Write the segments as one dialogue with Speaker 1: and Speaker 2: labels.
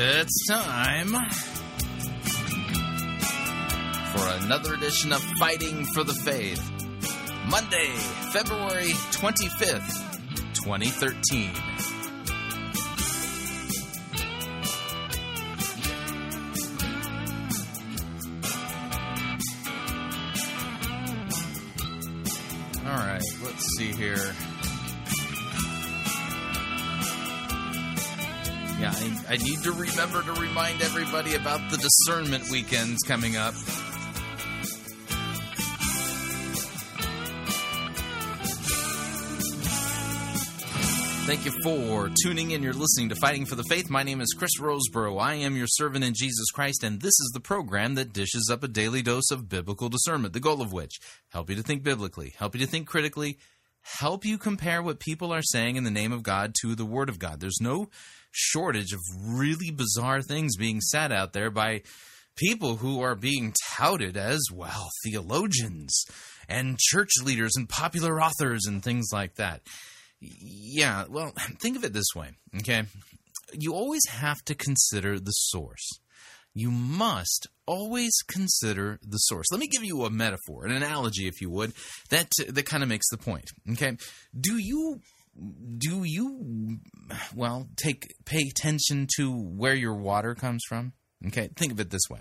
Speaker 1: It's time for another edition of Fighting for the Faith. Monday, February 25th, 2013. All right, let's see here. I, I need to remember to remind everybody about the discernment weekends coming up. Thank you for tuning in. You're listening to Fighting for the Faith. My name is Chris Rosebrough. I am your servant in Jesus Christ, and this is the program that dishes up a daily dose of biblical discernment, the goal of which help you to think biblically, help you to think critically, help you compare what people are saying in the name of God to the Word of God. There's no shortage of really bizarre things being said out there by people who are being touted as, well, theologians and church leaders and popular authors and things like that. Yeah, well, think of it this way, okay? You always have to consider the source. You must always consider the source. Let me give you a metaphor, an analogy, if you would, that that kind of makes the point. Okay, do you do you well take pay attention to where your water comes from? Okay, think of it this way.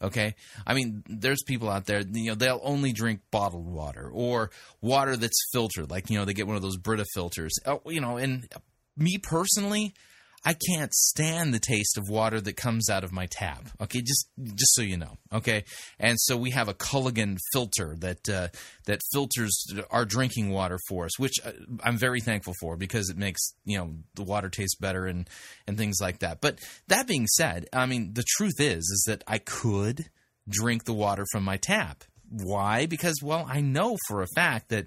Speaker 1: Okay, I mean, there's people out there, you know, they'll only drink bottled water or water that's filtered, like you know, they get one of those Brita filters. Oh, you know, and me personally, I can't stand the taste of water that comes out of my tap. Okay, just just so you know. Okay, and so we have a Culligan filter that uh, that filters our drinking water for us, which uh, I'm very thankful for because it makes you know the water taste better and and things like that. But that being said, I mean the truth is is that I could drink the water from my tap. Why? Because well, I know for a fact that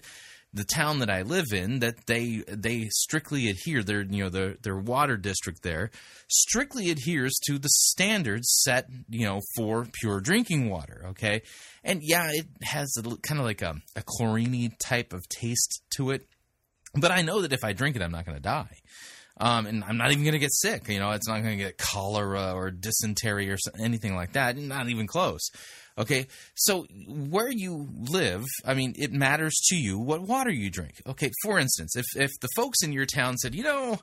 Speaker 1: the town that I live in that they they strictly adhere their you know their their water district there strictly adheres to the standards set you know for pure drinking water okay and yeah it has a, kind of like a, a chlorine type of taste to it but I know that if I drink it I'm not going to die um, and I'm not even going to get sick. You know, it's not going to get cholera or dysentery or anything like that. Not even close. Okay, so where you live, I mean, it matters to you what water you drink. Okay, for instance, if if the folks in your town said, you know,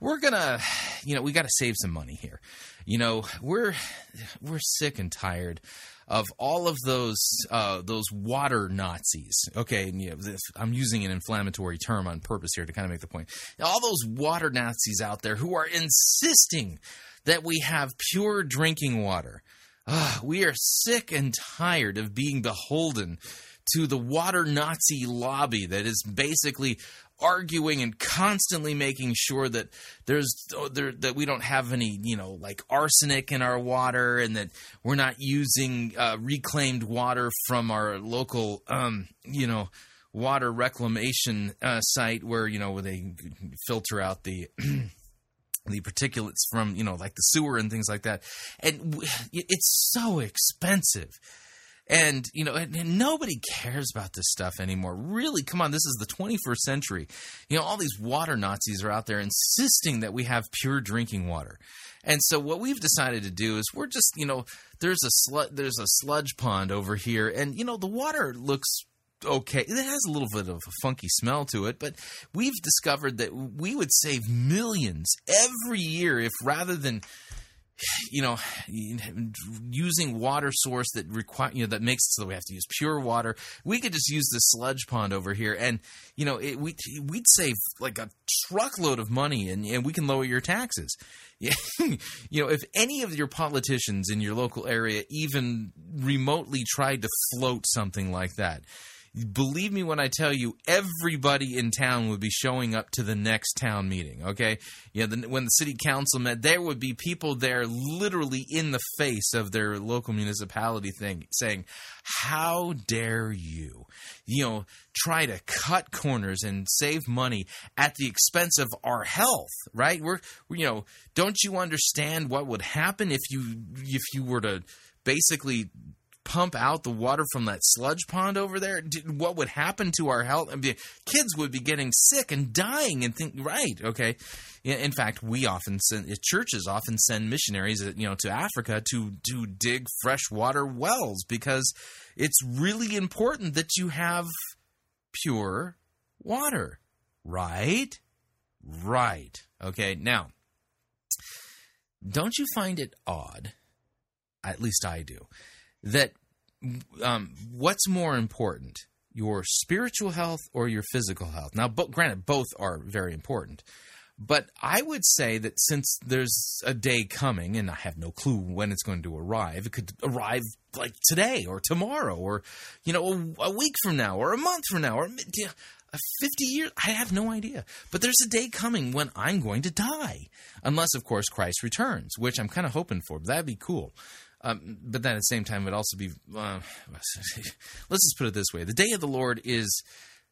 Speaker 1: we're gonna, you know, we got to save some money here. You know, we're we're sick and tired of all of those uh, those water Nazis. Okay, and, you know, this, I'm using an inflammatory term on purpose here to kind of make the point. All those water Nazis out there who are insisting that we have pure drinking water. Ah, we are sick and tired of being beholden to the water Nazi lobby that is basically arguing and constantly making sure that there's there, that we don't have any you know like arsenic in our water and that we're not using uh, reclaimed water from our local um, you know water reclamation uh, site where you know where they filter out the the particulates from you know like the sewer and things like that and it's so expensive And, you know, and, and nobody cares about this stuff anymore. Really, come on, this is the 21st century. You know, all these water Nazis are out there insisting that we have pure drinking water. And so what we've decided to do is we're just, you know, there's a there's a sludge pond over here and you know, the water looks okay. It has a little bit of a funky smell to it, but we've discovered that we would save millions every year if rather than you know using water source that require you know that makes it so we have to use pure water we could just use this sludge pond over here and you know it, we we'd save like a truckload of money and, and we can lower your taxes yeah, you know if any of your politicians in your local area even remotely tried to float something like that believe me when I tell you, everybody in town would be showing up to the next town meeting. Okay, yeah. The, when the city council met, there would be people there, literally in the face of their local municipality thing, saying, "How dare you, you know, try to cut corners and save money at the expense of our health? Right? We're, you know, don't you understand what would happen if you if you were to basically pump out the water from that sludge pond over there, what would happen to our health? I mean, kids would be getting sick and dying. And think, right? Okay. In fact, we often send churches often send missionaries, uh, you know, to Africa to to dig freshwater wells because it's really important that you have pure water. Right? Right. Okay. Now, don't you find it odd? At least I do that um, what's more important, your spiritual health or your physical health? Now, bo- granted, both are very important. But I would say that since there's a day coming, and I have no clue when it's going to arrive, it could arrive like today or tomorrow or, you know, a, a week from now or a month from now or a 50 years. I have no idea. But there's a day coming when I'm going to die. Unless, of course, Christ returns, which I'm kind of hoping for. But that'd be cool. Um, but then at the same time, it would also be. Uh, let's just put it this way: the day of the Lord is.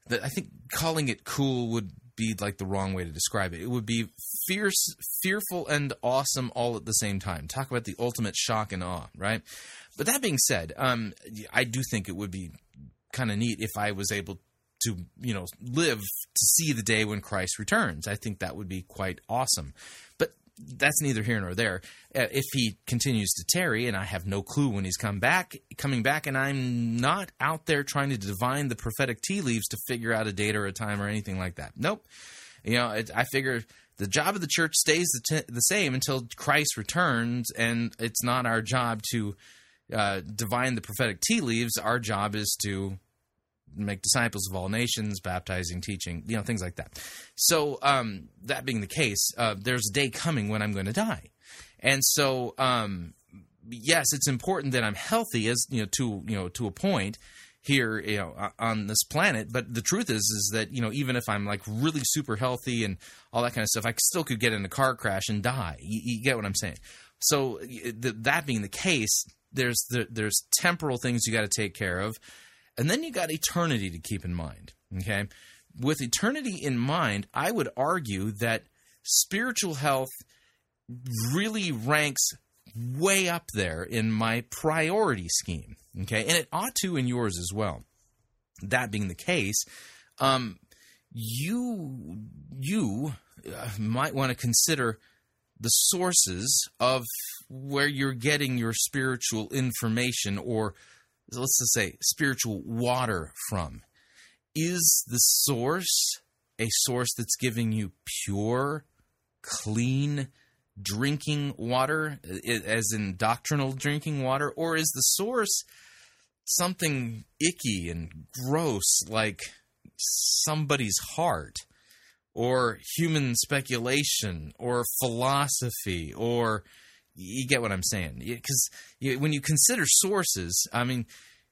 Speaker 1: That I think calling it cool would be like the wrong way to describe it. It would be fierce, fearful, and awesome all at the same time. Talk about the ultimate shock and awe, right? But that being said, um, I do think it would be kind of neat if I was able to, you know, live to see the day when Christ returns. I think that would be quite awesome. But that's neither here nor there. Uh, if he continues to tarry, and I have no clue when he's come back, coming back, and I'm not out there trying to divine the prophetic tea leaves to figure out a date or a time or anything like that. Nope. You know, it, I figure the job of the church stays the, t- the same until Christ returns, and it's not our job to uh, divine the prophetic tea leaves. Our job is to make disciples of all nations, baptizing, teaching, you know, things like that. So, um, that being the case, uh, there's a day coming when I'm going to die. And so, um, yes, it's important that I'm healthy as, you know, to, you know, to a point here, you know, on this planet. But the truth is, is that, you know, even if I'm like really super healthy and all that kind of stuff, I still could get in a car crash and die. You, you get what I'm saying? So, that being the case, there's, there's temporal things you got to take care of and then you got eternity to keep in mind. Okay? With eternity in mind, I would argue that spiritual health really ranks way up there in my priority scheme. Okay? And it ought to in yours as well. That being the case, um, you you uh, might want to consider the sources of where you're getting your spiritual information or let's just say spiritual water from. Is the source a source that's giving you pure clean drinking water as in doctrinal drinking water? Or is the source something icky and gross like somebody's heart or human speculation or philosophy or you get what I'm saying. Because when you consider sources, I mean,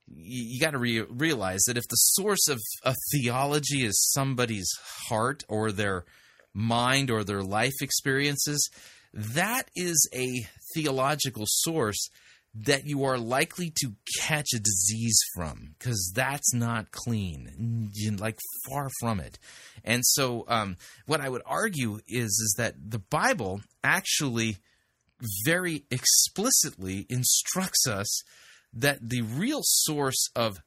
Speaker 1: you, you got to re- realize that if the source of a theology is somebody's heart or their mind or their life experiences, that is a theological source that you are likely to catch a disease from because that's not clean like far from it. And so um, what i would argue is is that the bible actually very explicitly instructs us that the real source of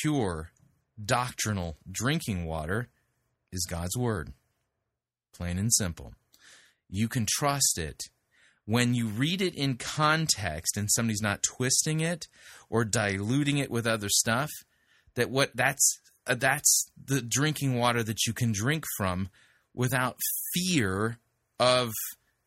Speaker 1: pure doctrinal drinking water is God's Word. Plain and simple. You can trust it. When you read it in context and somebody's not twisting it or diluting it with other stuff, that what that's uh, that's the drinking water that you can drink from without fear of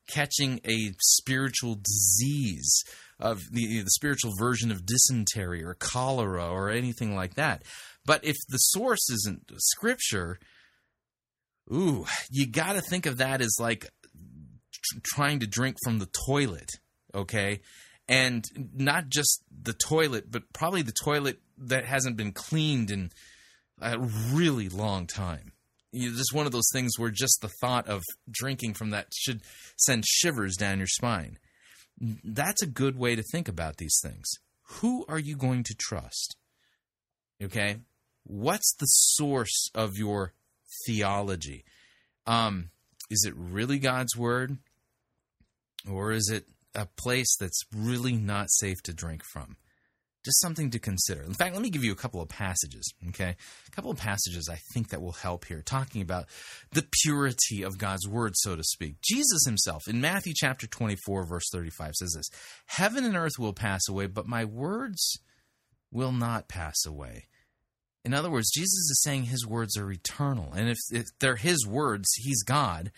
Speaker 1: catching a spiritual disease of the, the spiritual version of dysentery or cholera or anything like that. But if the source isn't scripture, ooh, you got to think of that as like tr- trying to drink from the toilet, okay? And not just the toilet, but probably the toilet that hasn't been cleaned in a really long time. You just one of those things where just the thought of drinking from that should send shivers down your spine. That's a good way to think about these things. Who are you going to trust? Okay? What's the source of your theology? Um, is it really God's word? Or is it a place that's really not safe to drink from? Just something to consider. In fact, let me give you a couple of passages, okay? A couple of passages I think that will help here, talking about the purity of God's word, so to speak. Jesus himself, in Matthew chapter 24, verse 35, says this Heaven and earth will pass away, but my words will not pass away. In other words, Jesus is saying his words are eternal. And if, if they're his words, he's God,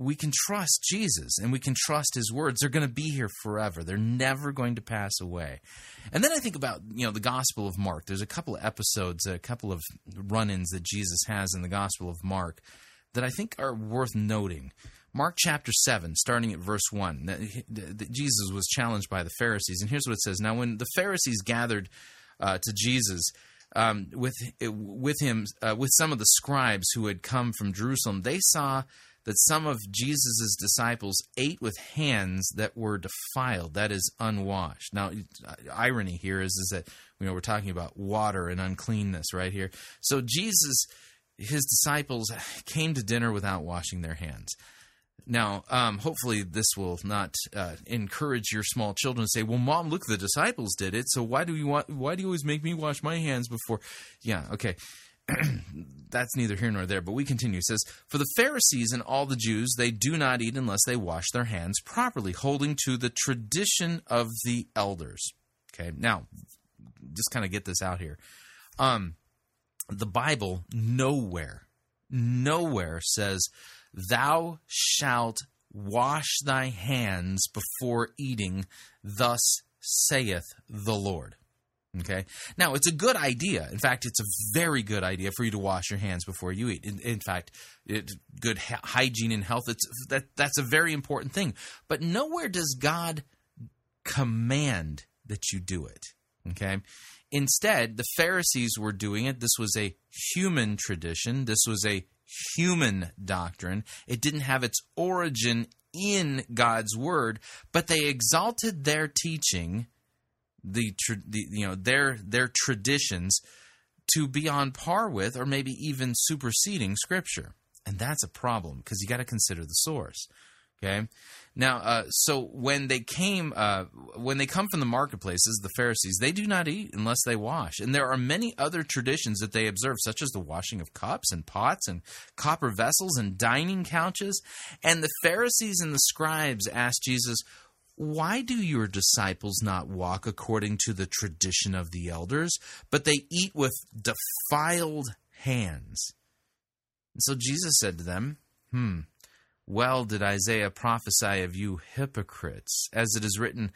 Speaker 1: we can trust Jesus and we can trust his words. They're going to be here forever. They're never going to pass away. And then I think about, you know, the Gospel of Mark. There's a couple of episodes, a couple of run-ins that Jesus has in the Gospel of Mark that I think are worth noting. Mark chapter 7, starting at verse 1, that Jesus was challenged by the Pharisees. And here's what it says Now, when the Pharisees gathered uh, to Jesus, um, with with him uh, with some of the scribes who had come from Jerusalem, they saw that some of Jesus' disciples ate with hands that were defiled, that is, unwashed. Now, irony here is, is that you know we're talking about water and uncleanness right here. So Jesus, his disciples came to dinner without washing their hands. Now, um, hopefully, this will not uh, encourage your small children to say, "Well, mom, look, the disciples did it, so why do you want? Why do you always make me wash my hands before?" Yeah, okay. That's neither here nor there, but we continue. It says, For the Pharisees and all the Jews, they do not eat unless they wash their hands properly, holding to the tradition of the elders. Okay, now, just kind of get this out here. Um, the Bible nowhere, nowhere says, Thou shalt wash thy hands before eating, thus saith the Lord. Okay. Now, it's a good idea. In fact, it's a very good idea for you to wash your hands before you eat. In, in fact, it, good ha- hygiene and health, it's, that, that's a very important thing. But nowhere does God command that you do it. Okay. Instead, the Pharisees were doing it. This was a human tradition. This was a human doctrine. It didn't have its origin in God's word, but they exalted their teaching the, the you know their their traditions to be on par with or maybe even superseding scripture. And that's a problem because you got to consider the source okay? Now uh, so when they came uh, when they come from the marketplaces the pharisees they do not eat unless they wash. And there are many other traditions that they observe such as the washing of cups and pots and copper vessels and dining couches. And the pharisees and the scribes asked jesus why do your disciples not walk according to the tradition of the elders, but they eat with defiled hands? And so Jesus said to them, Hmm, well did Isaiah prophesy of you hypocrites, as it is written,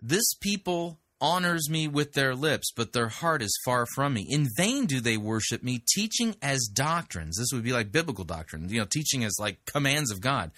Speaker 1: This people honors me with their lips, but their heart is far from me. In vain do they worship me, teaching as doctrines. This would be like biblical doctrine, you know, teaching as like commands of God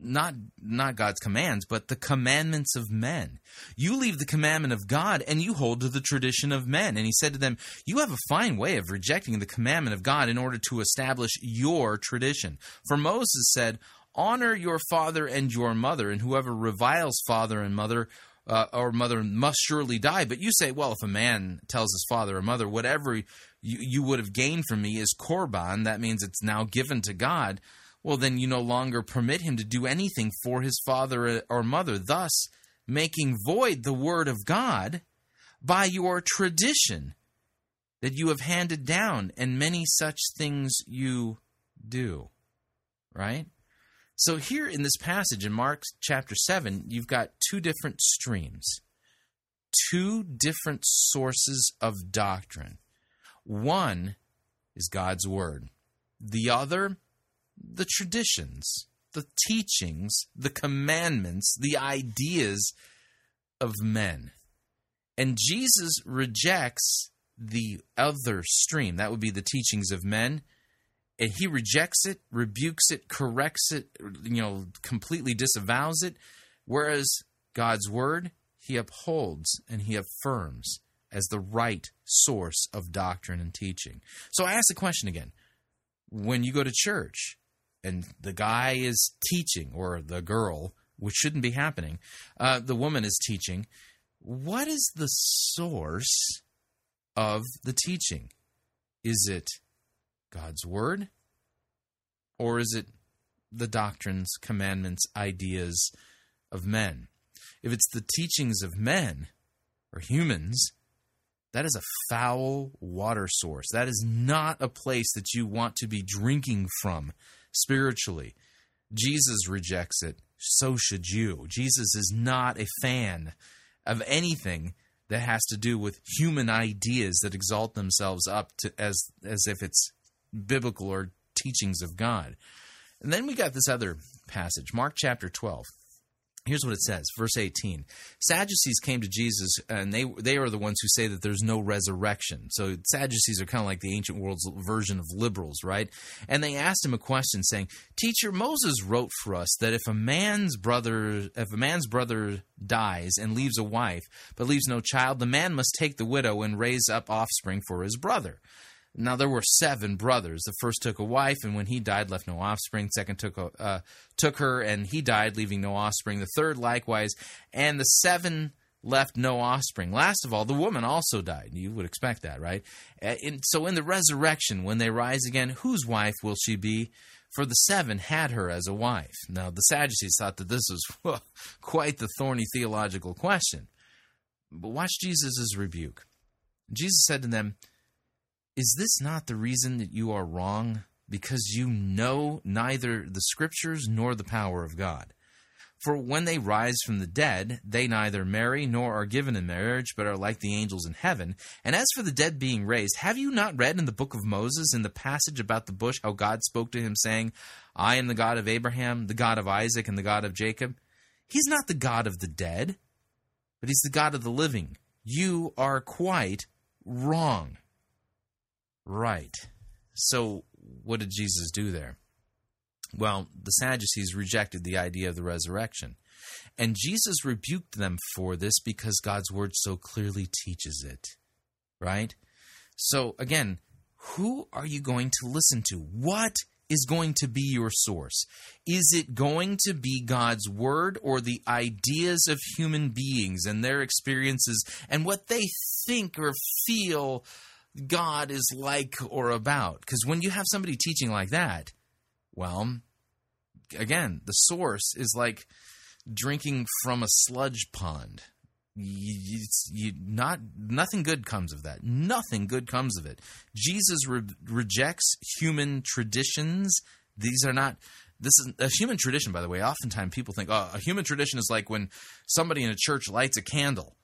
Speaker 1: not not God's commands, but the commandments of men. You leave the commandment of God and you hold to the tradition of men. And he said to them, You have a fine way of rejecting the commandment of God in order to establish your tradition. For Moses said, Honor your father and your mother, and whoever reviles father and mother uh, or mother must surely die. But you say, well, if a man tells his father or mother, whatever you, you would have gained from me is korban, that means it's now given to God well, then you no longer permit him to do anything for his father or mother, thus making void the word of God by your tradition that you have handed down, and many such things you do. Right? So, here in this passage in Mark chapter 7, you've got two different streams, two different sources of doctrine. One is God's Word, the other, the traditions, the teachings, the commandments, the ideas of men. And Jesus rejects the other stream. That would be the teachings of men. And he rejects it, rebukes it, corrects it, you know, completely disavows it. Whereas God's word, he upholds and he affirms as the right source of doctrine and teaching. So I ask the question again when you go to church and the guy is teaching, or the girl, which shouldn't be happening, uh, the woman is teaching, what is the source of the teaching? Is it God's Word? Or is it the doctrines, commandments, ideas of men? If it's the teachings of men or humans, that is a foul water source. That is not a place that you want to be drinking from spiritually. Jesus rejects it. So should you. Jesus is not a fan of anything that has to do with human ideas that exalt themselves up to as as if it's biblical or teachings of God. And then we got this other passage, Mark chapter 12. Here's what it says, verse 18. Sadducees came to Jesus, and they they are the ones who say that there's no resurrection. So Sadducees are kind of like the ancient world's version of liberals, right? And they asked him a question, saying, "Teacher, Moses wrote for us that if a man's brother if a man's brother dies and leaves a wife but leaves no child, the man must take the widow and raise up offspring for his brother." Now there were seven brothers. The first took a wife, and when he died, left no offspring. Second took a, uh, took her, and he died, leaving no offspring. The third likewise, and the seven left no offspring. Last of all, the woman also died. You would expect that, right? Uh, in, so in the resurrection, when they rise again, whose wife will she be? For the seven had her as a wife. Now the Sadducees thought that this was quite the thorny theological question. But watch Jesus' rebuke. Jesus said to them, is this not the reason that you are wrong? Because you know neither the Scriptures nor the power of God. For when they rise from the dead, they neither marry nor are given in marriage, but are like the angels in heaven. And as for the dead being raised, have you not read in the book of Moses, in the passage about the bush, how God spoke to him, saying, I am the God of Abraham, the God of Isaac, and the God of Jacob? He's not the God of the dead, but he's the God of the living. You are quite wrong. Right. So, what did Jesus do there? Well, the Sadducees rejected the idea of the resurrection. And Jesus rebuked them for this because God's word so clearly teaches it. Right? So, again, who are you going to listen to? What is going to be your source? Is it going to be God's word or the ideas of human beings and their experiences and what they think or feel God is like or about. Because when you have somebody teaching like that, well, again, the source is like drinking from a sludge pond. You, you, not nothing good comes of that. Nothing good comes of it. Jesus re- rejects human traditions. These are not. This is a human tradition, by the way. Oftentimes, people think, "Oh, a human tradition is like when somebody in a church lights a candle."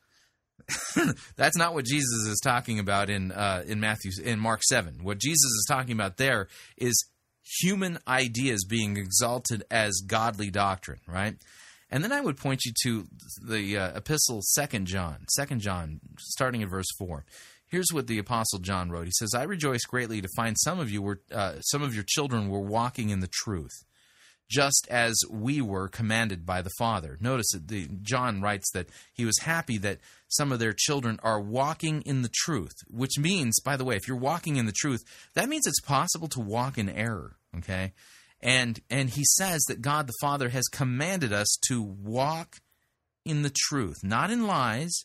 Speaker 1: That's not what Jesus is talking about in uh, in Matthew in Mark seven. What Jesus is talking about there is human ideas being exalted as godly doctrine, right? And then I would point you to the uh, epistle Second John, Second John, starting at verse four. Here's what the apostle John wrote. He says, "I rejoice greatly to find some of you were uh, some of your children were walking in the truth." Just as we were commanded by the Father. Notice that the, John writes that he was happy that some of their children are walking in the truth, which means, by the way, if you're walking in the truth, that means it's possible to walk in error, okay? And and he says that God the Father has commanded us to walk in the truth, not in lies,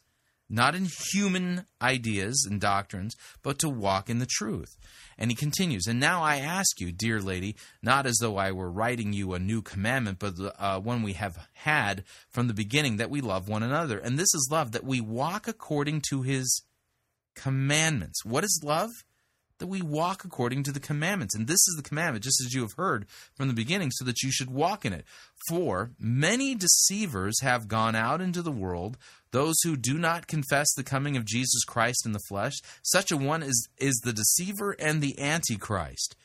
Speaker 1: not in human ideas and doctrines, but to walk in the truth. And he continues, And now I ask you, dear lady, not as though I were writing you a new commandment, but uh, one we have had from the beginning, that we love one another. And this is love, that we walk according to his commandments. What is love? That we walk according to the commandments. And this is the commandment, just as you have heard from the beginning, so that you should walk in it. For many deceivers have gone out into the world, those who do not confess the coming of Jesus Christ in the flesh. Such a one is, is the deceiver and the antichrist.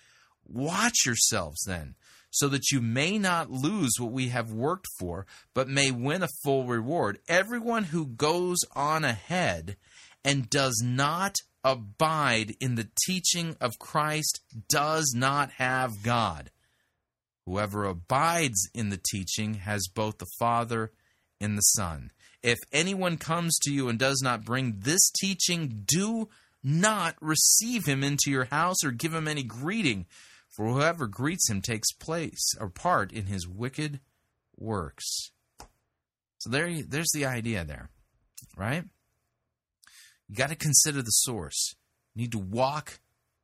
Speaker 1: Watch yourselves then, so that you may not lose what we have worked for, but may win a full reward. Everyone who goes on ahead and does not abide in the teaching of Christ does not have God. Whoever abides in the teaching has both the Father and the Son. If anyone comes to you and does not bring this teaching, do not receive him into your house or give him any greeting, for whoever greets him takes place or part in his wicked works. So there, there's the idea there, right? You got to consider the source. You need to walk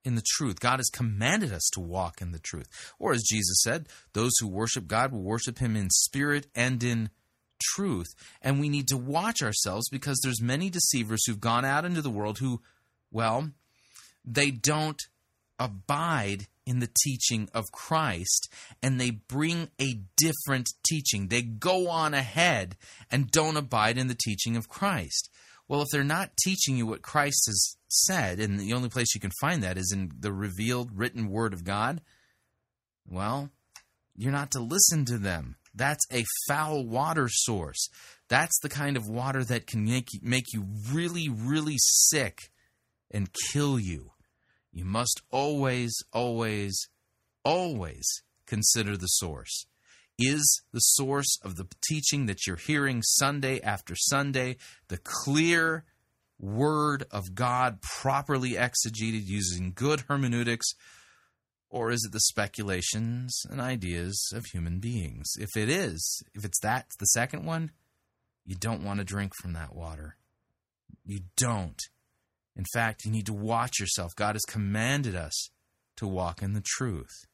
Speaker 1: in the truth. God has commanded us to walk in the truth. Or as Jesus said, those who worship God will worship him in spirit and in truth. And we need to watch ourselves because there's many deceivers who've gone out into the world who, well, they don't abide in the teaching of Christ and they bring a different teaching. They go on ahead and don't abide in the teaching of Christ. Well, if they're not teaching you what Christ has said, and the only place you can find that is in the revealed written word of God, well, you're not to listen to them. That's a foul water source. That's the kind of water that can make you, make you really, really sick and kill you. You must always, always, always consider the source. Is the source of the teaching that you're hearing Sunday after Sunday the clear word of God properly exegeted using good hermeneutics? Or is it the speculations and ideas of human beings? If it is, if it's that, the second one, you don't want to drink from that water. You don't. In fact, you need to watch yourself. God has commanded us to walk in the truth,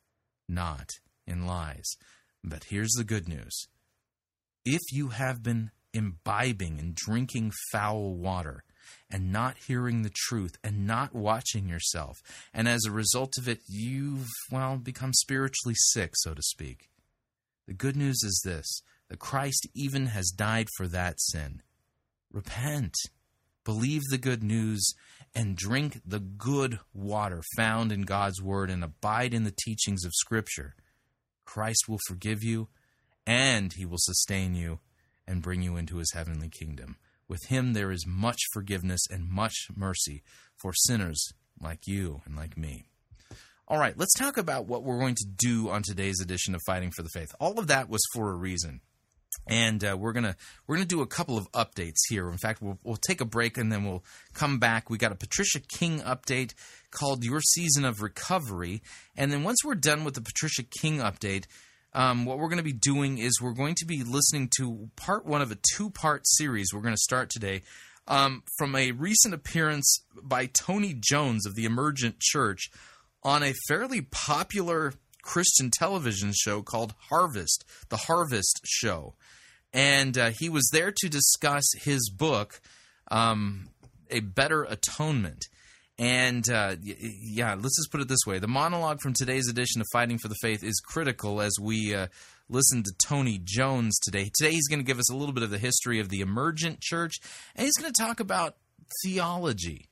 Speaker 1: not in lies. But here's the good news if you have been imbibing and drinking foul water, and not hearing the truth and not watching yourself. And as a result of it, you've, well, become spiritually sick, so to speak. The good news is this that Christ even has died for that sin. Repent, believe the good news, and drink the good water found in God's Word and abide in the teachings of Scripture. Christ will forgive you, and He will sustain you and bring you into His heavenly kingdom. With him there is much forgiveness and much mercy for sinners like you and like me. All right, let's talk about what we're going to do on today's edition of Fighting for the Faith. All of that was for a reason. And uh, we're gonna we're gonna do a couple of updates here. In fact, we'll, we'll take a break and then we'll come back. We got a Patricia King update called "Your Season of Recovery," and then once we're done with the Patricia King update, um, what we're going to be doing is we're going to be listening to part one of a two part series we're going to start today um, from a recent appearance by Tony Jones of the Emergent Church on a fairly popular Christian television show called Harvest, The Harvest Show. And uh, he was there to discuss his book, um, A Better Atonement. And uh, yeah, let's just put it this way: the monologue from today's edition of Fighting for the Faith is critical as we uh, listen to Tony Jones today. Today, he's going to give us a little bit of the history of the emergent church, and he's going to talk about theology.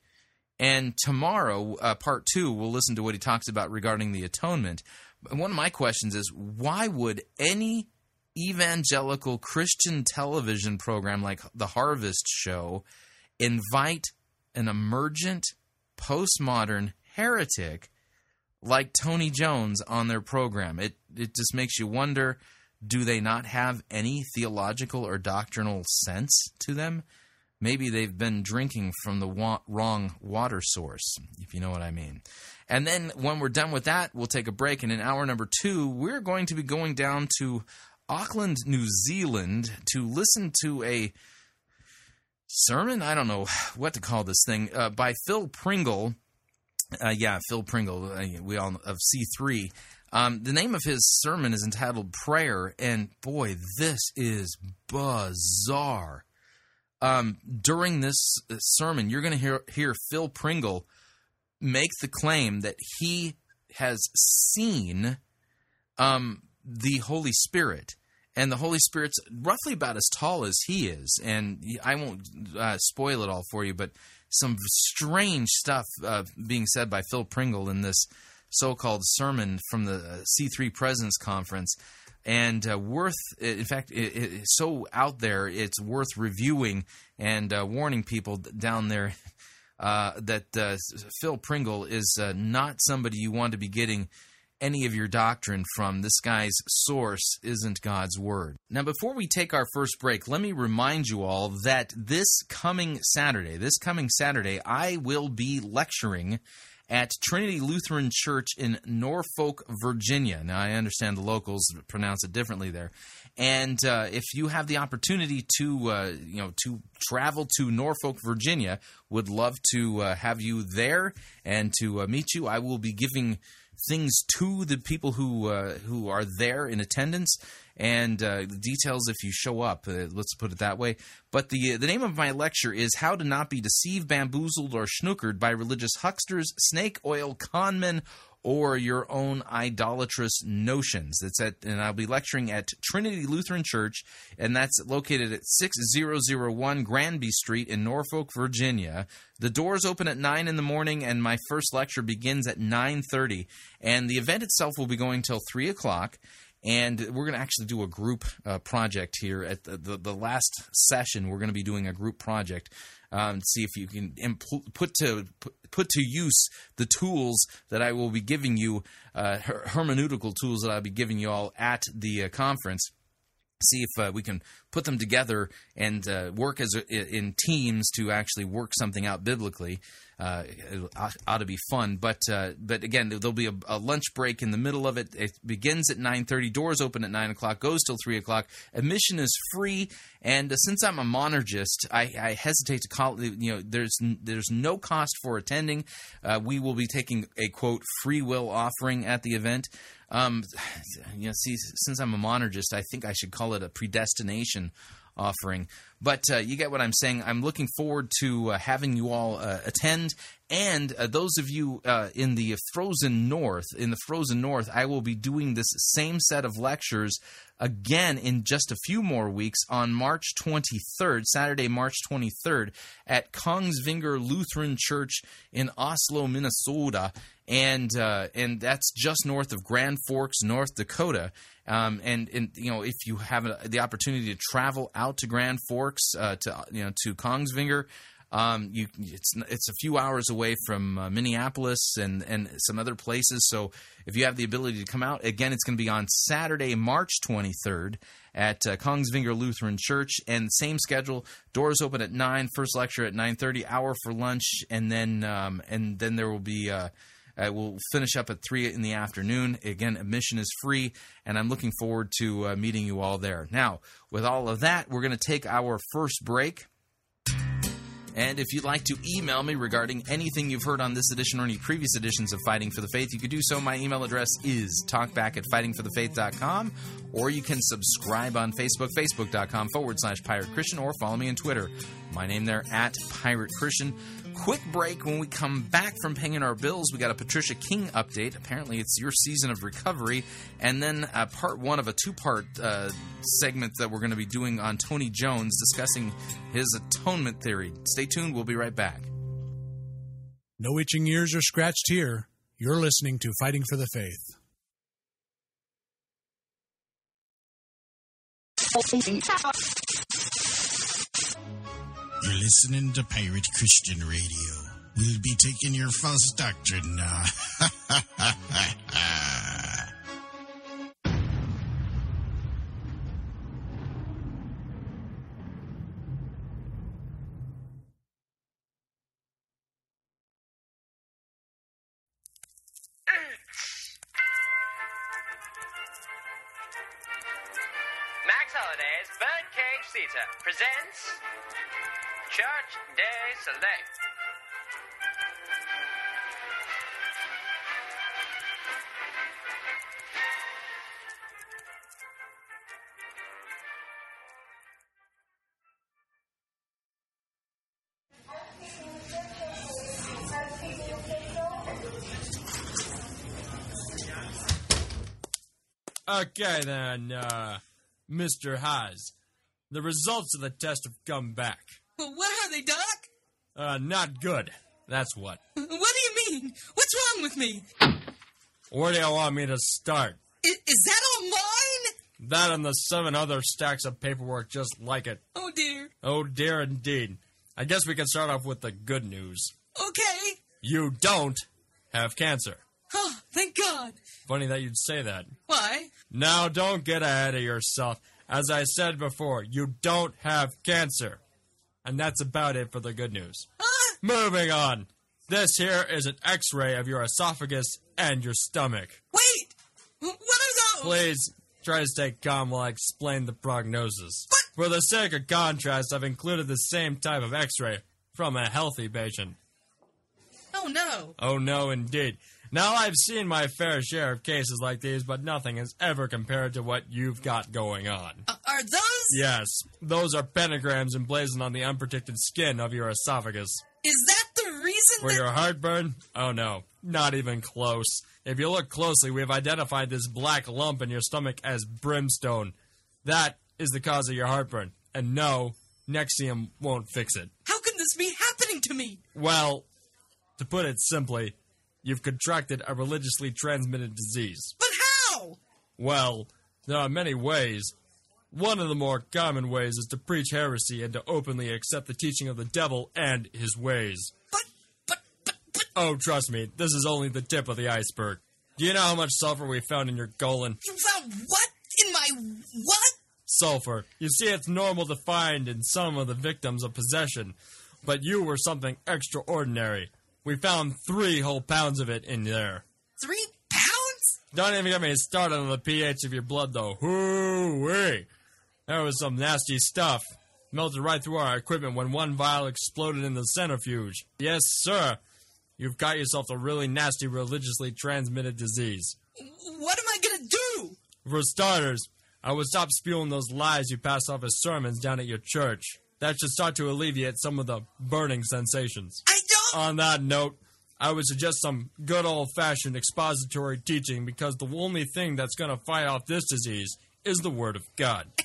Speaker 1: And tomorrow, uh, part two, we'll listen to what he talks about regarding the atonement. One of my questions is why would any evangelical Christian television program like The Harvest Show invite an emergent postmodern heretic like Tony Jones on their program. It it just makes you wonder do they not have any theological or doctrinal sense to them? Maybe they've been drinking from the wa- wrong water source, if you know what I mean. And then when we're done with that, we'll take a break. And in hour number two, we're going to be going down to Auckland, New Zealand to listen to a sermon. I don't know what to call this thing uh, by Phil Pringle. Uh, yeah, Phil Pringle. Uh, we all of C three. Um, the name of his sermon is entitled "Prayer," and boy, this is bizarre. Um, during this uh, sermon, you're going to hear hear Phil Pringle make the claim that he has seen um, the Holy Spirit and the Holy Spirit's roughly about as tall as he is. And I won't uh, spoil it all for you, but some strange stuff uh, being said by Phil Pringle in this so-called sermon from the uh, C3 Presence Conference. And uh, worth, in fact, it, so out there, it's worth reviewing and uh, warning people down there uh, that uh, Phil Pringle is uh, not somebody you want to be getting any of your doctrine from. This guy's source isn't God's Word. Now, before we take our first break, let me remind you all that this coming Saturday, this coming Saturday, I will be lecturing at Trinity Lutheran Church in Norfolk, Virginia. Now, I understand the locals pronounce it differently there. And uh, if you have the opportunity to, uh, you know, to travel to Norfolk, Virginia, would love to uh, have you there and to uh, meet you. I will be giving things to the people who uh, who are there in attendance and uh, details if you show up. Let's put it that way. But the the name of my lecture is "How to Not Be Deceived, Bamboozled, or Schnookered by Religious Hucksters, Snake Oil Conmen." Or your own idolatrous notions. That's at, and I'll be lecturing at Trinity Lutheran Church, and that's located at 6001 Granby Street in Norfolk, Virginia. The doors open at nine in the morning, and my first lecture begins at nine thirty. And the event itself will be going till three o'clock and we're going to actually do a group uh, project here at the, the, the, last session. We're going to be doing a group project um, see if you can impl- put to put to use the tools that I will be giving you, uh, her- hermeneutical tools that I'll be giving you all at the uh, conference see if uh, we can put them together and uh, work as a, in teams to actually work something out biblically. Uh, it ought to be fun, but uh, but again, there'll be a, a, lunch break in the middle of it. It begins at nine thirty. Doors open at nine o'clock. Goes till three o'clock. Admission is free, and uh, since I'm a monergist, I, I, hesitate to call. You know, there's there's no cost for attending. Uh, we will be taking a quote free will offering at the event. Um, you know, see, since I'm a monergist, I think I should call it a predestination offering. But uh, you get what I'm saying. I'm looking forward to uh, having you all uh, attend. And uh, those of you uh, in the frozen north, in the frozen north, I will be doing this same set of lectures again in just a few more weeks on March 23rd, Saturday, March 23rd, at Kongsvinger Lutheran Church in Oslo, Minnesota. And uh, and that's just north of Grand Forks, North Dakota. Um, and, and you know if you have a, the opportunity to travel out to Grand Forks uh, to you know to Kongsvinger, um, you it's it's a few hours away from uh, Minneapolis and and some other places. So if you have the ability to come out, again, it's going to be on Saturday, March 23rd at uh, Kongsvinger Lutheran Church, and same schedule. Doors open at nine. First lecture at 9:30. Hour for lunch, and then um, and then there will be. Uh, uh, we'll finish up at 3 in the afternoon. Again, admission is free, and I'm looking forward to uh, meeting you all there. Now, with all of that, we're going to take our first break. And if you'd like to email me regarding anything you've heard on this edition or any previous editions of Fighting for the Faith, you could do so. My email address is talkback at fightingforthefaith.com, or you can subscribe on Facebook, facebook.com forward slash pirate Christian, or follow me on Twitter. My name there at Pirate Christian. Quick break. When we come back from paying our bills, we got a Patricia King update. Apparently, it's your season of recovery. And then uh, part one of a two part uh, segment that we're going to be doing on Tony Jones discussing his atonement theory. Stay tuned. We'll be right back.
Speaker 2: No itching ears are scratched here. You're listening to Fighting for the Faith.
Speaker 3: You're listening to Pirate Christian Radio. We'll be taking your false doctrine now.
Speaker 4: Max Holiday's Birdcage Theatre presents Church Day Select.
Speaker 5: Okay then, uh, Mr. Haas. The results of the test have come back.
Speaker 6: Well, what are they, Doc?
Speaker 5: Uh, not good. That's what.
Speaker 6: What do you mean? What's wrong with me?
Speaker 5: Where do you want me to start?
Speaker 6: I- is that all mine?
Speaker 5: That and the seven other stacks of paperwork just like it.
Speaker 6: Oh dear.
Speaker 5: Oh dear indeed. I guess we can start off with the good news.
Speaker 6: Okay.
Speaker 5: You don't have cancer.
Speaker 6: Oh, thank God.
Speaker 5: Funny that you'd say that.
Speaker 6: Why?
Speaker 5: Now don't get ahead of yourself. As I said before, you don't have cancer. And that's about it for the good news. Moving on. This here is an x-ray of your esophagus and your stomach.
Speaker 6: Wait. What are those?
Speaker 5: Please try to stay calm while I explain the prognosis.
Speaker 6: What?
Speaker 5: For the sake of contrast, I've included the same type of x-ray from a healthy patient.
Speaker 6: Oh no.
Speaker 5: Oh no, indeed. Now I've seen my fair share of cases like these, but nothing has ever compared to what you've got going on.
Speaker 6: Uh, are those?
Speaker 5: Yes, those are pentagrams emblazoned on the unprotected skin of your esophagus.
Speaker 6: Is that the reason
Speaker 5: For
Speaker 6: that?
Speaker 5: your heartburn? Oh no, not even close. If you look closely, we have identified this black lump in your stomach as brimstone. That is the cause of your heartburn. And no, Nexium won't fix it.
Speaker 6: How can this be happening to me?
Speaker 5: Well, to put it simply, you've contracted a religiously transmitted disease.
Speaker 6: But how?
Speaker 5: Well, there are many ways. One of the more common ways is to preach heresy and to openly accept the teaching of the devil and his ways.
Speaker 6: But but but but
Speaker 5: Oh, trust me, this is only the tip of the iceberg. Do you know how much sulfur we found in your colon?
Speaker 6: you found what in my what?
Speaker 5: Sulfur. You see, it's normal to find in some of the victims of possession, but you were something extraordinary. We found three whole pounds of it in there.
Speaker 6: Three pounds?
Speaker 5: Don't even get me started on the pH of your blood, though. Hoo-wee. That was some nasty stuff. Melted right through our equipment when one vial exploded in the centrifuge. Yes, sir. You've got yourself a really nasty religiously transmitted disease.
Speaker 6: What am I gonna do?
Speaker 5: For starters, I would stop spewing those lies you pass off as sermons down at your church. That should start to alleviate some of the burning sensations.
Speaker 6: I don't.
Speaker 5: On that note, I would suggest some good old fashioned expository teaching because the only thing that's going to fight off this disease is the Word of God.
Speaker 6: I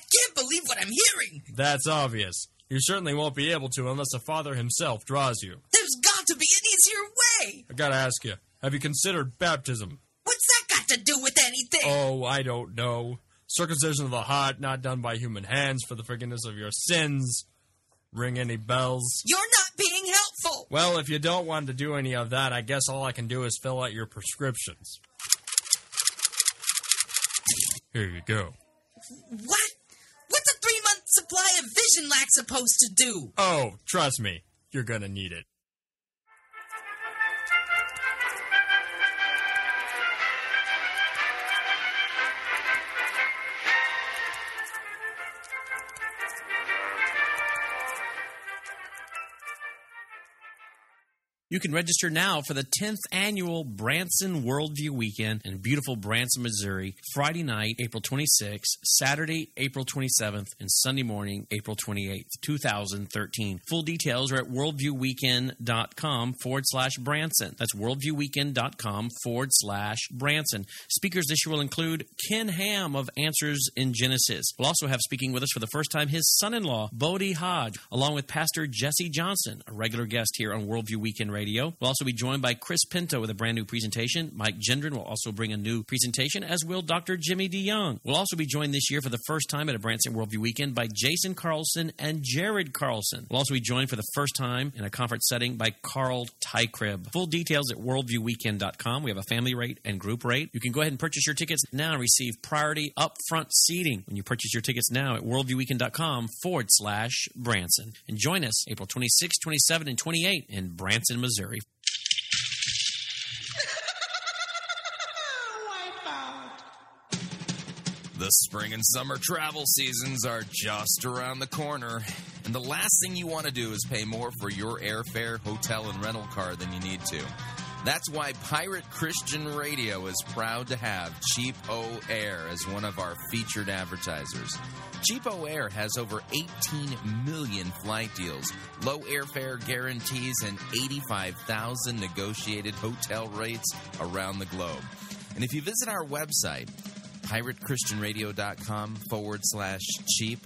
Speaker 6: believe what I'm hearing.
Speaker 5: That's obvious. You certainly won't be able to unless the Father himself draws you.
Speaker 6: There's got to be an easier way.
Speaker 5: I gotta ask you, have you considered baptism?
Speaker 6: What's that got to do with anything?
Speaker 5: Oh, I don't know. Circumcision of the heart, not done by human hands for the forgiveness of your sins. Ring any bells?
Speaker 6: You're not being helpful.
Speaker 5: Well, if you don't want to do any of that, I guess all I can do is fill out your prescriptions. Here you go.
Speaker 6: What? Vision supposed to do?
Speaker 5: Oh, trust me, you're gonna need it.
Speaker 7: You can register now for the 10th annual Branson Worldview Weekend in beautiful Branson, Missouri, Friday night, April 26th, Saturday, April 27th, and Sunday morning, April 28th, 2013. Full details are at worldviewweekend.com forward slash Branson. That's worldviewweekend.com forward slash Branson. Speakers this year will include Ken Ham of Answers in Genesis. We'll also have speaking with us for the first time his son in law, Bodie Hodge, along with Pastor Jesse Johnson, a regular guest here on Worldview Weekend. We'll also be joined by Chris Pinto with a brand new presentation. Mike Gendron will also bring a new presentation, as will Dr. Jimmy DeYoung. We'll also be joined this year for the first time at a Branson Worldview Weekend by Jason Carlson and Jared Carlson. We'll also be joined for the first time in a conference setting by Carl Teichrib. Full details at worldviewweekend.com. We have a family rate and group rate. You can go ahead and purchase your tickets now and receive priority upfront seating when you purchase your tickets now at worldviewweekend.com forward slash Branson. And join us April 26, 27, and 28 in Branson, Missouri.
Speaker 1: The spring and summer travel seasons are just around the corner, And the last thing you want to do is pay more for your airfare, hotel, and rental car than you need to. That's why Pirate Christian Radio is proud to have Cheap O Air as one of our featured advertisers. CheapOair has over 18 million flight deals, low airfare guarantees, and 85,000 negotiated hotel rates around the globe. And if you visit our website, piratechristianradio.com forward slash cheap,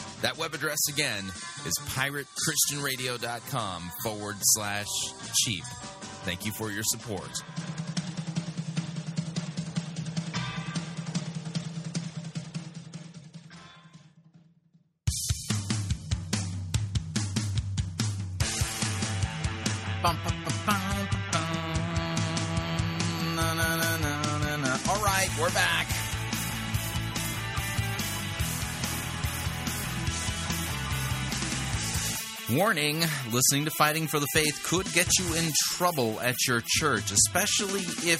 Speaker 1: That web address again is piratechristianradio.com forward slash cheap. Thank you for your support. Warning listening to Fighting for the Faith could get you in trouble at your church, especially if,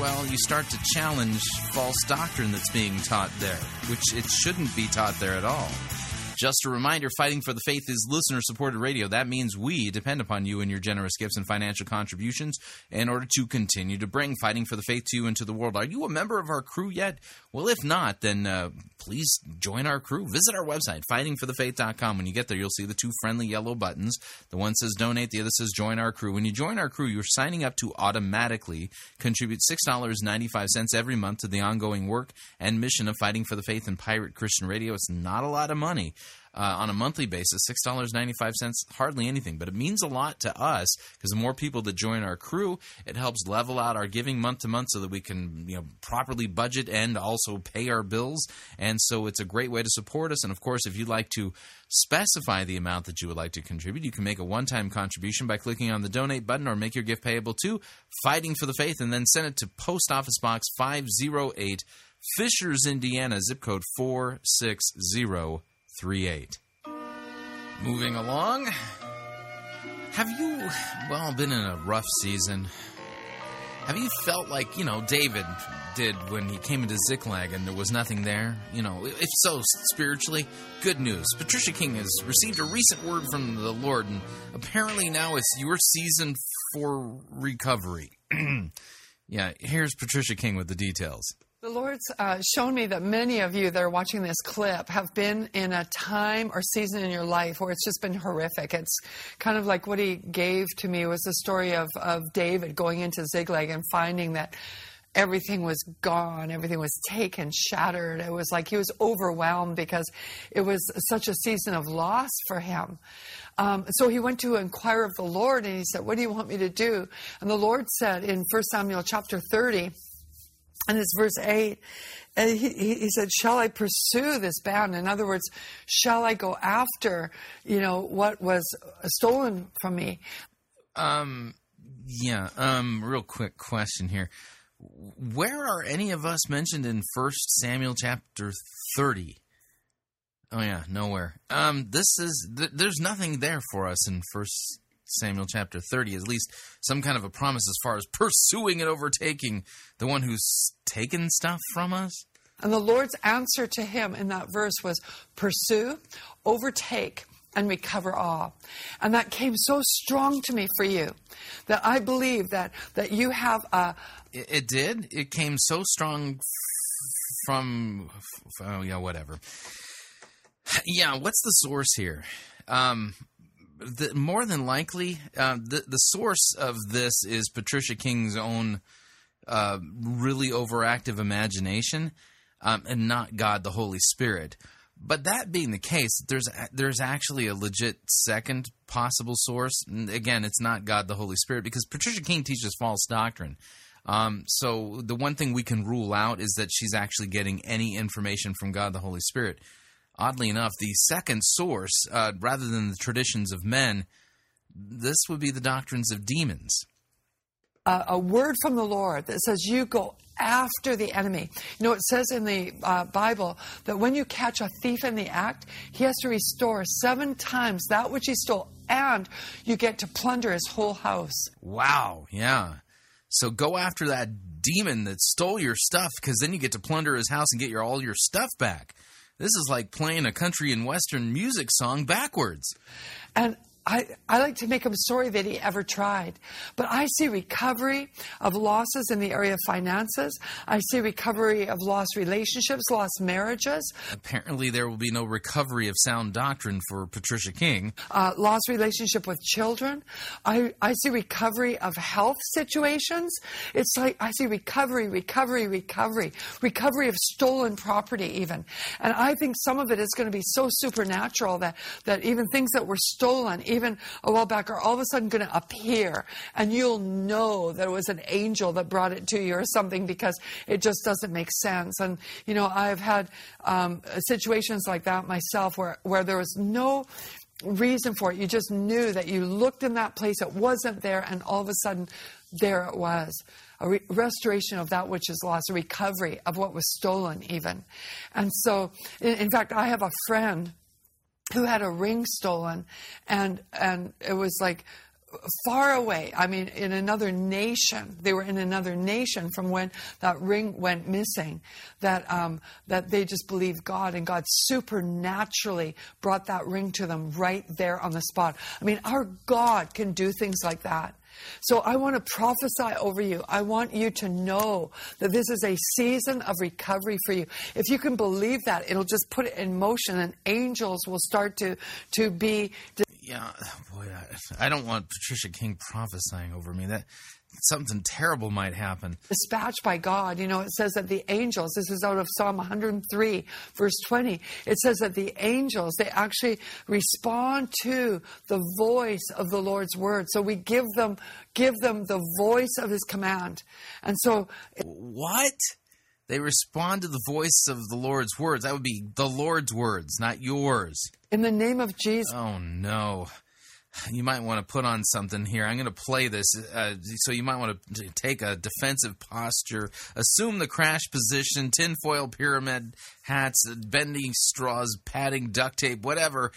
Speaker 1: well, you start to challenge false doctrine that's being taught there, which it shouldn't be taught there at all. Just a reminder Fighting for the Faith is listener supported radio. That means we depend upon you and your generous gifts and financial contributions in order to continue to bring Fighting for the Faith to you into the world. Are you a member of our crew yet? Well, if not, then uh, please join our crew. Visit our website, fightingforthefaith.com. When you get there, you'll see the two friendly yellow buttons. The one says donate, the other says join our crew. When you join our crew, you're signing up to automatically contribute $6.95 every month to the ongoing work and mission of Fighting for the Faith and Pirate Christian Radio. It's not a lot of money. Uh, on a monthly basis, six dollars ninety five cents, hardly anything, but it means a lot to us because the more people that join our crew, it helps level out our giving month to month so that we can you know properly budget and also pay our bills. And so it's a great way to support us. And of course, if you'd like to specify the amount that you would like to contribute, you can make a one time contribution by clicking on the donate button or make your gift payable to Fighting for the Faith, and then send it to Post Office Box five zero eight. Fishers, Indiana, zip code 46038. Moving along. Have you, well, been in a rough season? Have you felt like, you know, David did when he came into Ziklag and there was nothing there? You know, if so, spiritually, good news. Patricia King has received a recent word from the Lord, and apparently now it's your season for recovery. yeah, here's Patricia King with the details.
Speaker 8: The Lord's uh, shown me that many of you that are watching this clip have been in a time or season in your life where it's just been horrific. It's kind of like what He gave to me was the story of, of David going into Ziklag and finding that everything was gone, everything was taken, shattered. It was like he was overwhelmed because it was such a season of loss for him. Um, so he went to inquire of the Lord and he said, What do you want me to do? And the Lord said in 1 Samuel chapter 30, and it's verse 8. And he, he said, Shall I pursue this band? In other words, shall I go after, you know, what was stolen from me?
Speaker 1: Um, yeah. Um, real quick question here. Where are any of us mentioned in First Samuel chapter thirty? Oh yeah, nowhere. Um, this is th- there's nothing there for us in First Samuel chapter thirty. At least some kind of a promise as far as pursuing and overtaking the one who's taken stuff from us.
Speaker 8: And the Lord's answer to him in that verse was pursue, overtake, and recover all. And that came so strong to me for you that I believe that, that you have a,
Speaker 1: It, it did. It came so strong from. Oh yeah, whatever. Yeah, what's the source here? Um, the, more than likely, uh, the the source of this is Patricia King's own uh, really overactive imagination, um, and not God the Holy Spirit. But that being the case, there's there's actually a legit second possible source. Again, it's not God the Holy Spirit because Patricia King teaches false doctrine. Um, so the one thing we can rule out is that she's actually getting any information from God the Holy Spirit. Oddly enough, the second source, uh, rather than the traditions of men, this would be the doctrines of demons.
Speaker 8: a, a word from the Lord that says, You go after the enemy. You know, it says in the uh, Bible that when you catch a thief in the act, he has to restore seven times that which he stole, and you get to plunder his whole house.
Speaker 1: Wow, yeah. So go after that demon that stole your stuff because then you get to plunder his house and get your all your stuff back. This is like playing a country and western music song backwards.
Speaker 8: And I, I like to make him sorry that he ever tried. But I see recovery of losses in the area of finances. I see recovery of lost relationships, lost marriages,
Speaker 1: Apparently, there will be no recovery of sound doctrine for Patricia King.
Speaker 8: uh, lost relationship with children. I, I see recovery of health situations. It's like I see recovery, recovery, recovery, recovery of stolen property, even. And I think some of it is going to be so supernatural that, that even things that were stolen, even a while back, are all of a sudden going to appear. And you'll know that it was an angel that brought it to you or something because it just doesn't make sense. And, you know, I've had um, situations like that myself where, where there was no reason for it. You just knew that you looked in that place, it wasn't there, and all of a sudden, there it was. A re- restoration of that which is lost, a recovery of what was stolen, even. And so, in, in fact, I have a friend who had a ring stolen, and and it was like far away. I mean, in another nation. They were in another nation from when that ring went missing. That um, that they just believed God, and God supernaturally brought that ring to them right there on the spot. I mean, our God can do things like that. So I want to prophesy over you. I want you to know that this is a season of recovery for you. If you can believe that, it'll just put it in motion and angels will start to to be
Speaker 1: Yeah, boy, I, I don't want Patricia King prophesying over me. That something terrible might happen.
Speaker 8: dispatched by God. You know, it says that the angels, this is out of Psalm 103, verse 20, it says that the angels, they actually respond to the voice of the Lord's word. So we give them, give them the voice of his command. And so
Speaker 1: What? They respond to the voice of the Lord's words. That would be the Lord's words, not yours.
Speaker 8: in the name of Jesus,
Speaker 1: Oh no. You might want to put on something here. I'm going to play this, uh, so you might want to take a defensive posture, assume the crash position, tinfoil pyramid hats, bending straws, padding, duct tape, whatever,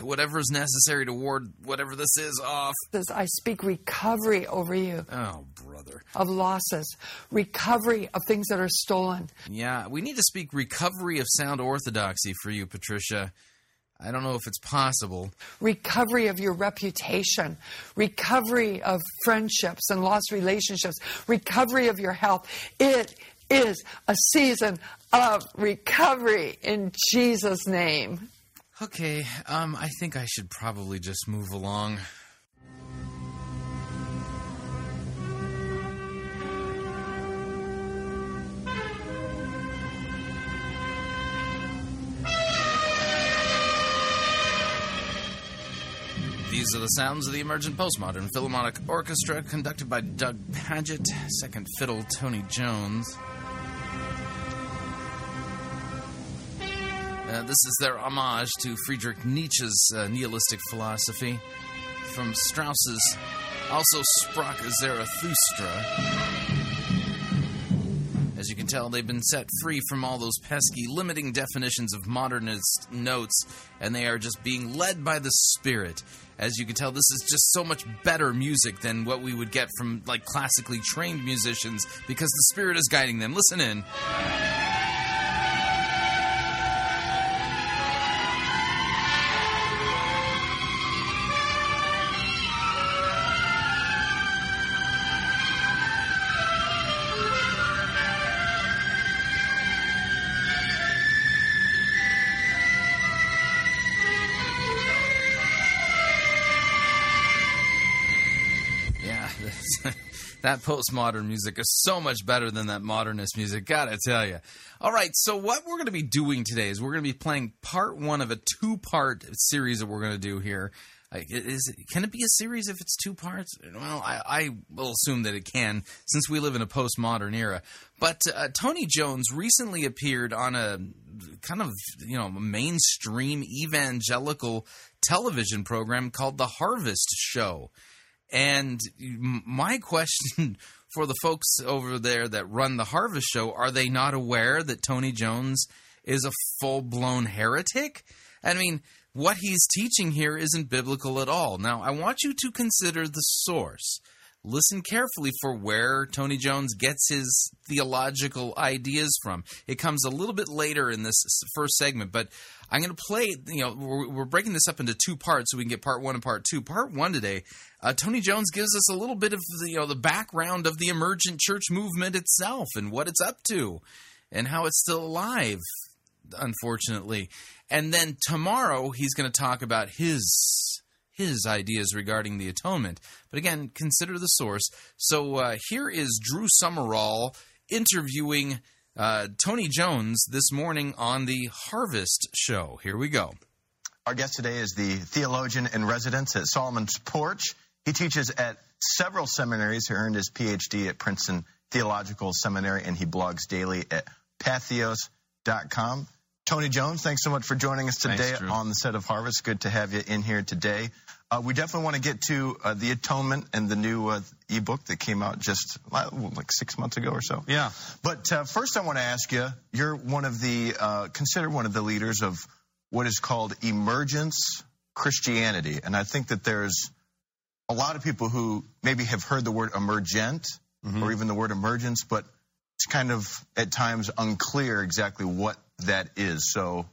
Speaker 1: whatever is necessary to ward whatever this is off.
Speaker 8: This, I speak recovery over you
Speaker 1: Oh, brother.
Speaker 8: of losses, recovery of things that are stolen.
Speaker 1: Yeah, we need to speak recovery of sound orthodoxy for you, Patricia. I don't know if it's possible.
Speaker 8: recovery of your reputation, recovery of friendships and lost relationships, recovery of your health. It is a season of recovery in Jesus' name.
Speaker 1: Okay, um, I think I should probably just move along. These are the sounds of the emergent postmodern Philharmonic Orchestra, conducted by Doug Pagitt, second fiddle Tony Jones. Uh, this is their homage to Friedrich Nietzsche's uh, nihilistic philosophy from Strauss's also sprach Zarathustra. You can tell, they've been set free from all those pesky limiting definitions of modernist notes, and they are just being led by the Spirit. As you can tell, this is just so much better music than what we would get from like classically trained musicians because the Spirit is guiding them. Listen in. That postmodern music is so much better than that modernist music. Gotta tell you. All right, so what we're going to be doing today is we're going to be playing part one of a two-part series that we're going to do here. It, can it be a series if it's two parts? Well, I, I will assume that it can, since we live in a postmodern era. But uh, Tony Jones recently appeared on a kind of you know mainstream evangelical television program called The Harvest Show And my question for the folks over there that run the Harvest Show are they not aware that Tony Jones is a full blown heretic? I mean, what he's teaching here isn't biblical at all. Now, I want you to consider the source. Listen carefully for where Tony Jones gets his theological ideas from. It comes a little bit later in this first segment, but I'm going to play. You know, we're, we're breaking this up into two parts so we can get part one and part two. Part one today, uh, Tony Jones gives us a little bit of the, you know the background of the emergent church movement itself and what it's up to, and how it's still alive unfortunately. And then tomorrow he's going to talk about his his ideas regarding the atonement. But again, consider the source. So uh, here is Drew Summerall interviewing uh, Tony Jones this morning on the Harvest Show. Here we go.
Speaker 9: Our guest today is the theologian in residence at Solomon's Porch. He teaches at several seminaries. He earned his PhD at Princeton Theological Seminary, and he blogs daily at patheos.com. Tony Jones, thanks so much for joining us today
Speaker 1: Thanks,
Speaker 9: on the set of Harvest. Good to have you in here today. Uh, we definitely want to get to uh, the Atonement and the new uh, ebook that came out just like six months ago or so.
Speaker 10: Yeah.
Speaker 9: But uh, first, I want to ask you: You're one of the uh, considered one of the leaders of what is called emergence Christianity, and I think that there's a lot of people who maybe have heard the word emergent or even the word emergence, but it's kind of at times unclear exactly what that is. So,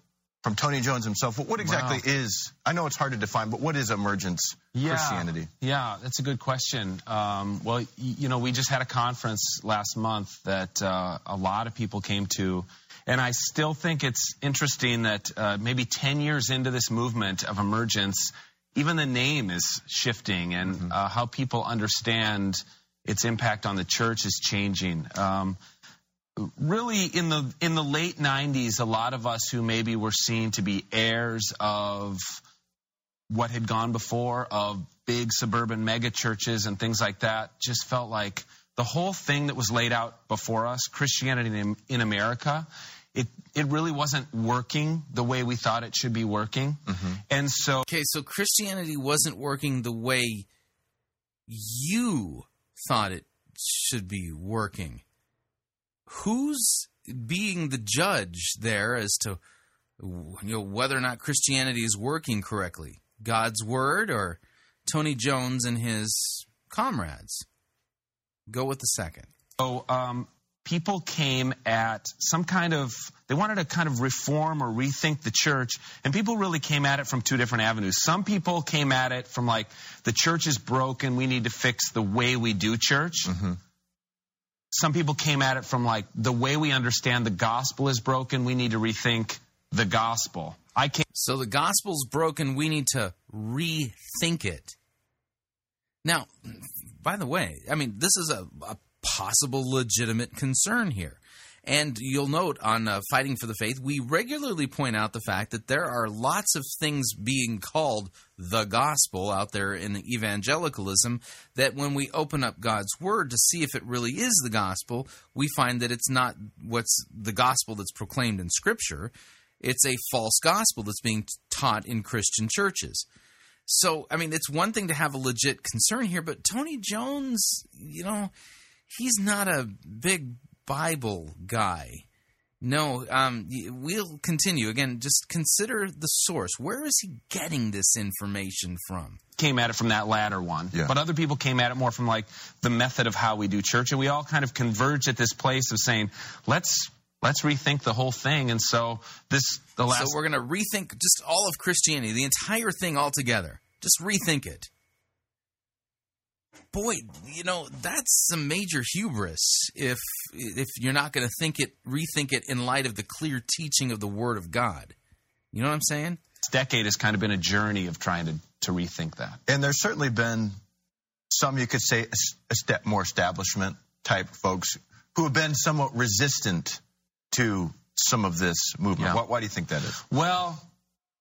Speaker 9: from Tony Jones himself, what, exactly
Speaker 10: Wow.
Speaker 9: is? I know it's hard to define, but what is emergence
Speaker 10: Yeah.
Speaker 9: Christianity?
Speaker 10: Yeah, that's a good question. Um, well, y- you know, we just had a conference last month that uh, a lot of people came to. And I still think it's interesting that uh, maybe 10 years into this movement of emergence, even the name is shifting and uh, how people understand its impact on the church is changing. Um, really in the in the late 90s a lot of us who maybe were seen to be heirs of what had gone before of big suburban mega churches and things like that just felt like the whole thing that was laid out before us christianity in, in america it it really wasn't working the way we thought it should be working mm-hmm. and so
Speaker 1: Okay, so Christianity wasn't working the way you thought it should be working. Who's being the judge there as to you know whether or not Christianity is working correctly? God's word or Tony Jones and his comrades? Go with the second.
Speaker 10: So um, people came at some kind of, they wanted to kind of reform or rethink the church, and people really came at it from two different avenues. Some people came at it from like, the church is broken, we need to fix the way we do church. Some people came at it from like, the way we understand the gospel is broken, we need to rethink the gospel. I can't.
Speaker 1: So the gospel's broken. We need to rethink it. Now, by the way, I mean, this is a, a possible legitimate concern here. And you'll note on uh, Fighting for the Faith, we regularly point out the fact that there are lots of things being called the gospel out there in evangelicalism that when we open up God's word to see if it really is the gospel, we find that it's not what's the gospel that's proclaimed in Scripture. It's a false gospel that's being taught in Christian churches. So, I mean, it's one thing to have a legit concern here, but Tony Jones, you know, he's not a big Bible guy. No, um, we'll continue. Again, just consider the source. Where is he getting this information from?
Speaker 10: came at it from that latter one.
Speaker 9: Yeah.
Speaker 10: But other people came at it more from like the method of how we do church. And we all kind of converged at this place of saying, let's let's rethink the whole thing. And so this the last
Speaker 1: So we're going to rethink just all of Christianity, the entire thing altogether. Just rethink it. Boy, you know that's some major hubris if if you're not going to think it, rethink it in light of the clear teaching of the Word of God. You know what I'm saying?
Speaker 10: This decade has kind of been a journey of trying to, to rethink that.
Speaker 9: And there's certainly been some, you could say, es- esta- more establishment type folks who have been somewhat resistant to some of this movement.
Speaker 10: Yeah.
Speaker 9: Why, why do you think that is?
Speaker 10: Well,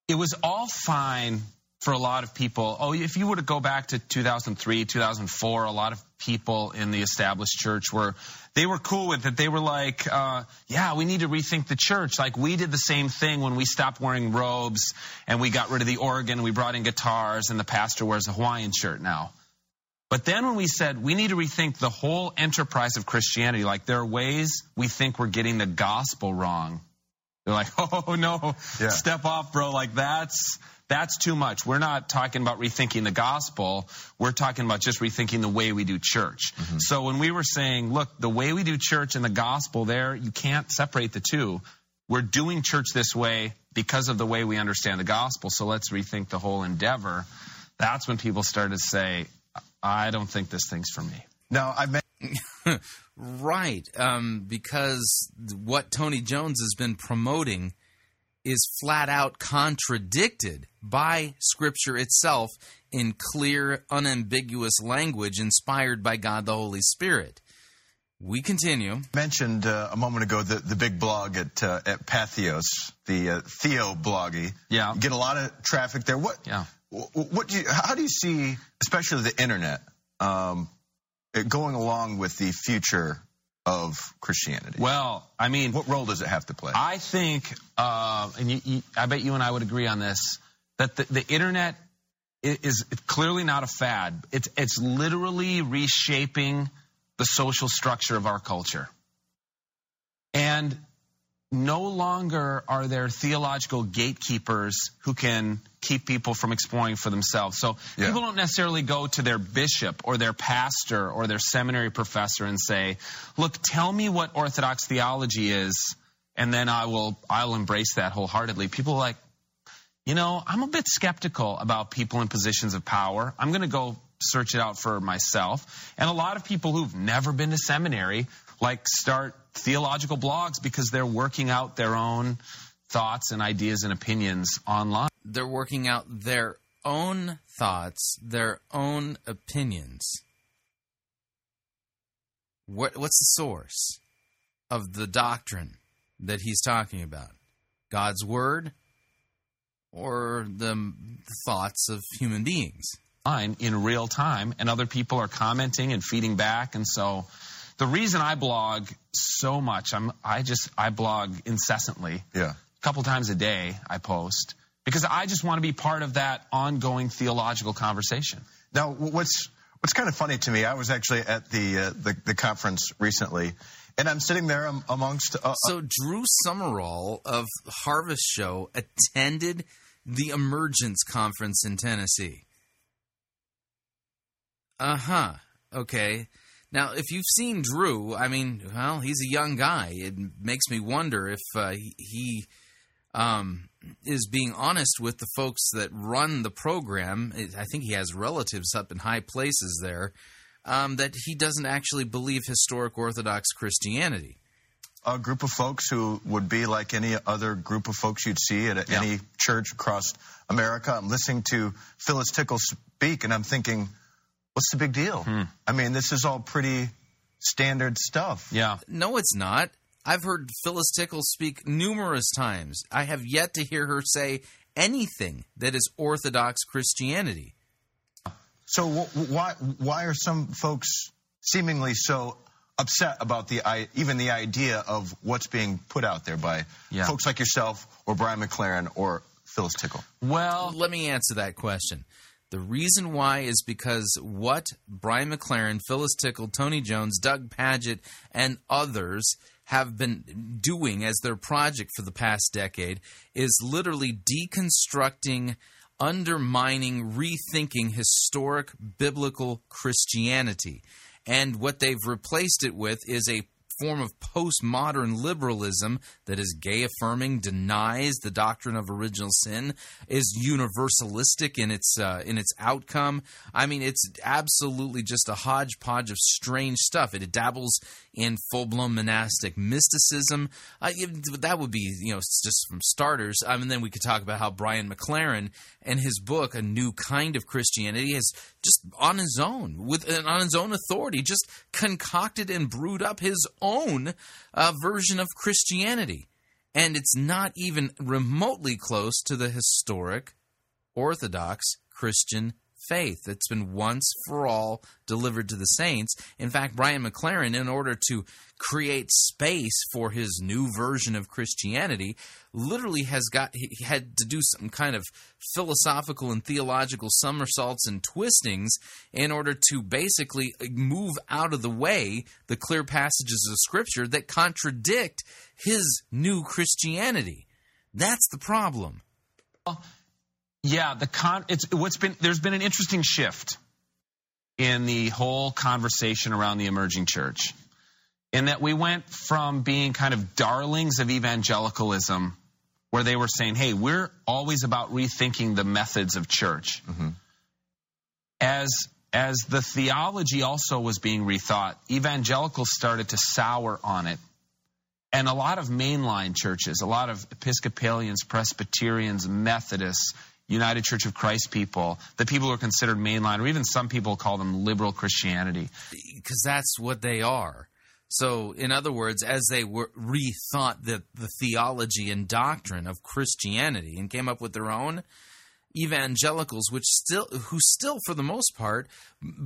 Speaker 10: it was all fine for a lot of people. Oh, if you were to go back to 2003, 2004, a lot of people in the established church were they were cool with it. They were like, uh, "Yeah, we need to rethink the church." Like we did the same thing when we stopped wearing robes and we got rid of the organ. We brought in guitars, and the pastor wears a Hawaiian shirt now. But then when we said we need to rethink the whole enterprise of Christianity, like there are ways we think we're getting the gospel wrong. They're like, oh no,
Speaker 9: Yeah.
Speaker 10: step off, bro. Like that's that's too much. We're not talking about rethinking the gospel. We're talking about just rethinking the way we do church. So when we were saying, look, the way we do church and the gospel there, you can't separate the two. We're doing church this way because of the way we understand the gospel. So let's rethink the whole endeavor. That's when people started to say, I don't think this thing's for me.
Speaker 9: Now, I meant
Speaker 1: Right, um, because what Tony Jones has been promoting is flat out contradicted by Scripture itself in clear, unambiguous language inspired by God the Holy Spirit. We continue.
Speaker 9: mentioned uh, a moment ago the, the big blog at uh, at Patheos, the uh, Theoblogy.
Speaker 10: Yeah.
Speaker 9: You get a lot of traffic there. What?
Speaker 10: Yeah.
Speaker 9: wh- What do you? How do you see, especially the internet, um, going along with the future of Christianity?
Speaker 10: Well, I mean,
Speaker 9: what role does it have to play?
Speaker 10: I think, uh, and you, you, I bet you and I would agree on this, that the, the internet is clearly not a fad. It's, it's literally reshaping the social structure of our culture. And no longer are there theological gatekeepers who can keep people from exploring for themselves. So
Speaker 9: Yeah.
Speaker 10: people don't necessarily go to their bishop or their pastor or their seminary professor and say, "Look, tell me what orthodox theology is, and then I will I'll embrace that wholeheartedly." People are like, "You know, I'm a bit skeptical about people in positions of power. I'm going to go search it out for myself." And a lot of people who've never been to seminary like start theological blogs because they're working out their own thoughts and ideas and opinions online.
Speaker 1: They're working out their own thoughts, their own opinions. What, what's the source of the doctrine that he's talking about? God's word or the thoughts of human beings?
Speaker 10: in real time, and other people are commenting and feeding back. And so, the reason I blog so much, I'm I just I blog incessantly.
Speaker 9: Yeah.
Speaker 10: A couple times a day, I post because I just want to be part of that ongoing theological conversation.
Speaker 9: Now, what's what's kind of funny to me, I was actually at the uh, the, the conference recently, and I'm sitting there amongst. Uh,
Speaker 1: So Drew Summerall of Harvest Show attended the Emergence Conference in Tennessee. Uh huh. Okay. Now, if you've seen Drew, I mean, well, he's a young guy. It makes me wonder if uh, he, he um, is being honest with the folks that run the program. I think he has relatives up in high places there. Um, that he doesn't actually believe historic Orthodox Christianity.
Speaker 9: a group of folks who would be like any other group of folks you'd see at
Speaker 1: Yeah.
Speaker 9: any church across America. I'm listening to Phyllis Tickle speak, and I'm thinking, what's the big deal? Hmm. I mean, this is all pretty standard stuff.
Speaker 10: Yeah.
Speaker 1: No, it's not. I've heard Phyllis Tickle speak numerous times. I have yet to hear her say anything that is Orthodox Christianity.
Speaker 9: So wh- why why are some folks seemingly so upset about the even the idea of what's being put out there by
Speaker 10: Yeah.
Speaker 9: folks like yourself or Brian McLaren or Phyllis Tickle?
Speaker 10: Well,
Speaker 1: let me answer that question. The reason why is because what Brian McLaren, Phyllis Tickle, Tony Jones, Doug Pagitt, and others have been doing as their project for the past decade is literally deconstructing, undermining, rethinking historic biblical Christianity. And what they've replaced it with is a form of postmodern liberalism that is gay affirming, denies the doctrine of original sin, is universalistic in its uh, in its outcome. I mean, it's absolutely just a hodgepodge of strange stuff. It dabbles in full blown monastic mysticism. Uh, that would be you know just from starters. I mean, then we could talk about how Brian McLaren and his book, A New Kind of Christianity, has just on his own with on his own authority just concocted and brewed up his own uh, version of Christianity. And it's not even remotely close to the historic Orthodox Christian faith that's been once for all delivered to the saints. In fact, Brian McLaren, in order to create space for his new version of Christianity, literally has got he had to do some kind of philosophical and theological somersaults and twistings in order to basically move out of the way the clear passages of scripture that contradict his new Christianity. That's the problem.
Speaker 10: Yeah, the con it's what's been there's been an interesting shift in the whole conversation around the emerging church. In that we went from being kind of darlings of evangelicalism where they were saying, "Hey, we're always about rethinking the methods of church." Mm-hmm. As as the theology also was being rethought, evangelicals started to sour on it. And a lot of mainline churches, a lot of Episcopalians, Presbyterians, Methodists, United Church of Christ people, the people who are considered mainline, or even some people call them liberal Christianity.
Speaker 1: because that's what they are. So, in other words, as they were rethought the, the theology and doctrine of Christianity and came up with their own evangelicals, which still, who still, for the most part,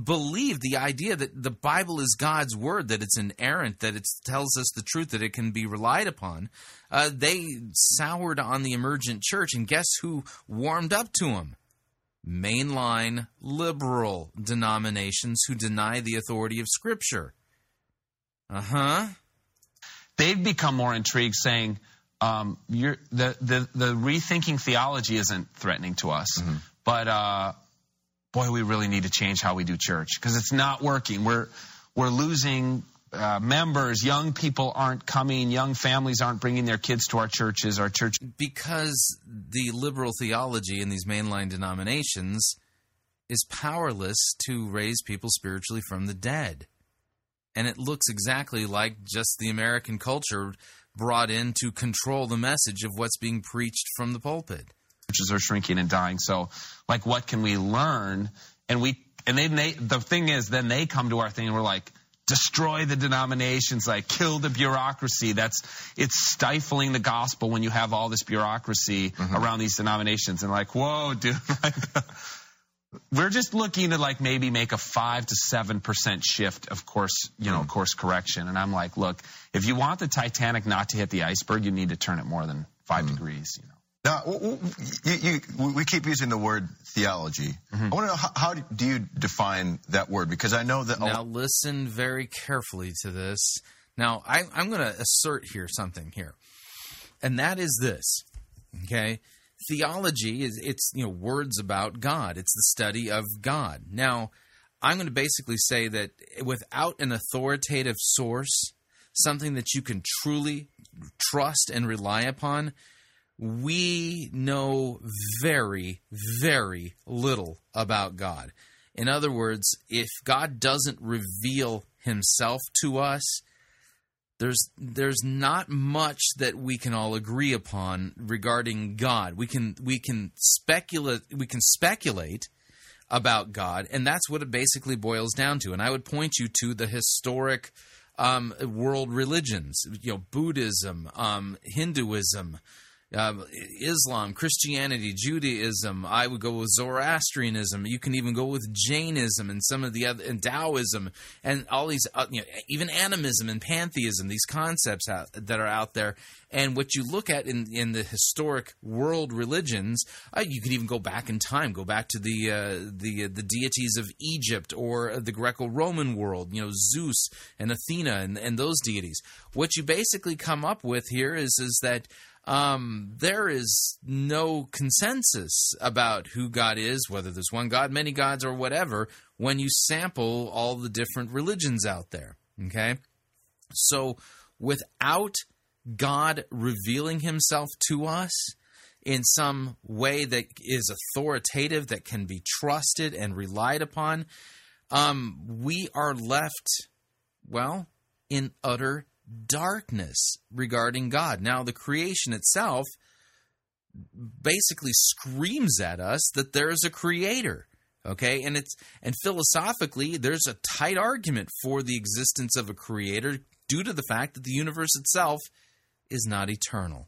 Speaker 1: believe the idea that the Bible is God's word, that it's inerrant, that it tells us the truth, that it can be relied upon. Uh, they soured on the emergent church, and guess who warmed up to them? Mainline liberal denominations who deny the authority of Scripture. Uh huh.
Speaker 10: They've become more intrigued, saying, um, you're, the, the, the rethinking theology isn't threatening to us, but uh, boy, we really need to change how we do church because it's not working. We're, we're losing uh, members. Young people aren't coming. Young families aren't bringing their kids to our churches. Our church
Speaker 1: Because the liberal theology in these mainline denominations is powerless to raise people spiritually from the dead. And it looks exactly like just the American culture brought in to control the message of what's being preached from the pulpit.
Speaker 10: churches are shrinking and dying. So, like, what can we learn? And we, and then they, the thing is, then they come to our thing and we're like, destroy the denominations, like kill the bureaucracy. That's, it's stifling the gospel when you have all this bureaucracy mm-hmm. around these denominations. And like, whoa, dude, like, we're just looking to like maybe make a five to seven percent shift of course, you know, course correction. And I'm like, look, if you want the Titanic not to hit the iceberg, you need to turn it more than 5 mm-hmm. degrees. You know.
Speaker 9: Now, w- w- you, you, we keep using the word theology. Mm-hmm. I want to know how, how do you define that word? Because I know that a-
Speaker 1: Now, listen very carefully to this. Now, I, I'm going to assert here something here, and that is this. Okay, theology is it's you know words about God. It's the study of God. Now, I'm going to basically say that without an authoritative source, something that you can truly trust and rely upon, we know very, very little about God. In other words, if God doesn't reveal himself to us, there's there's not much that we can all agree upon regarding God. We can we can speculate we can speculate about God, and that's what it basically boils down to. And I would point you to the historic um, world religions, you know, Buddhism, um, Hinduism, uh, Islam, Christianity, Judaism. I would go with Zoroastrianism. You can even go with Jainism and some of the other, and Taoism, and all these, uh, you know, even animism and pantheism. These concepts out, that are out there, and what you look at in in the historic world religions, uh, you could even go back in time, go back to the uh, the the deities of Egypt or the Greco-Roman world. You know, Zeus and Athena and, and those deities. What you basically come up with here is is that um, there is no consensus about who God is, whether there's one God, many gods, or whatever, when you sample all the different religions out there. Okay? So, without God revealing himself to us in some way that is authoritative, that can be trusted and relied upon, um, we are left, well, in utter darkness regarding God. Now, the creation itself basically screams at us that there is a creator. Okay, and it's and philosophically, there's a tight argument for the existence of a creator due to the fact that the universe itself is not eternal.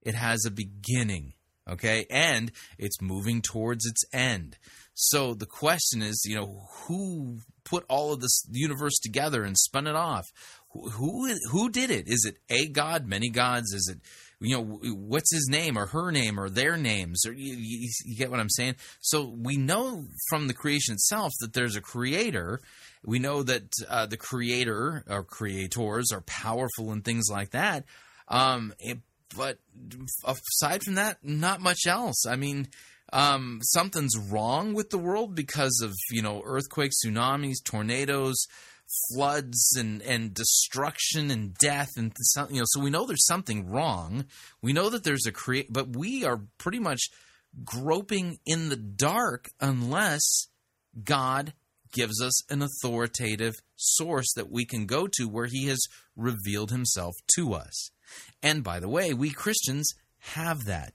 Speaker 1: It has a beginning Okay, and it's moving towards its end. So the question is, you know, who put all of this universe together and spun it off? Who who, did it? Is it a god, many gods? Is it you know what's his name or her name or their names? Or you, you, you get what i'm saying? So we know from the creation itself that there's a creator. We know that uh, the creator or creators are powerful and things like that. Um, it- but aside from that not much else. I mean um, something's wrong with the world because of you know earthquakes tsunamis tornadoes floods and and destruction and death and some, you know so we know there's something wrong. We know that there's a create but we are pretty much groping in the dark unless god gives us an authoritative source that we can go to where he has revealed himself to us. And by the way we christians have that.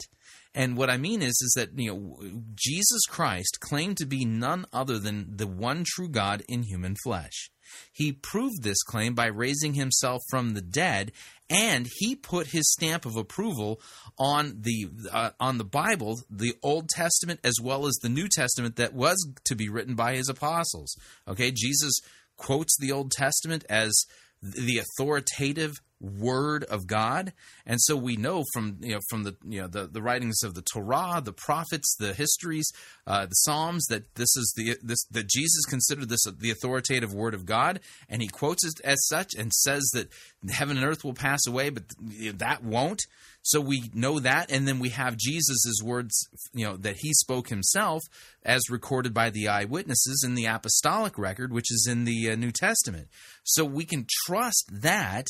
Speaker 1: And what I mean is, is that you know Jesus Christ claimed to be none other than the one true God in human flesh. He proved this claim by raising himself from the dead, and he put his stamp of approval on the uh, on the Bible, the Old Testament as well as the New Testament that was to be written by his apostles. Okay, Jesus quotes the Old Testament as the authoritative word of God, and so we know from you know from the you know the, the writings of the Torah, the prophets, the histories, uh, the Psalms that this is the this that Jesus considered this the authoritative word of God, and he quotes it as such and says that heaven and earth will pass away, but that won't. So we know that, and then we have Jesus' words, you know, that he spoke himself, as recorded by the eyewitnesses in the apostolic record, which is in the uh, New Testament. So we can trust that,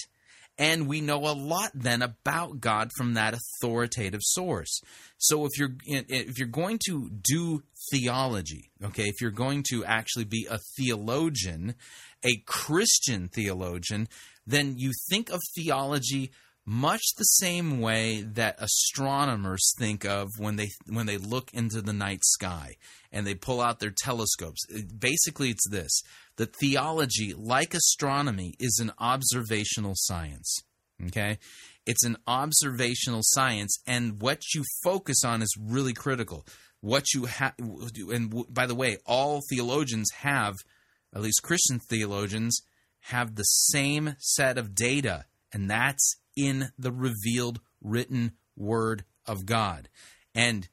Speaker 1: and we know a lot then about God from that authoritative source. So if you're if you're going to do theology, okay, if you're going to actually be a theologian, a Christian theologian, then you think of theology much the same way that astronomers think of when they when they look into the night sky and they pull out their telescopes. Basically, it's this: that theology, like astronomy, is an observational science. Okay, it's an observational science, and what you focus on is really critical. What you have, and w- by the way, all theologians have, at least Christian theologians, have the same set of data, and that's in the revealed written word of God. And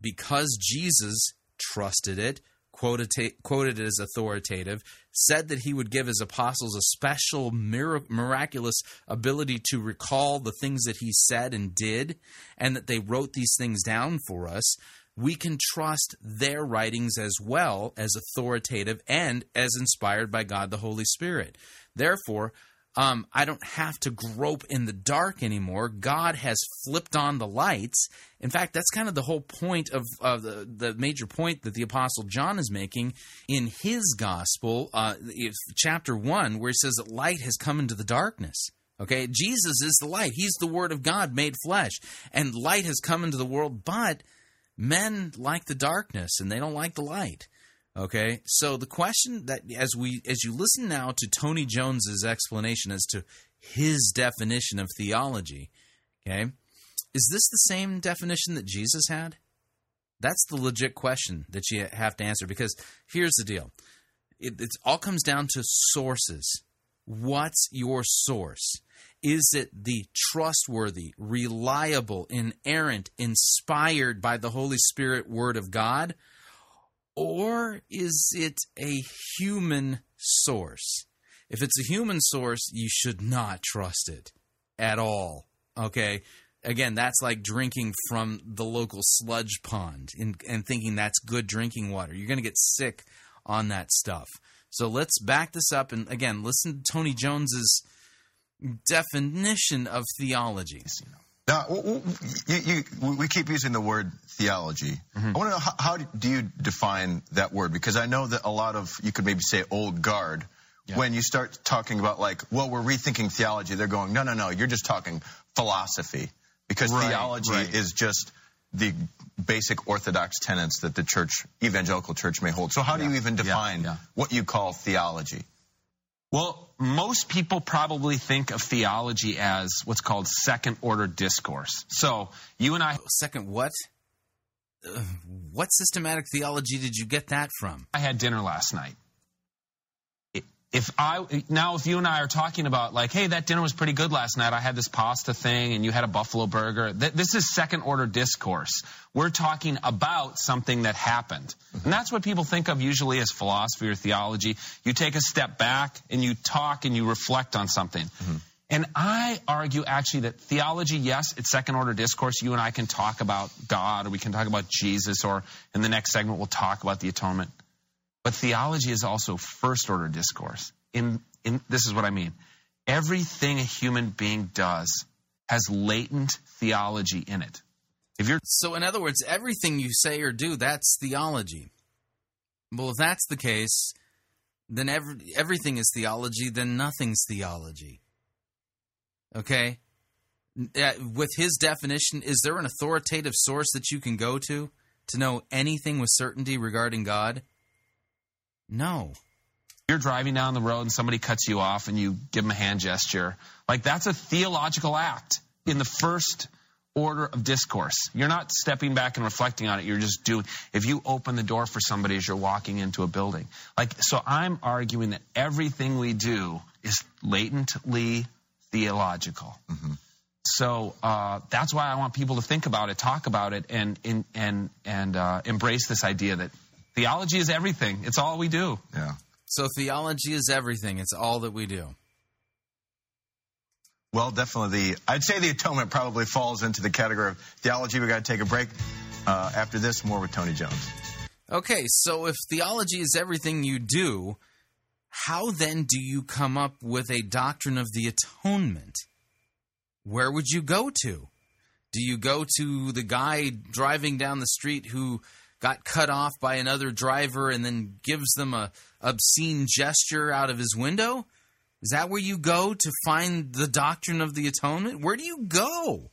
Speaker 1: because Jesus trusted it, quoted, it as authoritative, said that he would give his apostles a special miraculous ability to recall the things that he said and did, and that they wrote these things down for us, we can trust their writings as well as authoritative and as inspired by God the Holy Spirit. Therefore, um, I don't have to grope in the dark anymore. God has flipped on the lights. In fact, that's kind of the whole point of uh, the the major point that the Apostle John is making in his gospel, uh, chapter one, where he says that light has come into the darkness. Okay, Jesus is the light. He's the Word of God made flesh, and light has come into the world. But men like the darkness, and they don't like the light. Okay, so the question that as we as you listen now to Tony Jones's explanation as to his definition of theology, okay, is this the same definition that Jesus had? That's the legit question that you have to answer because here's the deal: it all comes down to sources. What's your source? Is it the trustworthy, reliable, inerrant, inspired by the Holy Spirit Word of God? Or is it a human source? If it's a human source, you should not trust it at all. Okay? Again, that's like drinking from the local sludge pond and, and thinking that's good drinking water. You're going to get sick on that stuff. So let's back this up and again, listen to Tony Jones's definition of theology.
Speaker 9: Now, you, you, we keep using the word theology. Mm-hmm. I want to know how, how do you define that word? Because I know that a lot of, you could maybe say old guard, when you start talking about like, well, we're rethinking theology, they're going, no, no, no, you're just talking philosophy. Because
Speaker 10: Right,
Speaker 9: theology
Speaker 10: right.
Speaker 9: is just the basic orthodox tenets that the church, evangelical church may hold. So how do you even
Speaker 10: yeah,
Speaker 9: define
Speaker 10: yeah.
Speaker 9: what you call theology?
Speaker 10: Well, most people probably think of theology as what's called second order discourse. So you and I.
Speaker 1: Second what? Uh, what systematic theology did you get that from?
Speaker 10: I had dinner last night. If I now, if you and I are talking about like, hey, that dinner was pretty good last night. I had this pasta thing, and you had a buffalo burger. Th- this is second order discourse. We're talking about something that happened, mm-hmm. and that's what people think of usually as philosophy or theology. You take a step back and you talk and you reflect on something. Mm-hmm. And I argue actually that theology, yes, it's second order discourse. You and I can talk about God or we can talk about Jesus or in the next segment we'll talk about the atonement. But theology is also first order discourse. In, in this is what I mean. Everything a human being does has latent theology in it. If you're
Speaker 1: So, in other words, everything you say or do, that's theology. Well, if that's the case, then every, everything is theology, then nothing's theology. Okay? Uh, With his definition, is there an authoritative source that you can go to to know anything with certainty regarding God? No.
Speaker 10: you're driving down the road and somebody cuts you off and you give them a hand gesture, like that's a theological act in the first order of discourse. You're not stepping back and reflecting on it. You're just doing. If you open the door for somebody as you're walking into a building, like so, I'm arguing that everything we do is latently theological. So uh, that's why I want people to think about it, talk about it, and and and and uh, embrace this idea that theology is everything. It's all we do.
Speaker 9: Yeah.
Speaker 1: So, theology is everything, it's all that we do.
Speaker 9: Well, definitely the. I'd say the atonement probably falls into the category of theology. We got to take a break. Uh, after this, more with Tony Jones.
Speaker 1: Okay, so if theology is everything you do, how then do you come up with a doctrine of the atonement? Where would you go to? Do you go to the guy driving down the street who got cut off by another driver and then gives them a obscene gesture out of his window? Is that where you go to find the doctrine of the atonement? Where do you go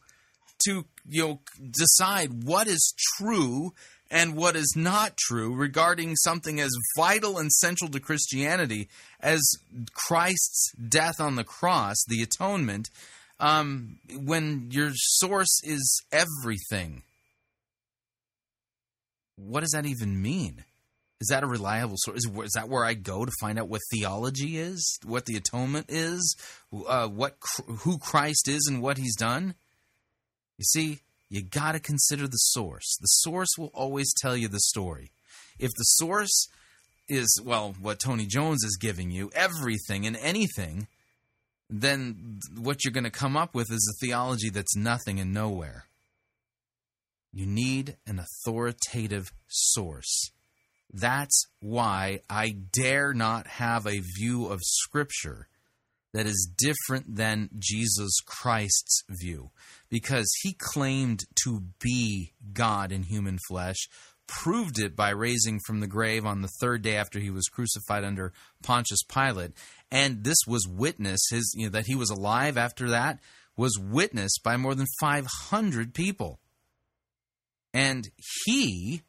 Speaker 1: to you know decide what is true and what is not true regarding something as vital and central to Christianity as Christ's death on the cross, the atonement, um, when your source is everything? What does that even mean? Is that a reliable source? Is, is that where I go to find out what theology is, what the atonement is, uh, what who Christ is, and what He's done? You see, you got to consider the source. The source will always tell you the story. If the source is well, what Tony Jones is giving you, everything and anything, then what you're going to come up with is a theology that's nothing and nowhere. You need an authoritative source. That's why I dare not have a view of Scripture that is different than Jesus Christ's view, because he claimed to be God in human flesh, proved it by raising from the grave on the third day after he was crucified under Pontius Pilate, and this was witness his you know, that he was alive after that was witnessed by more than 500 people. And he,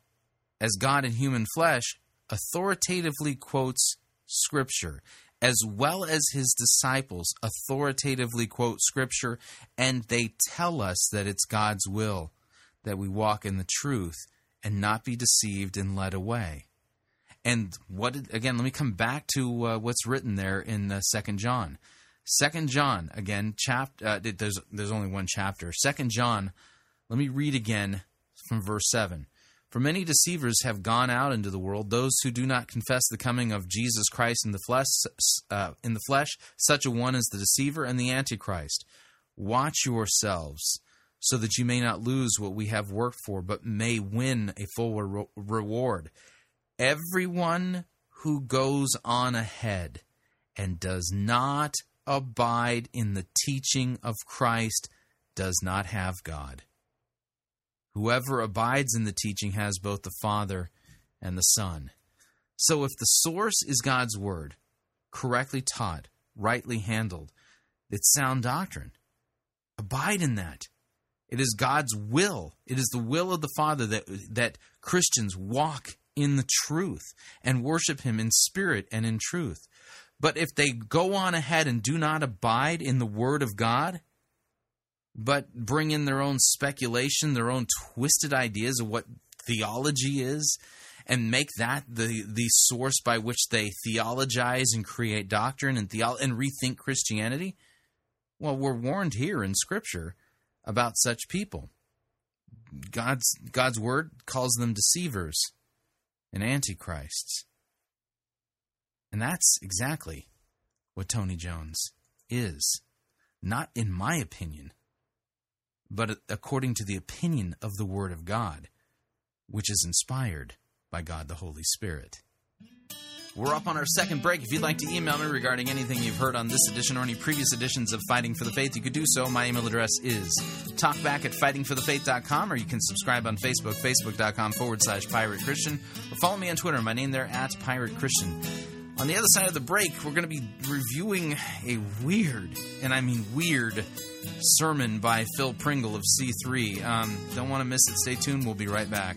Speaker 1: as God in human flesh, authoritatively quotes Scripture, as well as his disciples authoritatively quote Scripture, and they tell us that it's God's will that we walk in the truth and not be deceived and led away. And what again? Let me come back to uh, what's written there in uh, Second John. Second John again, chap. Uh, there's there's only one chapter. Second John. Let me read again from verse seven. For many deceivers have gone out into the world; those who do not confess the coming of Jesus Christ in the flesh. Uh, in the flesh, such a one is the deceiver and the antichrist. Watch yourselves, so that you may not lose what we have worked for, but may win a full re- reward. Everyone who goes on ahead and does not abide in the teaching of Christ does not have God. Whoever abides in the teaching has both the Father and the Son. So if the source is God's Word, correctly taught, rightly handled, it's sound doctrine. Abide in that. It is God's will. It is the will of the Father that, that Christians walk in the truth and worship Him in spirit and in truth. But if they go on ahead and do not abide in the Word of God, but bring in their own speculation, their own twisted ideas of what theology is, and make that the the source by which they theologize and create doctrine and theo- and rethink Christianity, well, we're warned here in Scripture about such people. God's God's word calls them deceivers and antichrists. And that's exactly what Tony Jones is. Not in my opinion, but according to the opinion of the Word of God, which is inspired by God the Holy Spirit. We're up on our second break. If you'd like to email me regarding anything you've heard on this edition or any previous editions of Fighting for the Faith, you could do so. My email address is talkback at fightingforthefaith.com, or you can subscribe on Facebook, facebook.com forward slash pirate Christian, or follow me on Twitter. My name there at pirate Christian. On the other side of the break, we're going to be reviewing a weird, and I mean weird, sermon by Phil Pringle of C3. Um, don't want to miss it. Stay tuned. We'll be right back.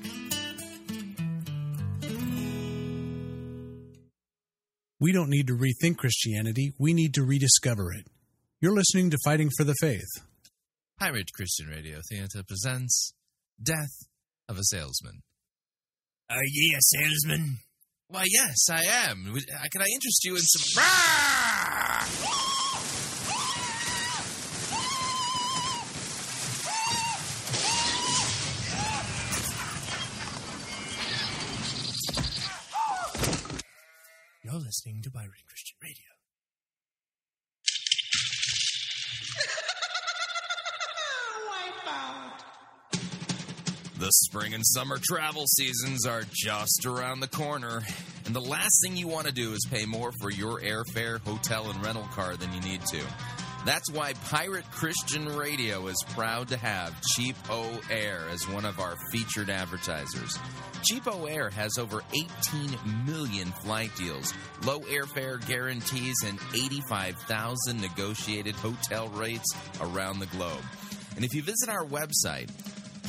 Speaker 2: We don't need to rethink Christianity, we need to rediscover it. You're listening to Fighting for the Faith.
Speaker 1: Pirate Christian Radio Theater presents Death of a Salesman.
Speaker 11: Are ye a salesman?
Speaker 1: Why, yes, I am. Uh, Can I interest you in some.
Speaker 11: You're listening to Pirate Christian Radio.
Speaker 1: The spring and summer travel seasons are just around the corner, and the last thing you want to do is pay more for your airfare, hotel, and rental car than you need to. That's why Pirate Christian Radio is proud to have Cheapo Air as one of our featured advertisers. CheapOair has over 18 million flight deals, low airfare guarantees, and 85,000 negotiated hotel rates around the globe. And if you visit our website,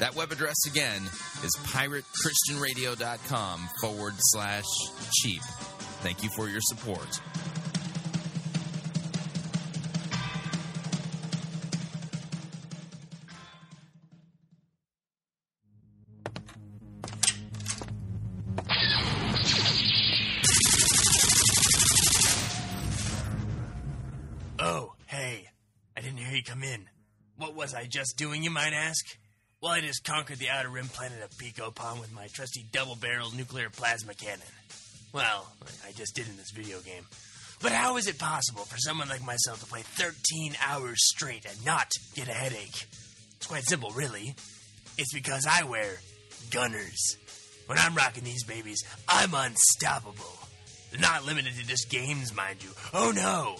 Speaker 1: That web address again is piratechristianradio.com forward slash cheap. Thank you for your support.
Speaker 11: Oh, hey. I didn't hear you come in. What was I just doing, you might ask? Well, I just conquered the outer rim planet of Pico Palm with my trusty double barreled nuclear plasma cannon. Well, I just did in this video game. But how is it possible for someone like myself to play 13 hours straight and not get a headache? It's quite simple, really. It's because I wear Gunnars. When I'm rocking these babies, I'm unstoppable. They're not limited to just games, mind you. Oh no!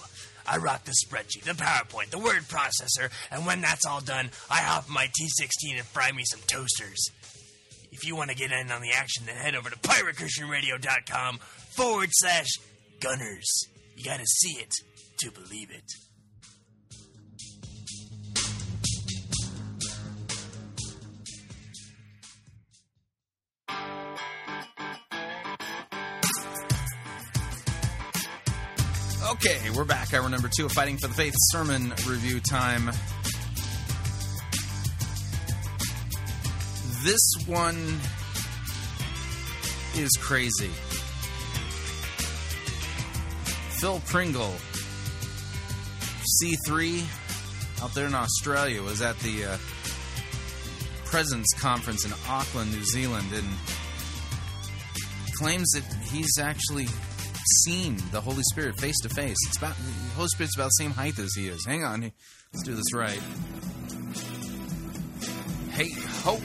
Speaker 11: I rock the spreadsheet, the PowerPoint, the word processor, and when that's all done, I hop my T16 and fry me some toasters. If you want to get in on the action, then head over to piratechristianradio.com forward slash gunners. You gotta see it to believe it.
Speaker 1: Okay, we're back. Hour number two of Fighting for the Faith sermon review time. This one is crazy. Phil Pringle, C3, out there in Australia, was at the uh, Presence Conference in Auckland, New Zealand, and claims that he's actually seen the Holy Spirit face to face. It's about the Holy Spirit's about the same height as he is. Hang on, let's do this right. Hey ho!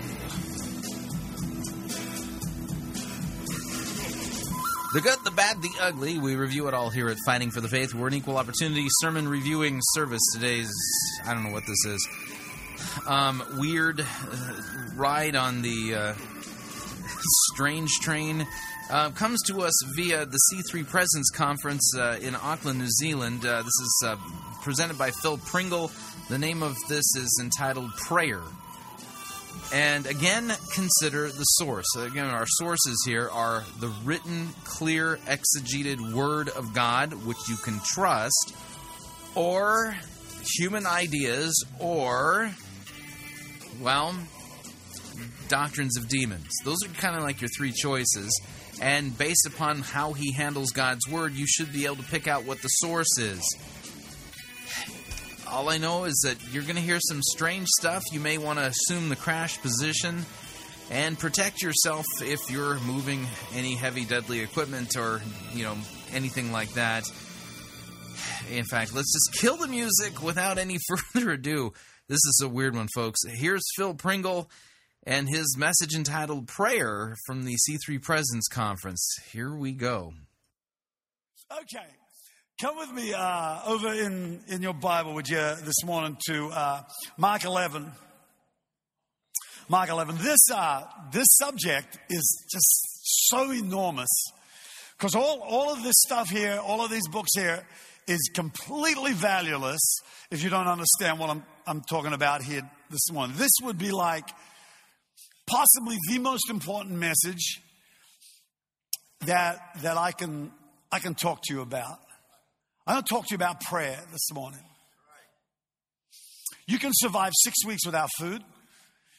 Speaker 1: The good, the bad, the ugly. We review it all here at Fighting for the Faith. We're an equal opportunity sermon reviewing service. Today's, I don't know what this is. Um, weird uh, ride on the uh, strange train. Uh, comes to us via the C3 Presence Conference uh, in Auckland, New Zealand. Uh, this is uh, presented by Phil Pringle. The name of this is entitled Prayer. And again, consider the source. Again, our sources here are the written, clear, exegeted Word of God, which you can trust, or human ideas, or, well, doctrines of demons. Those are kind of like your three choices. And based upon how he handles God's Word, you should be able to pick out what the source is. All I know is that you're going to hear some strange stuff. You may want to assume the crash position and protect yourself if you're moving any heavy, deadly equipment or, you know, anything like that. In fact, let's just kill the music without any further ado. This is a weird one, folks. Here's Phil Pringle and his message entitled Prayer from the C3 Presence Conference. Here we go.
Speaker 12: Okay. Come with me uh, over in, in your Bible, would you, this morning to uh, Mark 11. Mark 11. This, uh, this subject is just so enormous because all, all of this stuff here, all of these books here, is completely valueless if you don't understand what I'm, I'm talking about here this morning. This would be like possibly the most important message that, that I, can, I can talk to you about. I want to talk to you about prayer this morning. You can survive six weeks without food.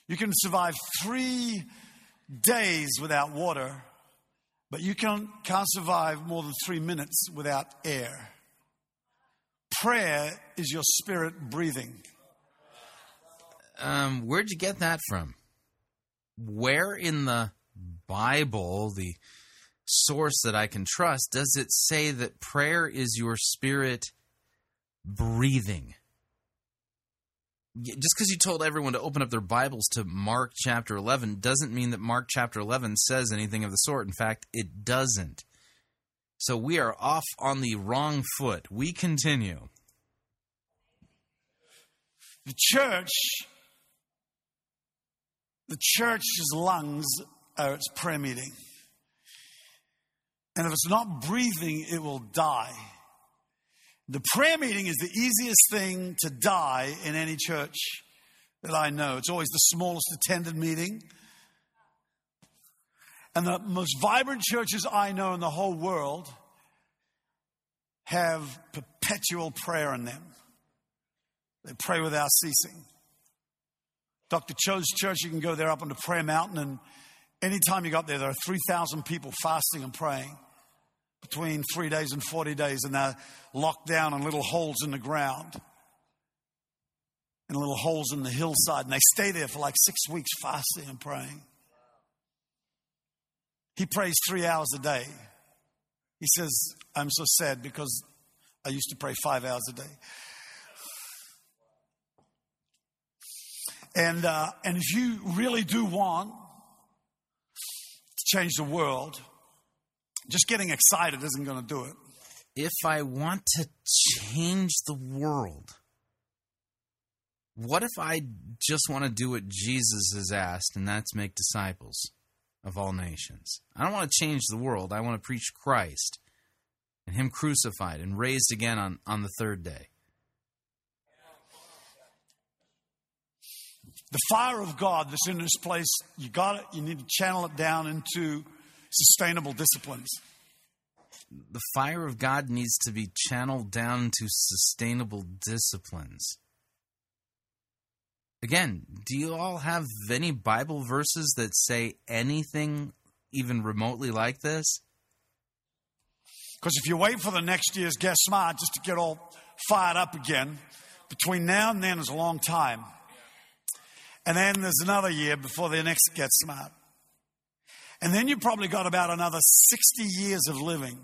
Speaker 12: You can survive three days without water, but you can, can't survive more than three minutes without air. Prayer is your spirit breathing.
Speaker 1: Um, where'd you get that from? Where in the Bible, the source that I can trust, does it say that prayer is your spirit breathing? Just because you told everyone to open up their Bibles to Mark chapter 11 doesn't mean that Mark chapter 11 says anything of the sort. In fact, it doesn't. So we are off on the wrong foot. We continue.
Speaker 12: The church, the church's lungs are its prayer meeting. And if it's not breathing, it will die. The prayer meeting is the easiest thing to die in any church that I know. It's always the smallest attended meeting. And the most vibrant churches I know in the whole world have perpetual prayer in them. They pray without ceasing. Dr. Cho's church, you can go there up on the prayer mountain, and anytime you got there, there are 3,000 people fasting and praying between three days and 40 days, and they're locked down in little holes in the ground and little holes in the hillside, and they stay there for like six weeks fasting and praying. He prays three hours a day. He says, I'm so sad because I used to pray five hours a day. And, uh, and if you really do want to change the world, just getting excited isn't going to do it.
Speaker 1: If I want to change the world, what if I just want to do what Jesus has asked, and that's make disciples of all nations? I don't want to change the world. I want to preach Christ and Him crucified and raised again on, on the third day.
Speaker 12: The fire of God that's in this place, you got it, you need to channel it down into sustainable disciplines.
Speaker 1: The fire of God needs to be channeled down to sustainable disciplines. Again, do you all have any Bible verses that say anything even remotely like this?
Speaker 12: Because if you wait for the next year's Get Smart just to get all fired up again, between now and then is a long time. And then there's another year before the next Get Smart. And then you probably got about another 60 years of living.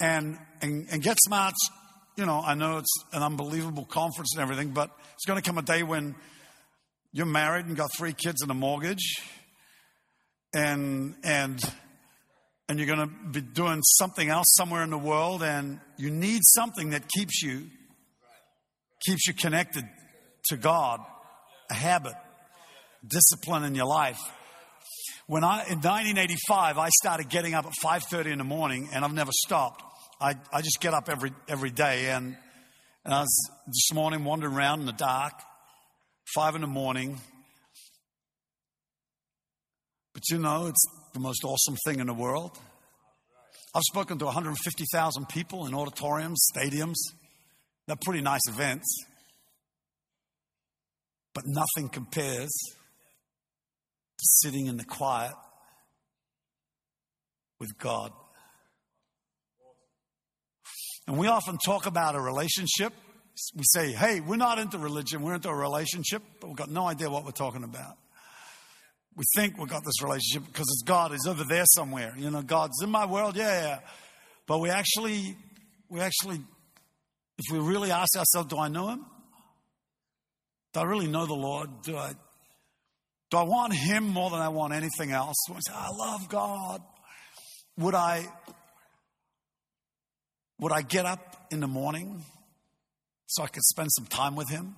Speaker 12: And, and, and Get Smart's, you know, I know it's an unbelievable conference and everything, but it's going to come a day when you're married and got three kids and a mortgage. And, and and you're going to be doing something else somewhere in the world, and you need something that keeps you keeps you connected to God, a habit, discipline in your life. When I in 1985, I started getting up at 5:30 in the morning, and I've never stopped. I, I just get up every every day, and, and I was this morning wandering around in the dark, five in the morning. But you know, it's the most awesome thing in the world. I've spoken to 150,000 people in auditoriums, stadiums. They're pretty nice events. But nothing compares to sitting in the quiet with God. And we often talk about a relationship. We say, hey, we're not into religion, we're into a relationship, but we've got no idea what we're talking about. We think we've got this relationship because it's God is over there somewhere. You know, God's in my world, yeah, yeah. But we actually, we actually, if we really ask ourselves, do I know Him? Do I really know the Lord? Do I, do I want Him more than I want anything else? I say, I love God. Would I, would I get up in the morning so I could spend some time with Him?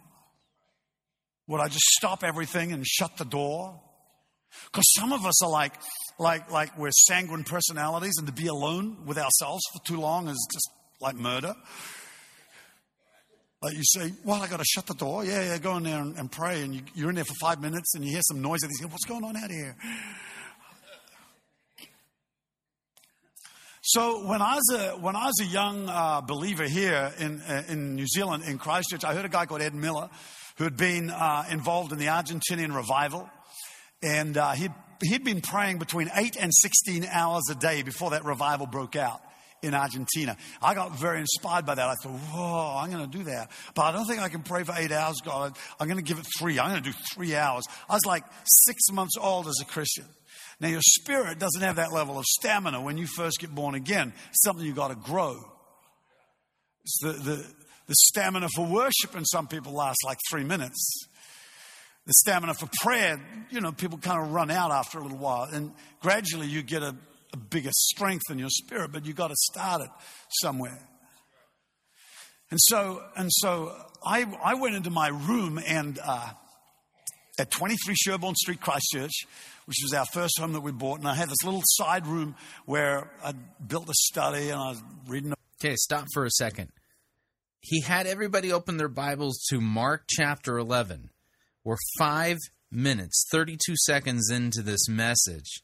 Speaker 12: Would I just stop everything and shut the door? Because some of us are like, like, like we're sanguine personalities, and to be alone with ourselves for too long is just like murder. Like you say, well, I got to shut the door. Yeah, yeah, go in there and, and pray. And you, are in there for five minutes, and you hear some noise, and you go, what's going on out here? So when I was a when I was a young uh, believer here in uh, in New Zealand in Christchurch, I heard a guy called Ed Miller who had been uh, involved in the Argentinian revival. And uh, he'd, he'd been praying between 8 and 16 hours a day before that revival broke out in Argentina. I got very inspired by that. I thought, whoa, I'm going to do that. But I don't think I can pray for eight hours, God. I'm going to give it three. I'm going to do three hours. I was like six months old as a Christian. Now, your spirit doesn't have that level of stamina when you first get born again. It's something you've got to grow. It's the, the, the stamina for worship in some people lasts like three minutes the stamina for prayer, you know, people kind of run out after a little while. And gradually you get a, a bigger strength in your spirit, but you've got to start it somewhere. And so, and so I, I went into my room and uh, at 23 Sherborne Street, Christchurch, which was our first home that we bought, and I had this little side room where I built a study and I was reading.
Speaker 1: Okay, stop for a second. He had everybody open their Bibles to Mark chapter 11. We're five minutes, 32 seconds into this message.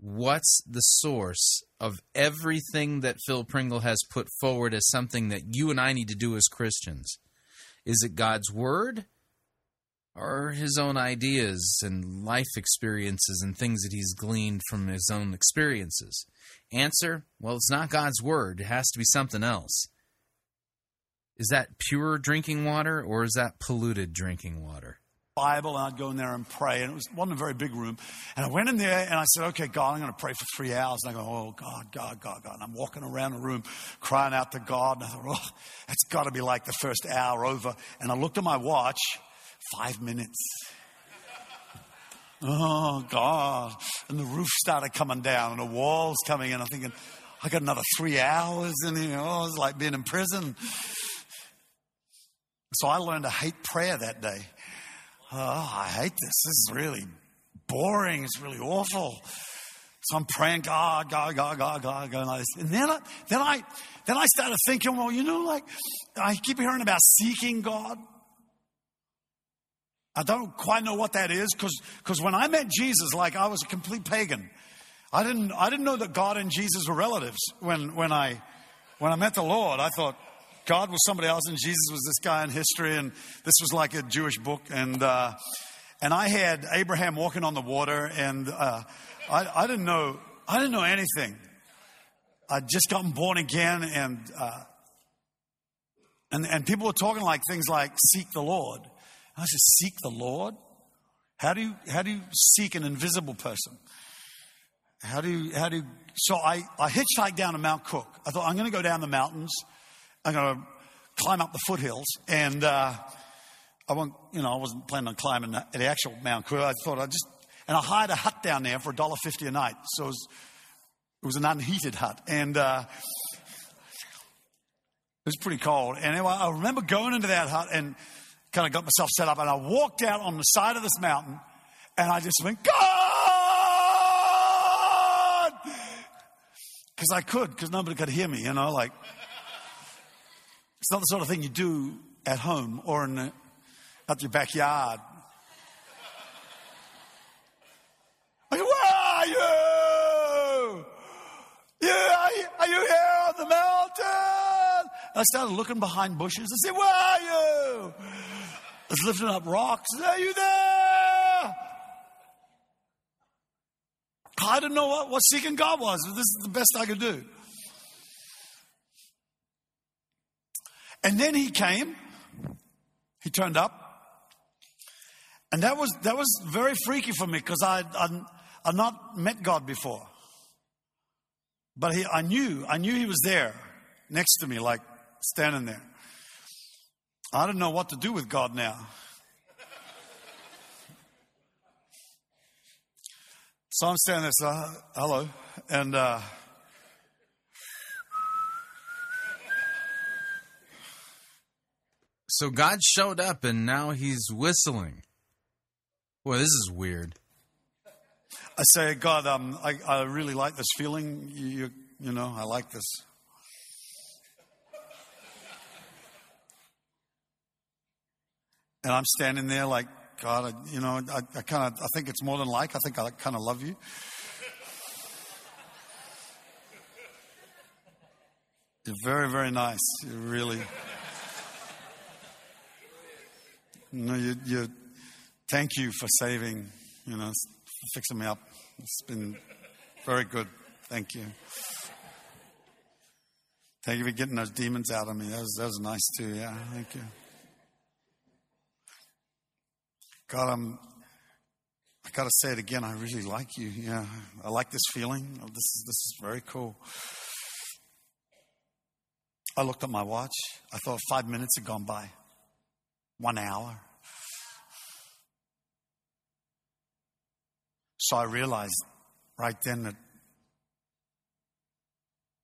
Speaker 1: What's the source of everything that Phil Pringle has put forward as something that you and I need to do as Christians? Is it God's Word? Or his own ideas and life experiences and things that he's gleaned from his own experiences? Answer Well, it's not God's Word. It has to be something else. Is that pure drinking water or is that polluted drinking water?
Speaker 12: Bible, and I'd go in there and pray. And it was, wasn't a very big room. And I went in there and I said, okay, God, I'm going to pray for three hours. And I go, oh, God, God, God, God. And I'm walking around the room crying out to God. And I thought, oh, that's got to be like the first hour over. And I looked at my watch, five minutes. Oh, God. And the roof started coming down and the walls coming in. I'm thinking, I got another three hours in here. Oh, it's like being in prison. So I learned to hate prayer that day. Oh, I hate this. This is really boring. It's really awful. So I'm praying, God, God, God, God, God, God, like this. And then I, then I, then I started thinking, well, you know, like I keep hearing about seeking God. I don't quite know what that is because because when I met Jesus, like I was a complete pagan. I didn't I didn't know that God and Jesus were relatives when when I when I met the Lord. I thought, God was somebody else and Jesus was this guy in history, and this was like a Jewish book. And uh, and I had Abraham walking on the water, and uh, I, I, didn't know I didn't know anything. I'd just gotten born again, and uh, and and people were talking like things like seek the Lord. I said, seek the Lord. How do you how do you seek an invisible person? How do you how do you, so I I hitchhiked down to Mount Cook. I thought I'm going to go down the mountains. I'm going to climb up the foothills. And uh, I, won't, you know, I wasn't planning on climbing the, the actual Mount Cook. I thought I'd just, and I hired a hut down there for $1.50 a night. So it was, it was an unheated hut. And uh, it was pretty cold. And anyway, I remember going into that hut and kind of got myself set up. And I walked out on the side of this mountain and I just went, God! Because I could, because nobody could hear me, you know, like. It's not the sort of thing you do at home or in at your backyard. Like, where are you? You, are you here on the mountain? I started looking behind bushes. I said, Where are you? I was lifting up rocks. Are you there? I didn't know what, what seeking God was. But this is the best I could do. And then he came. He turned up. And that was, that was very freaky for me because I'd, I'd, I'd not met God before. But he, I knew, I knew he was there next to me, like standing there. I don't know what to do with God now. So I'm standing there, so, hello. And, uh,
Speaker 1: So God showed up and now he's whistling. Boy, this is weird.
Speaker 12: I say, God, um, I, I really like this feeling. You, you, you know, I like this. And I'm standing there like, God, I, you know, I, I kind of, I think it's more than like, I think I kind of love you. You're very, very nice. You really. Know, you, you, thank you for saving, you know, fixing me up. It's been very good. Thank you. Thank you for getting those demons out of me. That was, that was nice too. Yeah, thank you. God, I'm, I got to say it again. I really like you. Yeah, I like this feeling. Oh, this is, this is very cool. I looked at my watch. I thought five minutes had gone by. One hour. So I realized right then that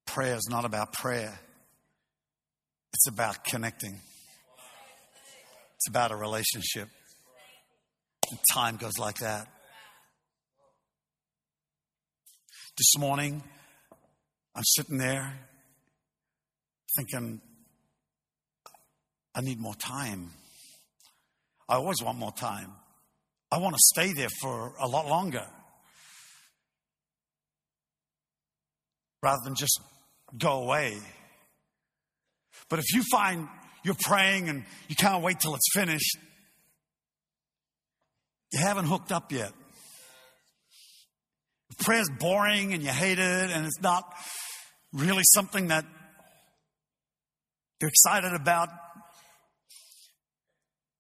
Speaker 12: prayer is not about prayer, it's about connecting, it's about a relationship. And time goes like that. This morning, I'm sitting there thinking, I need more time. I always want more time. I want to stay there for a lot longer rather than just go away. But if you find you're praying and you can't wait till it's finished, you haven't hooked up yet. If prayer's boring and you hate it and it's not really something that you're excited about.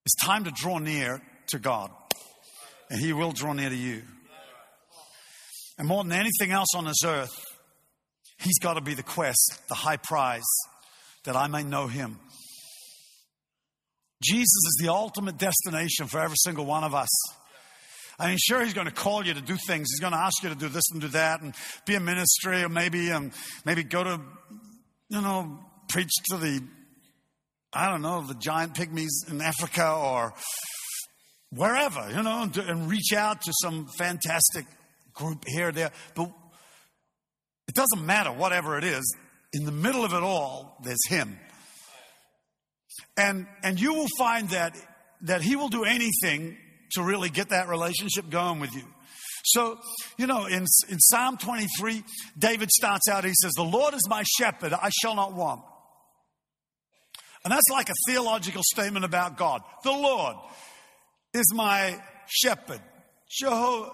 Speaker 12: It's time to draw near to God, and He will draw near to you. And more than anything else on this earth, He's got to be the quest, the high prize, that I may know Him. Jesus is the ultimate destination for every single one of us. I mean, sure, he's going to call you to do things. He's going to ask you to do this and do that, and be a ministry, or maybe, um, maybe go to, you know, preach to the, I don't know, the giant pygmies in Africa or wherever, you know, and, reach out to some fantastic group here there. But it doesn't matter, whatever it is. In the middle of it all, there's Him. And, and you will find that, that He will do anything to really get that relationship going with you. So, you know, in, in Psalm 23, David starts out, he says, The Lord is my shepherd, I shall not want. And that's like a theological statement about God. The Lord is my shepherd. Jehovah,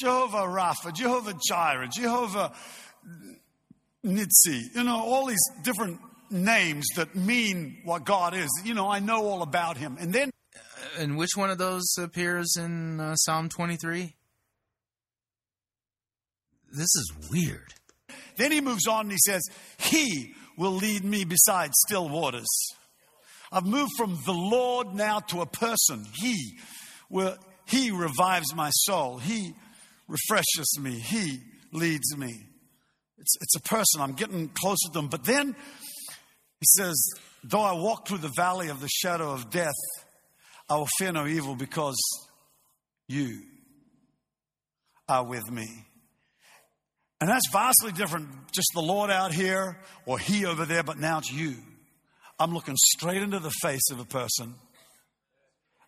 Speaker 12: Jehovah Rapha, Jehovah Jireh, Jehovah Nissi, you know, all these different names that mean what God is. You know, I know all about him. And then.
Speaker 1: And which one of those appears in uh, Psalm 23? This is weird.
Speaker 12: Then he moves on and he says, He will lead me beside still waters. I've moved from the Lord now to a person. He will, He revives my soul. He refreshes me. He leads me. It's, it's a person. I'm getting closer to them. But then he says, Though I walk through the valley of the shadow of death, I will fear no evil because you are with me. And that's vastly different, just the Lord out here or He over there, but now it's you. I'm looking straight into the face of a person.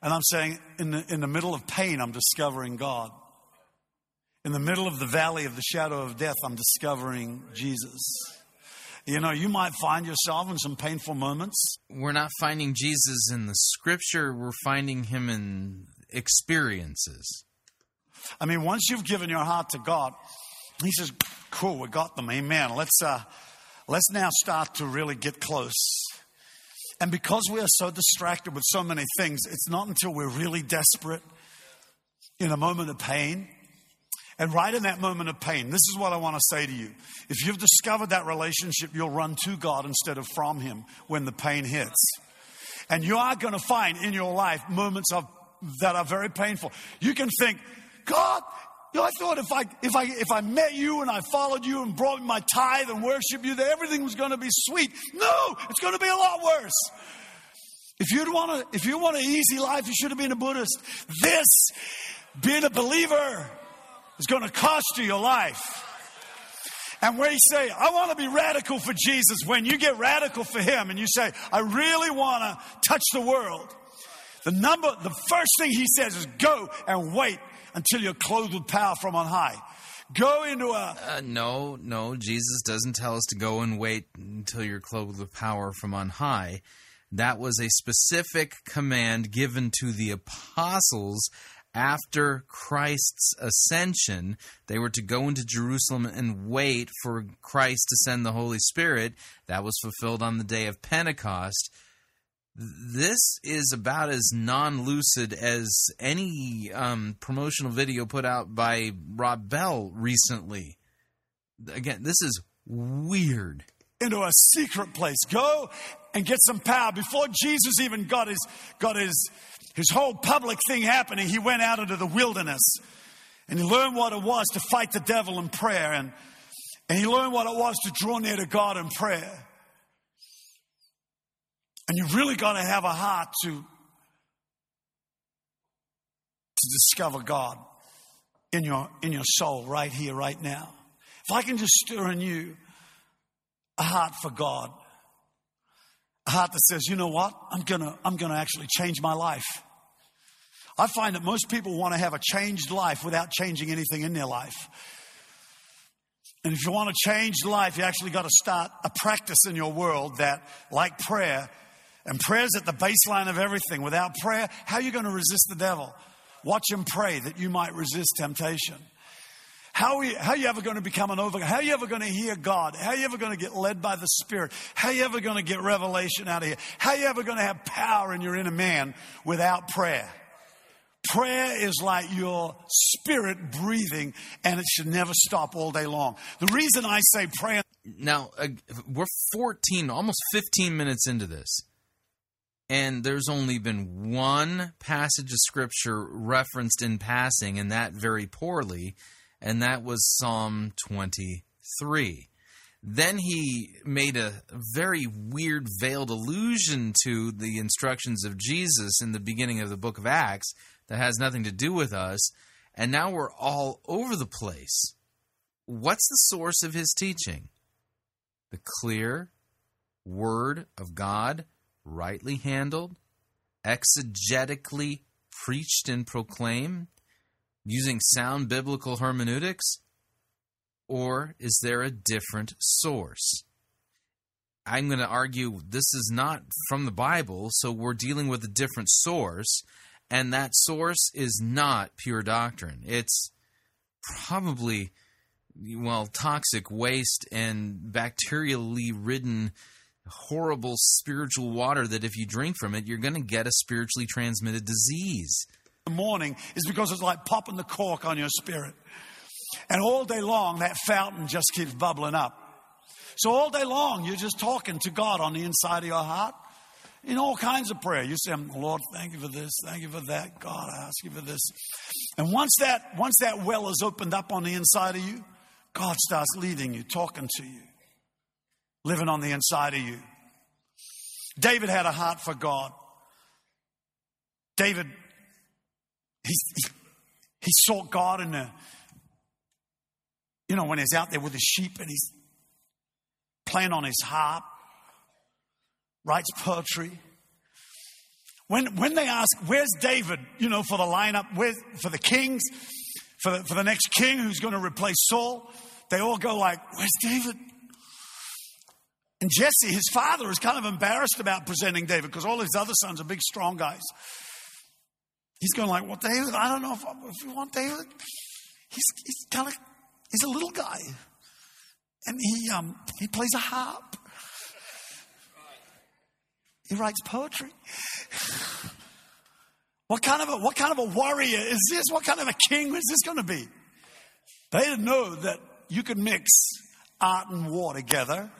Speaker 12: And I'm saying, in the, in the middle of pain, I'm discovering God. In the middle of the valley of the shadow of death, I'm discovering Jesus. You know, you might find yourself in some painful moments.
Speaker 1: We're not finding Jesus in the scripture, we're finding him in experiences.
Speaker 12: I mean, once you've given your heart to God, He says, "Cool, we got them. Amen. Let's uh, let's now start to really get close." And because we are so distracted with so many things, it's not until we're really desperate in a moment of pain. And right in that moment of pain, this is what I want to say to you. If you've discovered that relationship, you'll run to God instead of from Him when the pain hits. And you are going to find in your life moments of that are very painful. You can think, God, you know, I thought if I if I if I met you and I followed you and brought my tithe and worshiped you, that everything was going to be sweet. No, it's going to be a lot worse. If you'd want to, if you want an easy life, you should have been a Buddhist. This, being a believer, is going to cost you your life. And where you say, I want to be radical for Jesus, when you get radical for Him and you say, I really want to touch the world, the number, the first thing He says is go and wait until you're clothed with power from on high. Go into a.
Speaker 1: Uh, no, no, Jesus doesn't tell us to go and wait until you're clothed with power from on high. That was a specific command given to the apostles after Christ's ascension, they were to go into Jerusalem and wait for Christ to send the Holy Spirit. That was fulfilled on the day of Pentecost. This is about as non lucid as any um, promotional video put out by Rob Bell recently. Again, this is weird.
Speaker 12: Into a secret place. Go and get some power. Before Jesus even got his, got his, his whole public thing happening, he went out into the wilderness and he learned what it was to fight the devil in prayer and, and he learned what it was to draw near to God in prayer. And you've really got to have a heart to, to discover God in your, in your soul right here, right now. If I can just stir in you a heart for God, a heart that says, you know what, I'm gonna, I'm gonna actually change my life. I find that most people want to have a changed life without changing anything in their life. And if you want to change life, you actually got to start a practice in your world that, like prayer, and prayer's at the baseline of everything. Without prayer, how are you going to resist the devil? Watch him pray that you might resist temptation. How are, you, how are you ever going to become an overcomer? How are you ever going to hear God? How are you ever going to get led by the Spirit? How are you ever going to get revelation out of here? How are you ever going to have power in your inner man without prayer? Prayer is like your spirit breathing, and it should never stop all day long. The reason I say prayer.
Speaker 1: Now, uh, we're 14, almost 15 minutes into this and there's only been one passage of scripture referenced in passing, and that very poorly, and that was Psalm 23. Then he made a very weird veiled allusion to the instructions of Jesus in the beginning of the book of Acts that has nothing to do with us, and now we're all over the place. What's the source of his teaching? The clear Word of God rightly handled, exegetically preached and proclaimed, using sound biblical hermeneutics? Or is there a different source? I'm going to argue this is not from the Bible, so we're dealing with a different source, and that source is not pure doctrine. It's probably, well, toxic waste and bacterially ridden horrible spiritual water that if you drink from it, you're going to get a spiritually transmitted disease.
Speaker 12: The morning is because it's like popping the cork on your spirit. And all day long, that fountain just keeps bubbling up. So all day long, you're just talking to God on the inside of your heart. in all kinds of prayer. You say, Lord, thank you for this, thank you for that. God, I ask you for this. And once that once that well is opened up on the inside of you, God starts leading you, talking to you, living on the inside of you. David had a heart for God. David, he, he, sought God in the, you know, when he's out there with his sheep and he's playing on his harp, writes poetry. When, when they ask, where's David, you know, for the lineup, where's, for the kings, for the, for the next king who's going to replace Saul, they all go like, where's David? And Jesse, his father, is kind of embarrassed about presenting David because all his other sons are big, strong guys. He's going like, well, David, I don't know if, if you want David. He's, he's kind of, he's a little guy. And he, um, he plays a harp. He writes poetry. What kind of a, what kind of a warrior is this? What kind of a king is this going to be? They didn't know that you could mix art and war together.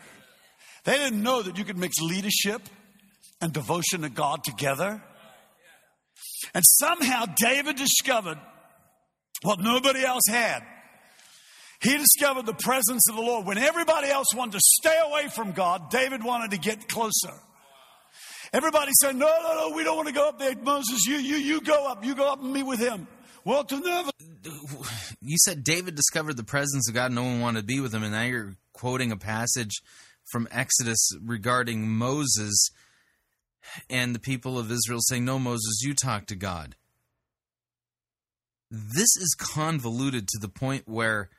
Speaker 12: They didn't know that you could mix leadership and devotion to God together. And somehow David discovered what nobody else had. He discovered the presence of the Lord. When everybody else wanted to stay away from God, David wanted to get closer. Everybody said, No, no, no, we don't want to go up there. Moses, you, you, you go up. You go up and meet with him. Well, to never.
Speaker 1: You said David discovered the presence of God. No one wanted to be with him. And now you're quoting a passage from Exodus regarding Moses and the people of Israel saying, No, Moses, you talk to God. This is convoluted to the point where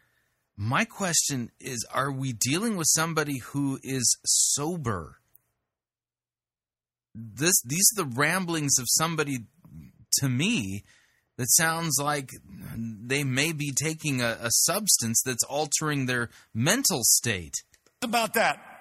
Speaker 1: my question is Are we dealing with somebody who is sober? This, these are the ramblings of somebody to me that sounds like they may be taking a, a substance that's altering their mental state.
Speaker 12: About that.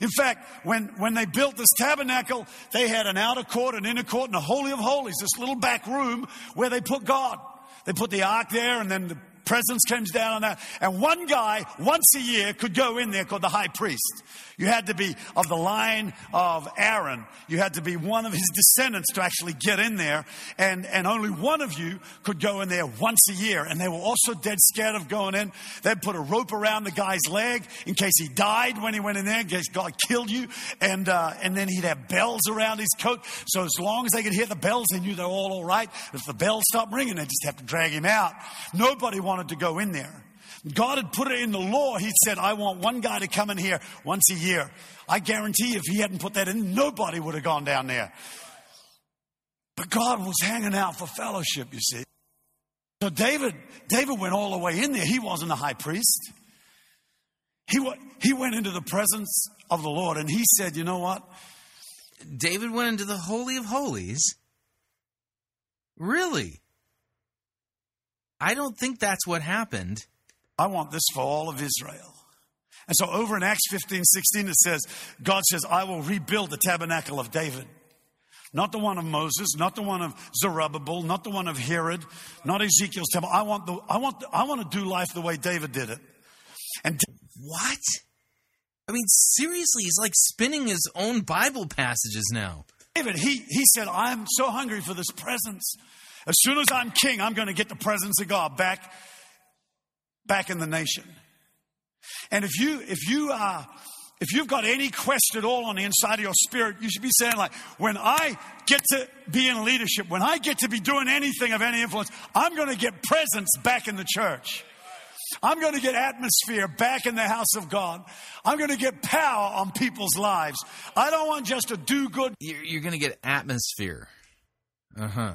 Speaker 12: In fact, when, when they built this tabernacle, they had an outer court, an inner court, and a holy of holies, this little back room where they put God. They put the ark there, and then the presence comes down on that. And one guy, once a year, could go in there called the high priest. You had to be of the line of Aaron. You had to be one of his descendants to actually get in there. And, and only one of you could go in there once a year. And they were also dead scared of going in. They'd put a rope around the guy's leg in case he died when he went in there, in case God killed you. And, uh, and then he'd have bells around his coat. So as long as they could hear the bells, they knew they were all all right. If the bells stopped ringing, they just have to drag him out. Nobody wanted to go in there. God had put it in the law. He said, I want one guy to come in here once a year. I guarantee if he hadn't put that in, nobody would have gone down there. But God was hanging out for fellowship, you see. So David, David went all the way in there. He wasn't a high priest. He, he went into the presence of the Lord and he said, You know what?
Speaker 1: David went into the Holy of Holies. Really? I don't think that's what happened.
Speaker 12: I want this for all of Israel. And so over in Acts 15, 16, it says, God says, I will rebuild the tabernacle of David. Not the one of Moses, not the one of Zerubbabel, not the one of Herod, not Ezekiel's temple. I want the, I want, the, I want to do life the way David did it. And
Speaker 1: what? I mean, seriously, he's like spinning his own Bible passages now.
Speaker 12: David, he, he said, I'm so hungry for this presence. As soon as I'm king, I'm going to get the presence of God back, back in the nation. And if you, if you, uh, if you've got any quest at all on the inside of your spirit, you should be saying like, when I get to be in leadership, when I get to be doing anything of any influence, I'm going to get presence back in the church. I'm going to get atmosphere back in the house of God. I'm going to get power on people's lives. I don't want just to do good.
Speaker 1: You're, you're going to get atmosphere. Uh huh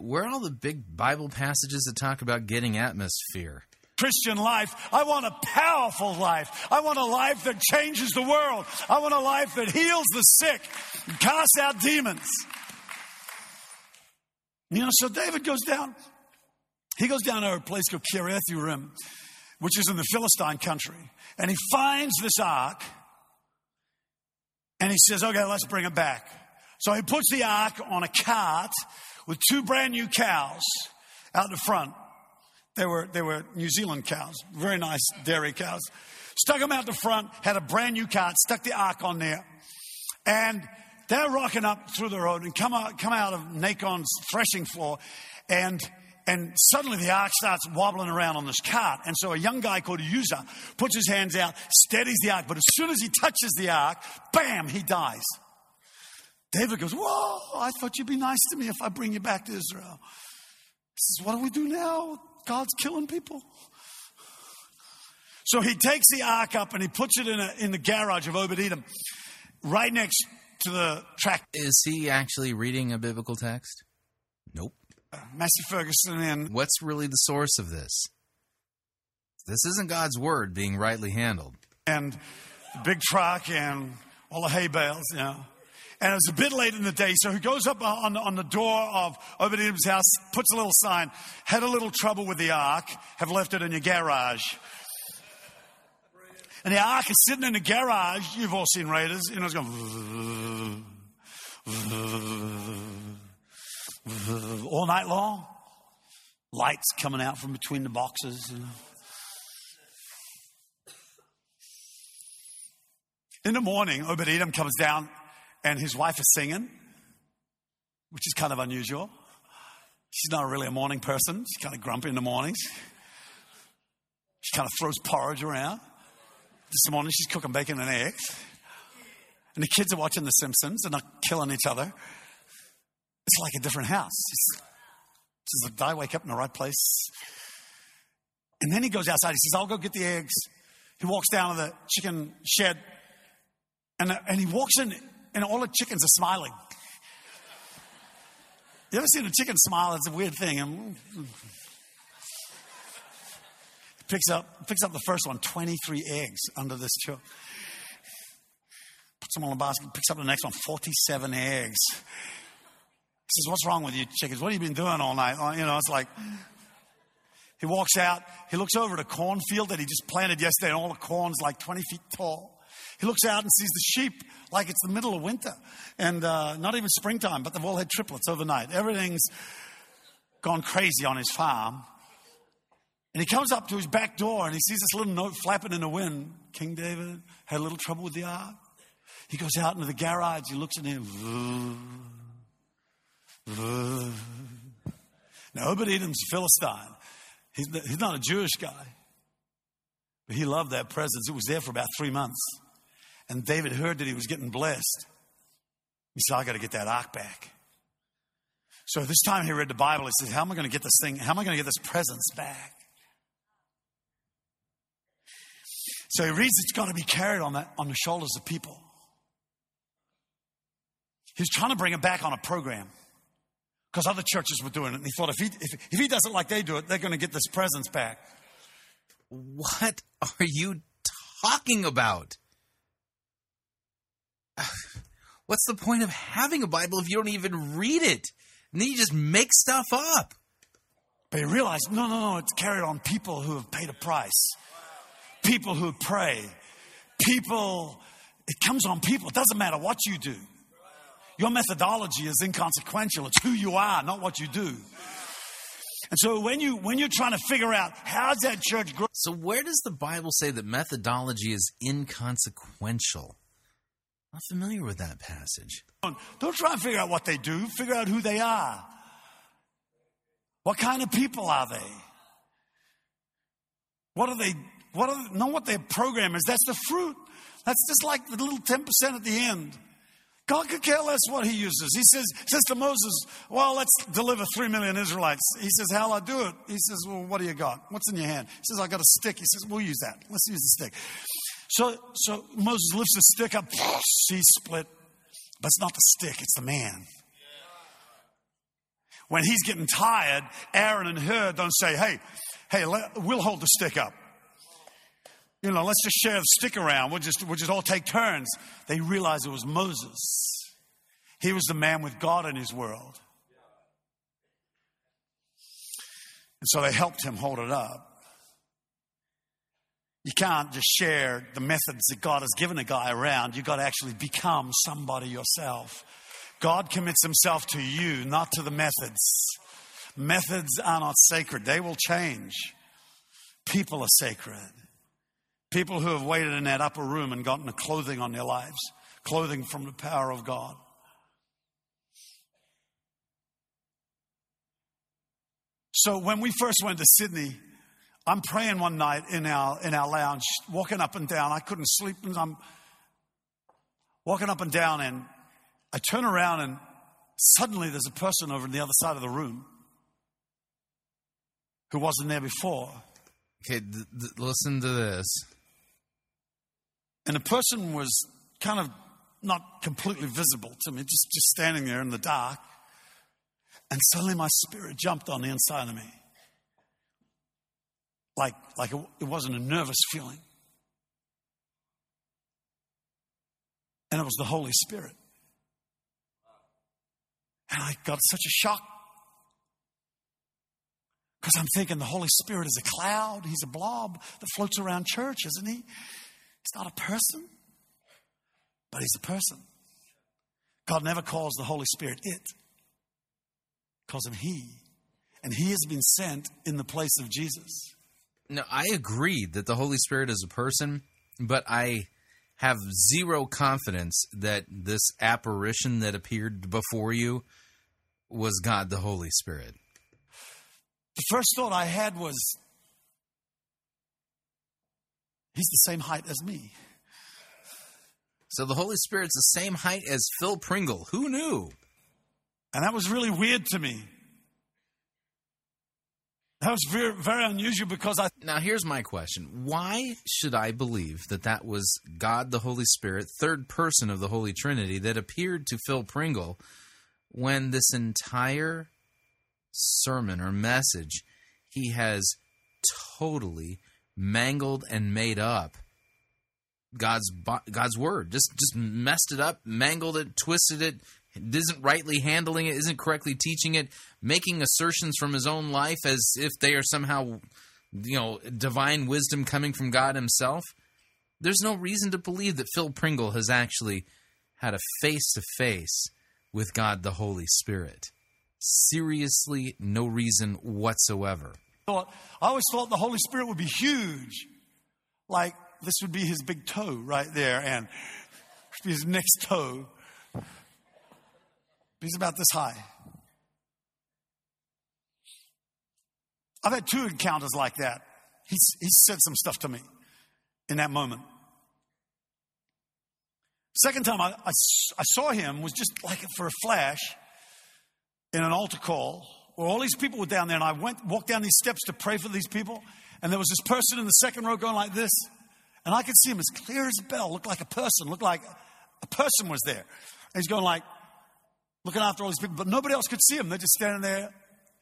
Speaker 1: where are all the big Bible passages that talk about getting atmosphere?
Speaker 12: Christian life. I want a powerful life. I want a life that changes the world. I want a life that heals the sick and casts out demons. You know, so David goes down. He goes down to a place called Kiriath Yearim, which is in the Philistine country, and he finds this ark, and he says, "Okay, let's bring it back." So he puts the ark on a cart with two brand new cows out the front. They were, they were New Zealand cows, very nice dairy cows. Stuck them out the front, had a brand new cart, stuck the ark on there. And they're rocking up through the road and come out, come out of Nacon's threshing floor, and and suddenly the ark starts wobbling around on this cart. And so a young guy called Uzzah puts his hands out, steadies the ark, but as soon as he touches the ark, bam, he dies. David goes, Whoa, I thought you'd be nice to me if I bring you back to Israel. He says, What do we do now? God's killing people. So he takes the ark up and he puts it in, a, in the garage of Obed Edom, right next to the track.
Speaker 1: Is he actually reading a biblical text? Nope.
Speaker 12: Uh, Massey Ferguson and
Speaker 1: What's really the source of this? This isn't God's word being rightly handled.
Speaker 12: and the big truck and all the hay bales, you know. And it was a bit late in the day, so he goes up on, on the door of Edom's house, puts a little sign, had a little trouble with the ark, have left it in your garage. And the ark is sitting in the garage. You've all seen Raiders, you know, it's going all night long. Lights coming out from between the boxes. In the morning, Obed Edom comes down and his wife is singing, which is kind of unusual. She's not really a morning person. She's kind of grumpy in the mornings. She kind of throws porridge around. This morning, she's cooking bacon and eggs. And the kids are watching The Simpsons. They're not killing each other. It's like a different house. It's, did I wake up in the right place? And then he goes outside. He says, I'll go get the eggs. He walks down to the chicken shed and, uh, and he walks in, and all the chickens are smiling. You ever seen a chicken smile? It's a weird thing. And mm. picks up picks up the first one, 23 eggs under this choke. Puts them on a basket, picks up the next one, 47 eggs. He says, What's wrong with you chickens? What have you been doing all night? Uh, you know, it's like he walks out, he looks over at a cornfield that he just planted yesterday, and all the corn's like 20 feet tall. He looks out and sees the sheep like it's the middle of winter and uh, not even springtime, but they've all had triplets overnight. Everything's gone crazy on his farm. And he comes up to his back door and he sees this little note flapping in the wind. King David had a little trouble with the ark. He goes out into the garage. He looks at him. Now, Obed Edom's Philistine. He's, he's not a Jewish guy. But he loved that presence. It was there for about three months. And David heard that he was getting blessed. He said, I got to get that ark back. So this time he read the Bible. He said, How am I going to get this thing? How am I going to get this presence back? So he reads it's got to be carried on, that, on the shoulders of people. He was trying to bring it back on a program because other churches were doing it. And he thought if he, if, if he does it like they do it, they're going to get this presence back.
Speaker 1: What are you talking about? What's the point of having a Bible if you don't even read it? And then you just make stuff up.
Speaker 12: But he realized, no, no, no, it's carried on people who have paid a price. People who pray. People, it comes on people. It doesn't matter what you do. Your methodology is inconsequential. It's who you are, not what you do. And so when you when you're trying to figure out how's that church grow,
Speaker 1: So where does the Bible say that methodology is inconsequential? I'm not familiar with that passage.
Speaker 12: don't try and figure out what they do. Figure out who they are. What kind of people are they? What are they? What are know what their program is? That's the fruit. That's just like the little ten percent at the end. God could care less what he uses. He says, says to Moses, Well, let's deliver three million Israelites. He says, How'll I do it? He says, Well, what do you got? What's in your hand? He says, I got a stick. He says, We'll use that. Let's use the stick. So so Moses lifts the stick up, sea split. But it's not the stick, it's the man. When he's getting tired, Aaron and Hur don't say, Hey, hey, we'll hold the stick up. You know, let's just share the stick around. We'll just, we'll just all take turns. They realized it was Moses. He was the man with God in his world. And so they helped him hold it up. You can't just share the methods that God has given a guy around. You've got to actually become somebody yourself. God commits himself to you, not to the methods. Methods are not sacred, they will change. People are sacred. People who have waited in that upper room and gotten the clothing on their lives, clothing from the power of God. So when we first went to Sydney, I'm praying one night in our in our lounge, walking up and down. I couldn't sleep, and I'm walking up and down, and I turn around, and suddenly there's a person over on the other side of the room who wasn't there before.
Speaker 1: Okay, th- th- listen to this.
Speaker 12: And the person was kind of not completely visible to me, just, just standing there in the dark. And suddenly my spirit jumped on the inside of me. Like, like it, it wasn't a nervous feeling. And it was the Holy Spirit. And I got such a shock because I'm thinking the Holy Spirit is a cloud, He's a blob that floats around church, isn't He? He's not a person, but He's a person. God never calls the Holy Spirit it, calls Him He. And He has been sent in the place of Jesus.
Speaker 1: No, I agree that the Holy Spirit is a person, but I have zero confidence that this apparition that appeared before you was God the Holy Spirit.
Speaker 12: The first thought I had was, He's the same height as me.
Speaker 1: So the Holy Spirit's the same height as Phil Pringle. Who knew?
Speaker 12: And that was really weird to me. That was very, very unusual because I.
Speaker 1: Now, here's my question Why should I believe that that was God the Holy Spirit, third person of the Holy Trinity, that appeared to Phil Pringle when this entire sermon or message he has totally mangled and made up God's God's word. Just just messed it up, mangled it, twisted it, isn't rightly handling it, isn't correctly teaching it, making assertions from his own life as if they are somehow you know divine wisdom coming from God himself. There's no reason to believe that Phil Pringle has actually had a face to face with God the Holy Spirit. Seriously, no reason whatsoever.
Speaker 12: I always thought the Holy Spirit would be huge. Like this would be his big toe right there, and his next toe. He's about this high. I've had two encounters like that. He's, he said some stuff to me in that moment. Second time I, I, I saw him was just like for a flash in an altar call where all these people were down there, and I went walked down these steps to pray for these people, and there was this person in the second row going like this, and I could see him as clear as a bell, looked like a person, looked like a person was there. And he's going like looking after all these people, but nobody else could see him. They're just standing there,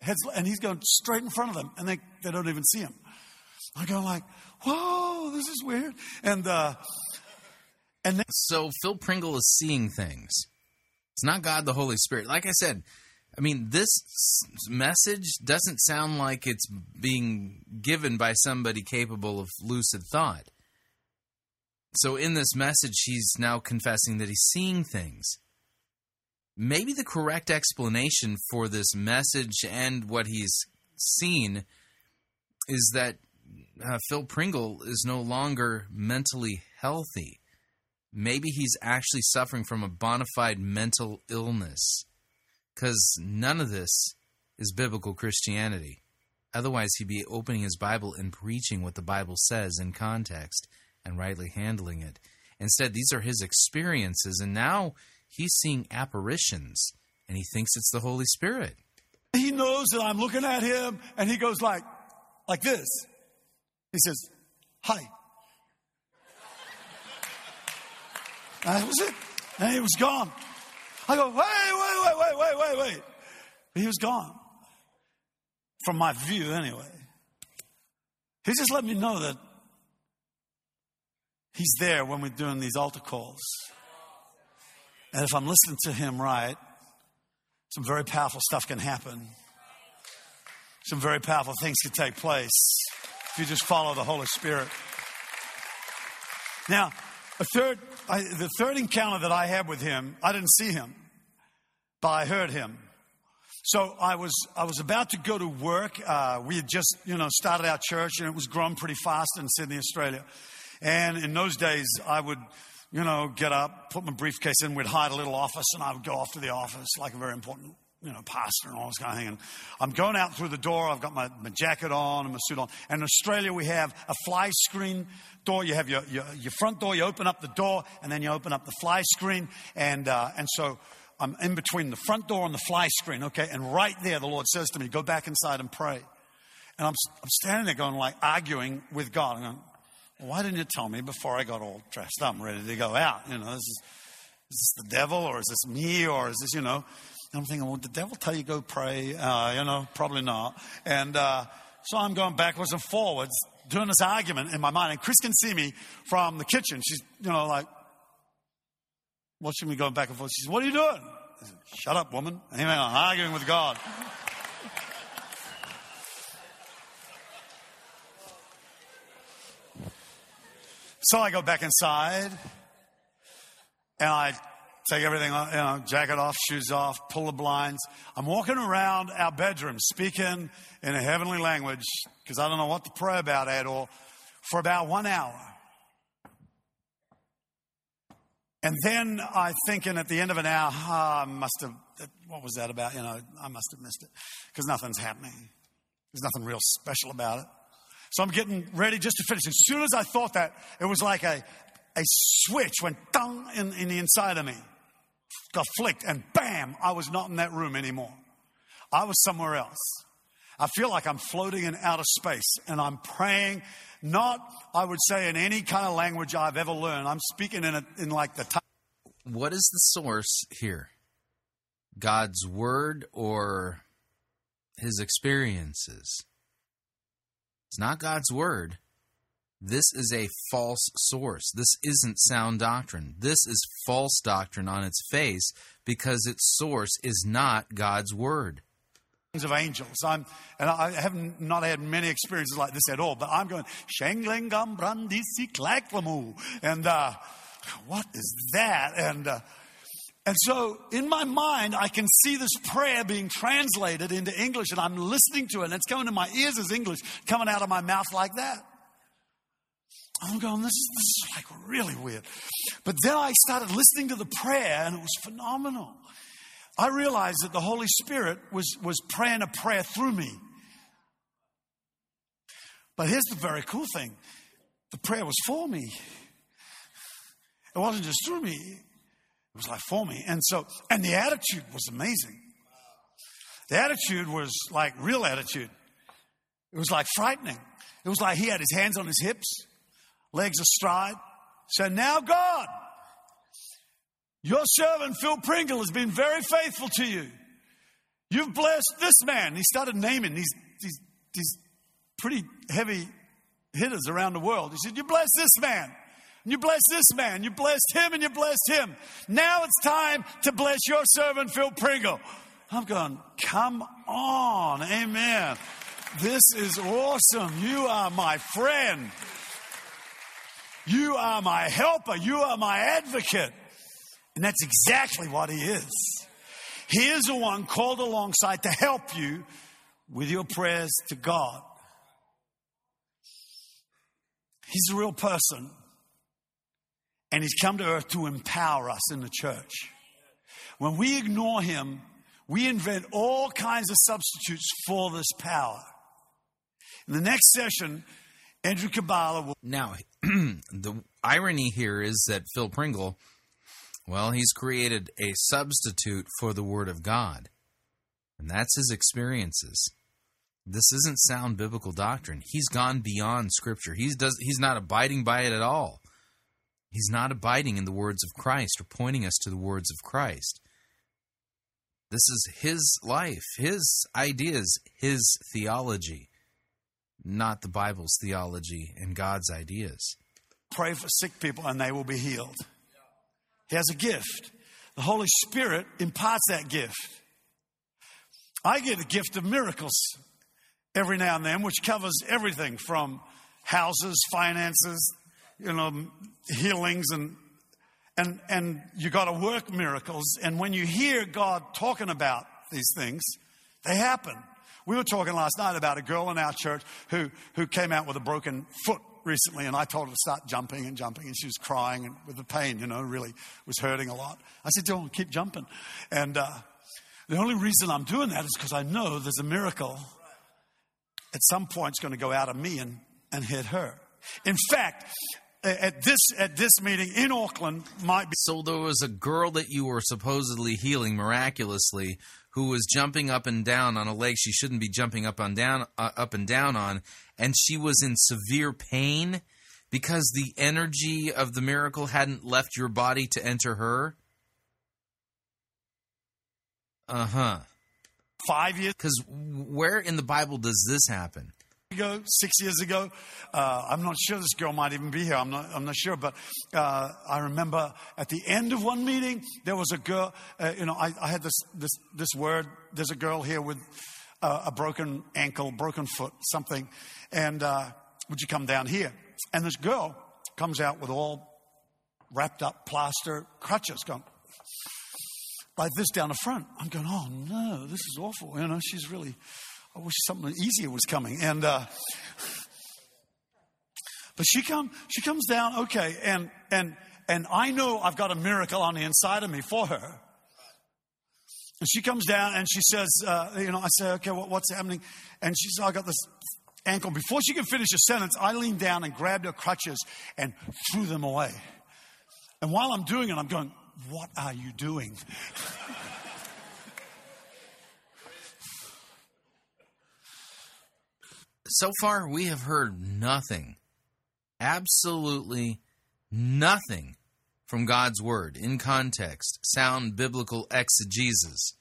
Speaker 12: heads, and he's going straight in front of them, and they, they don't even see him. I go like, whoa, this is weird. And uh, and then,
Speaker 1: so Phil Pringle is seeing things. It's not God the Holy Spirit. Like I said, I mean, this message doesn't sound like it's being given by somebody capable of lucid thought. So, in this message, he's now confessing that he's seeing things. Maybe the correct explanation for this message and what he's seen is that uh, Phil Pringle is no longer mentally healthy. Maybe he's actually suffering from a bona fide mental illness because none of this is biblical Christianity. Otherwise, he'd be opening his Bible and preaching what the Bible says in context and rightly handling it. Instead, these are his experiences, and now he's seeing apparitions, and he thinks it's the Holy Spirit.
Speaker 12: He knows that I'm looking at him, and he goes like, like this. He says, "Hi." That was it, and he was gone. I go, wait, wait, wait, wait, wait, wait, wait. But he was gone. From my view, anyway. He just let me know that he's there when we're doing these altar calls. And if I'm listening to him right, some very powerful stuff can happen. Some very powerful things can take place if you just follow the Holy Spirit. Now, a third, I, the third encounter that I had with him, I didn't see him, but I heard him. So I was, I was about to go to work. Uh, we had just, you know, started our church and it was growing pretty fast in Sydney, Australia. And in those days, I would, you know, get up, put my briefcase in, we'd hide a little office, and I would go off to the office like a very important you know, pastor and all this kind of thing. And I'm going out through the door. I've got my, my jacket on and my suit on. And in Australia, we have a fly screen door. You have your, your, your front door, you open up the door, and then you open up the fly screen. And, uh, and so I'm in between the front door and the fly screen, okay? And right there, the Lord says to me, go back inside and pray. And I'm, I'm standing there going, like, arguing with God. I'm going, why didn't you tell me before I got all dressed up and ready to go out? You know, this is, is this the devil or is this me or is this, you know? I'm thinking, well, the devil tell you go pray? Uh, you know, probably not. And uh, so I'm going backwards and forwards doing this argument in my mind. And Chris can see me from the kitchen. She's, you know, like, watching me going back and forth. She says, What are you doing? I said, Shut up, woman. I'm arguing with God. so I go back inside and I take everything off, you know, jacket off, shoes off, pull the blinds. I'm walking around our bedroom speaking in a heavenly language because I don't know what to pray about at all for about one hour. And then I thinking at the end of an hour, oh, I must have, what was that about? You know, I must have missed it because nothing's happening. There's nothing real special about it. So I'm getting ready just to finish. As soon as I thought that, it was like a, a switch went dong in, in the inside of me, flicked, and bam, I was not in that room anymore. I was somewhere else. I feel like I'm floating in outer space and I'm praying, not, I would say, in any kind of language I've ever learned. I'm speaking in, a, in like the time.
Speaker 1: What is the source here? God's word or his experiences? It's not God's word. This is a false source. This isn't sound doctrine. This is false doctrine on its face because its source is not God's word
Speaker 12: of angels. I'm, and I have not had many experiences like this at all, but I'm going, Shenglengam Brandisi Klaklamu. And, uh, what is that? And, uh, and so in my mind, I can see this prayer being translated into English and I'm listening to it and it's coming to my ears as English, coming out of my mouth like that. I'm going, this is, this is like really weird. But then I started listening to the prayer and it was phenomenal. I realized that the Holy Spirit was, was praying a prayer through me. But here's the very cool thing the prayer was for me. It wasn't just through me, it was like for me. And so, and the attitude was amazing. The attitude was like real attitude. It was like frightening. It was like he had his hands on his hips, legs astride. Said, Now, God, your servant, Phil Pringle, has been very faithful to you. You've blessed this man. He started naming these, these, these pretty heavy hitters around the world. He said, You bless this man. You bless this man. You blessed him and you blessed him. Now it's time to bless your servant, Phil Pringle. I'm going, Come on. Amen. This is awesome. You are my friend. You are my helper. You are my advocate. And that's exactly what He is. He is the one called alongside to help you with your prayers to God. He's a real person. And He's come to earth to empower us in the church. When we ignore Him, we invent all kinds of substitutes for this power. In the next session, Andrew Kabbalah will.
Speaker 1: Now, the irony here is that Phil Pringle well, he's created a substitute for the Word of God, and that's his experiences. This isn't sound biblical doctrine. He's gone beyond Scripture. He's does he's not abiding by it at all. He's not abiding in the words of Christ or pointing us to the words of Christ. This is his life, his ideas, his theology, not the Bible's theology and God's ideas.
Speaker 12: Pray for sick people and they will be healed. He has a gift. The Holy Spirit imparts that gift. I get a gift of miracles every now and then, which covers everything from houses, finances, you know, healings and and and you got to work miracles. And when you hear God talking about these things, they happen. We were talking last night about a girl in our church who who came out with a broken foot recently, and I told her to start jumping and jumping, and she was crying and with the pain, you know, really was hurting a lot. I said, "Don't keep jumping," and uh, The only reason I'm doing that is because I know there's a miracle at some point it's going to go out of me and, and hit her. In fact, at this at this meeting in Auckland might be
Speaker 1: So there was a girl that you were supposedly healing miraculously who was jumping up and down on a leg she shouldn't be jumping up on down uh, up and down on and she was in severe pain because the energy of the miracle hadn't left your body to enter her. Uh-huh.
Speaker 12: 5 years
Speaker 1: Cuz where in the Bible does this happen?
Speaker 12: Ago, six years ago. Uh, I'm not sure this girl might even be here. I'm not, I'm not sure. But uh, I remember at the end of one meeting, there was a girl, uh, you know, I, I, had this, this, this word. There's a girl here with uh, a broken ankle, broken foot, something. And uh, would you come down here? And this girl comes out with all wrapped up plaster crutches going like this down the front. I'm going, oh no, this is awful. You know, she's really I wish something easier was coming. And uh, but she come she comes down, okay, and and and I know I've got a miracle on the inside of me for her. And she comes down and she says, uh, you know, I say, okay, what, what's happening? And she says, I got this ankle. Before she can finish a sentence, I leaned down and grabbed her crutches and threw them away. And while I'm doing it, I'm going, what are you doing?
Speaker 1: so far we have heard nothing, absolutely nothing from God's Word in context, sound biblical exegesis.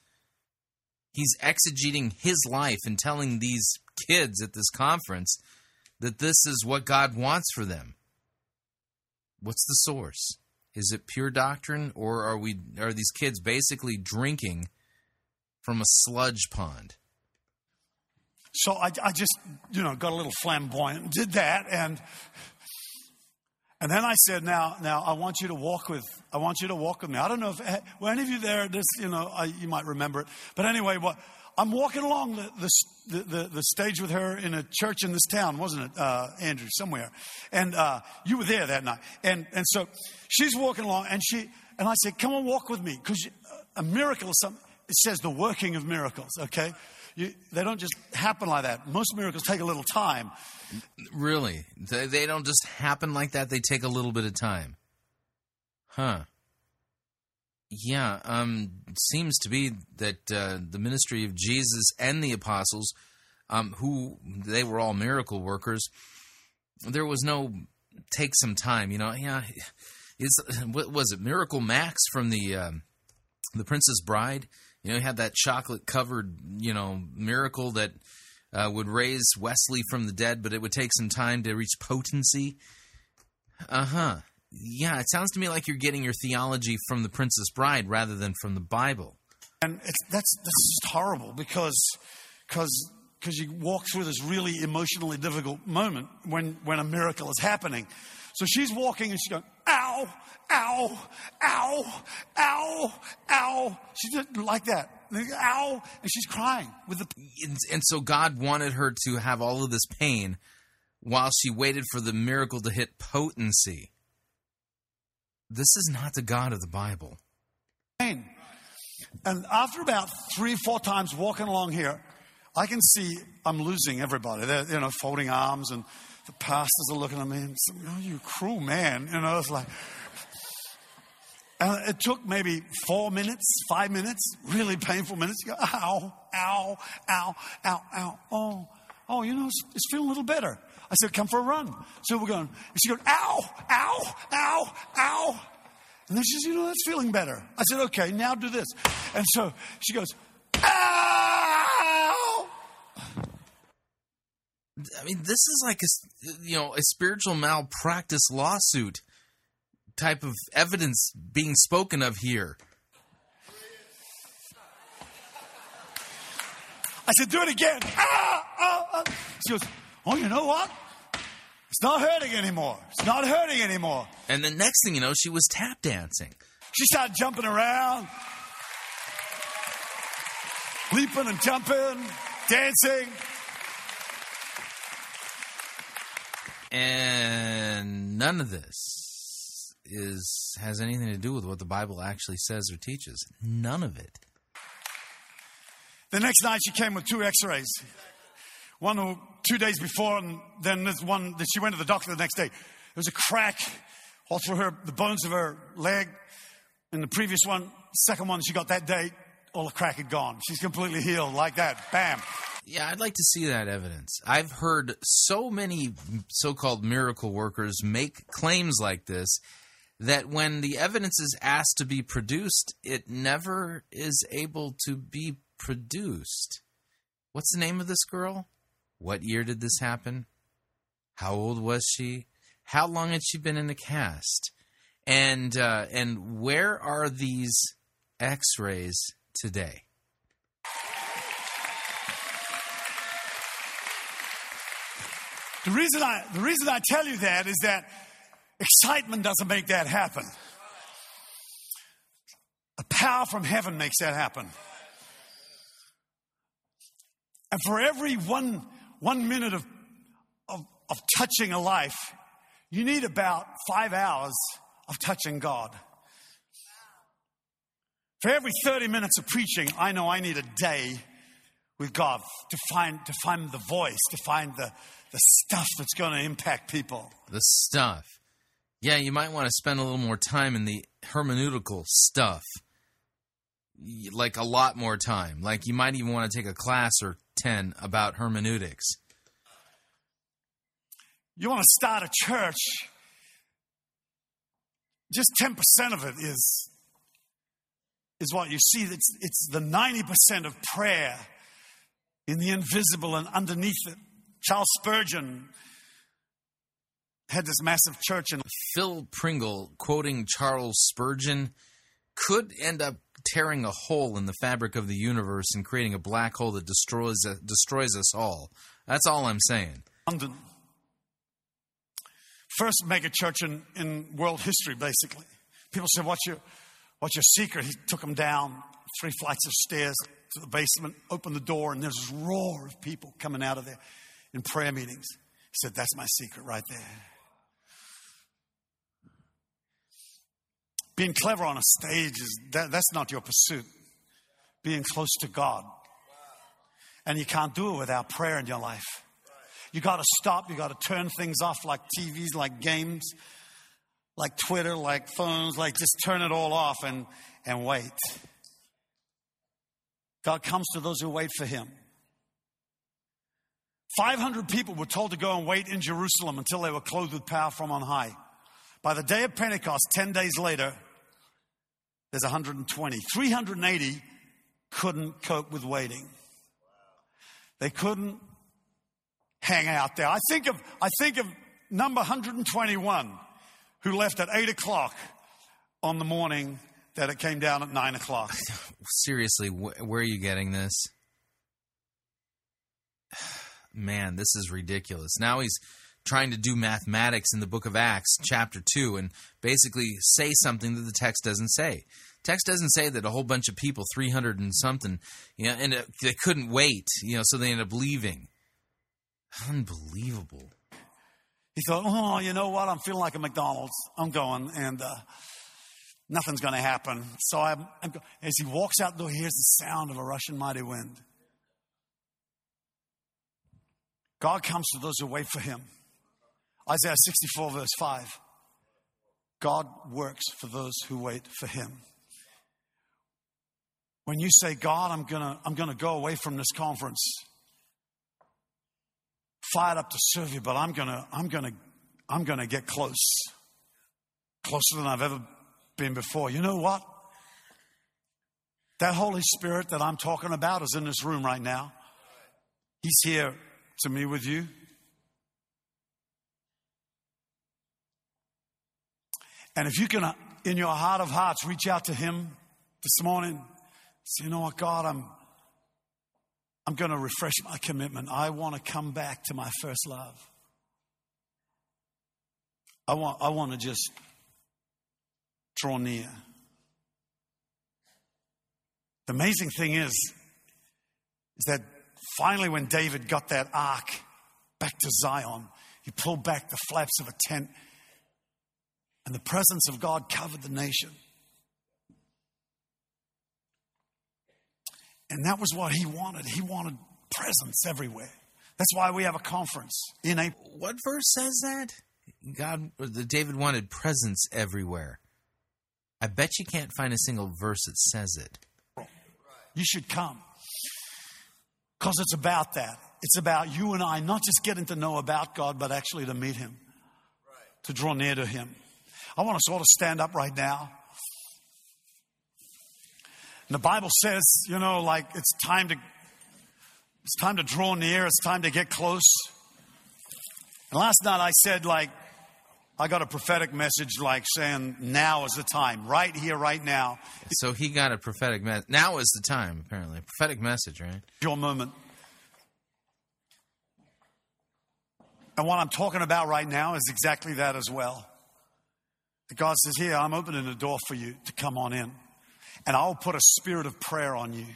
Speaker 1: He's exegeting his life and telling these kids at this conference that this is what God wants for them. What's the source? Is it pure doctrine or are we are these kids basically drinking from a sludge pond?
Speaker 12: So I, I just, you know, got a little flamboyant, did that, and and then I said, now, now I want you to walk with, I want you to walk with me. I don't know if were any of you there. This, you know, I, you might remember it, but anyway, what I'm walking along the, the, the, the, stage with her in a church in this town, wasn't it, uh, Andrew, somewhere? And uh, you were there that night. And, and so she's walking along, and she and I said, "Come on, walk with me," because a miracle something. It says the working of miracles. Okay, you, they don't just happen like that. Most miracles take a little time.
Speaker 1: Really? They, they don't just happen like that. They take a little bit of time. Huh. Yeah, um, seems to be that uh, the ministry of Jesus and the apostles, um, who they were all miracle workers, there was no take some time. You know, yeah, is what was it? Miracle Max from the um, the Princess Bride. You know, he had that chocolate covered, you know, miracle that uh, would raise Wesley from the dead, but it would take some time to reach potency. Uh huh. Yeah, it sounds to me like you're getting your theology from the Princess Bride rather than from the Bible.
Speaker 12: And it's, that's that's just horrible because because because you walk through this really emotionally difficult moment when when a miracle is happening. So she's walking and she's going, ow, ow, ow, ow, ow. She did like that. Ow. And she's crying with the.
Speaker 1: And, and so God wanted her to have all of this pain while she waited for the miracle to hit potency. This is not the God of the Bible.
Speaker 12: Pain. And after about three, four times walking along here, I can see I'm losing everybody. They're, you know, folding arms and the pastors are looking at me and saying, Oh, you cruel man. You know, it's like, and it took maybe four minutes, five minutes, really painful minutes. You go, ow, ow, ow, ow, ow. Oh, oh, you know, it's, it's feeling a little better. I said, come for a run. So we're going, and she goes, ow, ow, ow, ow. And then she says, you know, that's feeling better. I said, okay, now do this. And so she goes, ow.
Speaker 1: I mean, this is like a, you know, a spiritual malpractice lawsuit type of evidence being spoken of here.
Speaker 12: I said, do it again. Ah, ah, ah. She goes, oh, you know what? It's not hurting anymore. It's not hurting anymore.
Speaker 1: And the next thing you know, she was tap dancing.
Speaker 12: She started jumping around, leaping and jumping, dancing.
Speaker 1: And none of this is has anything to do with what the Bible actually says or teaches. None of it.
Speaker 12: The next night she came with two x-rays. One or two days before, and then this one that she went to the doctor the next day. There was a crack all through her, the bones of her leg. And the previous one, second one she got that day, all the crack had gone. She's completely healed like that. Bam.
Speaker 1: Yeah, I'd like to see that evidence. I've heard so many so called miracle workers make claims like this that when the evidence is asked to be produced, it never is able to be produced. What's the name of this girl? What year did this happen? How old was she? How long had she been in the cast? And uh, and where are these X-rays today?
Speaker 12: The reason I the reason I tell you that is that excitement doesn't make that happen. A power from heaven makes that happen. And for every one one minute of, of, of touching a life, you need about five hours of touching God. For every 30 minutes of preaching, I know I need a day with God to find, to find the voice, to find the, the stuff that's going to impact people.
Speaker 1: The stuff. Yeah, you might want to spend a little more time in the hermeneutical stuff. Like a lot more time. Like you might even want to take a class or 10 about hermeneutics.
Speaker 12: You want to start a church, just 10% of it is, is what you see. It's, it's the 90% of prayer in the invisible and underneath it. Charles Spurgeon had this massive church and
Speaker 1: Phil Pringle quoting Charles Spurgeon could end up tearing a hole in the fabric of the universe and creating a black hole that destroys uh, destroys us all. That's all I'm saying.
Speaker 12: London. First mega church in, in world history, basically. People said, What's your what's your secret? He took them down three flights of stairs to the basement, opened the door, and there's this roar of people coming out of there in prayer meetings. He said, That's my secret right there. Being clever on a stage is that, that's not your pursuit. Being close to God. And you can't do it without prayer in your life. You got to stop. You got to turn things off like TVs, like games, like Twitter, like phones, like just turn it all off and, and wait. God comes to those who wait for Him. 500 people were told to go and wait in Jerusalem until they were clothed with power from on high. By the day of Pentecost, 10 days later, there's 120. 380 couldn't cope with waiting. They couldn't hang out there. I think of, I think of number 121 who left at 8 o'clock on the morning that it came down at 9 o'clock.
Speaker 1: Seriously, wh- where are you getting this? Man, this is ridiculous. Now he's trying to do mathematics in the book of Acts, chapter 2, and basically say something that the text doesn't say. Text doesn't say that a whole bunch of people, 300 and something, you know, and uh, they couldn't wait, you know, so they ended up leaving. Unbelievable.
Speaker 12: He thought, oh, you know what? I'm feeling like a McDonald's. I'm going, and uh, nothing's going to happen. So I'm, I'm, as he walks out the door, he hears the sound of a rushing mighty wind. God comes to those who wait for him. Isaiah 64, verse 5. God works for those who wait for him. When you say, God, I'm going to I'm going to go away from this conference, fired up to serve you, but I'm to I'm to I'm to get close. Closer than I've ever been before. You know what? That Holy Spirit that I'm talking about is in this room right now. He's here to me with you. And if you can, uh, in your heart of hearts, reach out to Him this morning, say, you know what, God, I'm, I'm going to refresh my commitment. I want to come back to my first love. I want, I want to just draw near. The amazing thing is, is that finally, when David got that ark back to Zion, he pulled back the flaps of a tent and the presence of God covered the nation. And that was what he wanted. He wanted presence everywhere. That's why we have a conference in April.
Speaker 1: What verse says that? God, the David wanted presence everywhere. I bet you can't find a single verse that says it.
Speaker 12: You should come. Because it's about that. It's about you and I not just getting to know about God, but actually to meet Him, to draw near to Him. I want us all to stand up right now. And the Bible says, you know, like it's time to it's time to draw near, it's time to get close. And last night I said like I got a prophetic message like saying now is the time, right here, right now.
Speaker 1: So he got a prophetic message. Now is the time, apparently. A prophetic message, right?
Speaker 12: Your moment. And what I'm talking about right now is exactly that as well. God says, Here, I'm opening the door for you to come on in, and I'll put a spirit of prayer on you.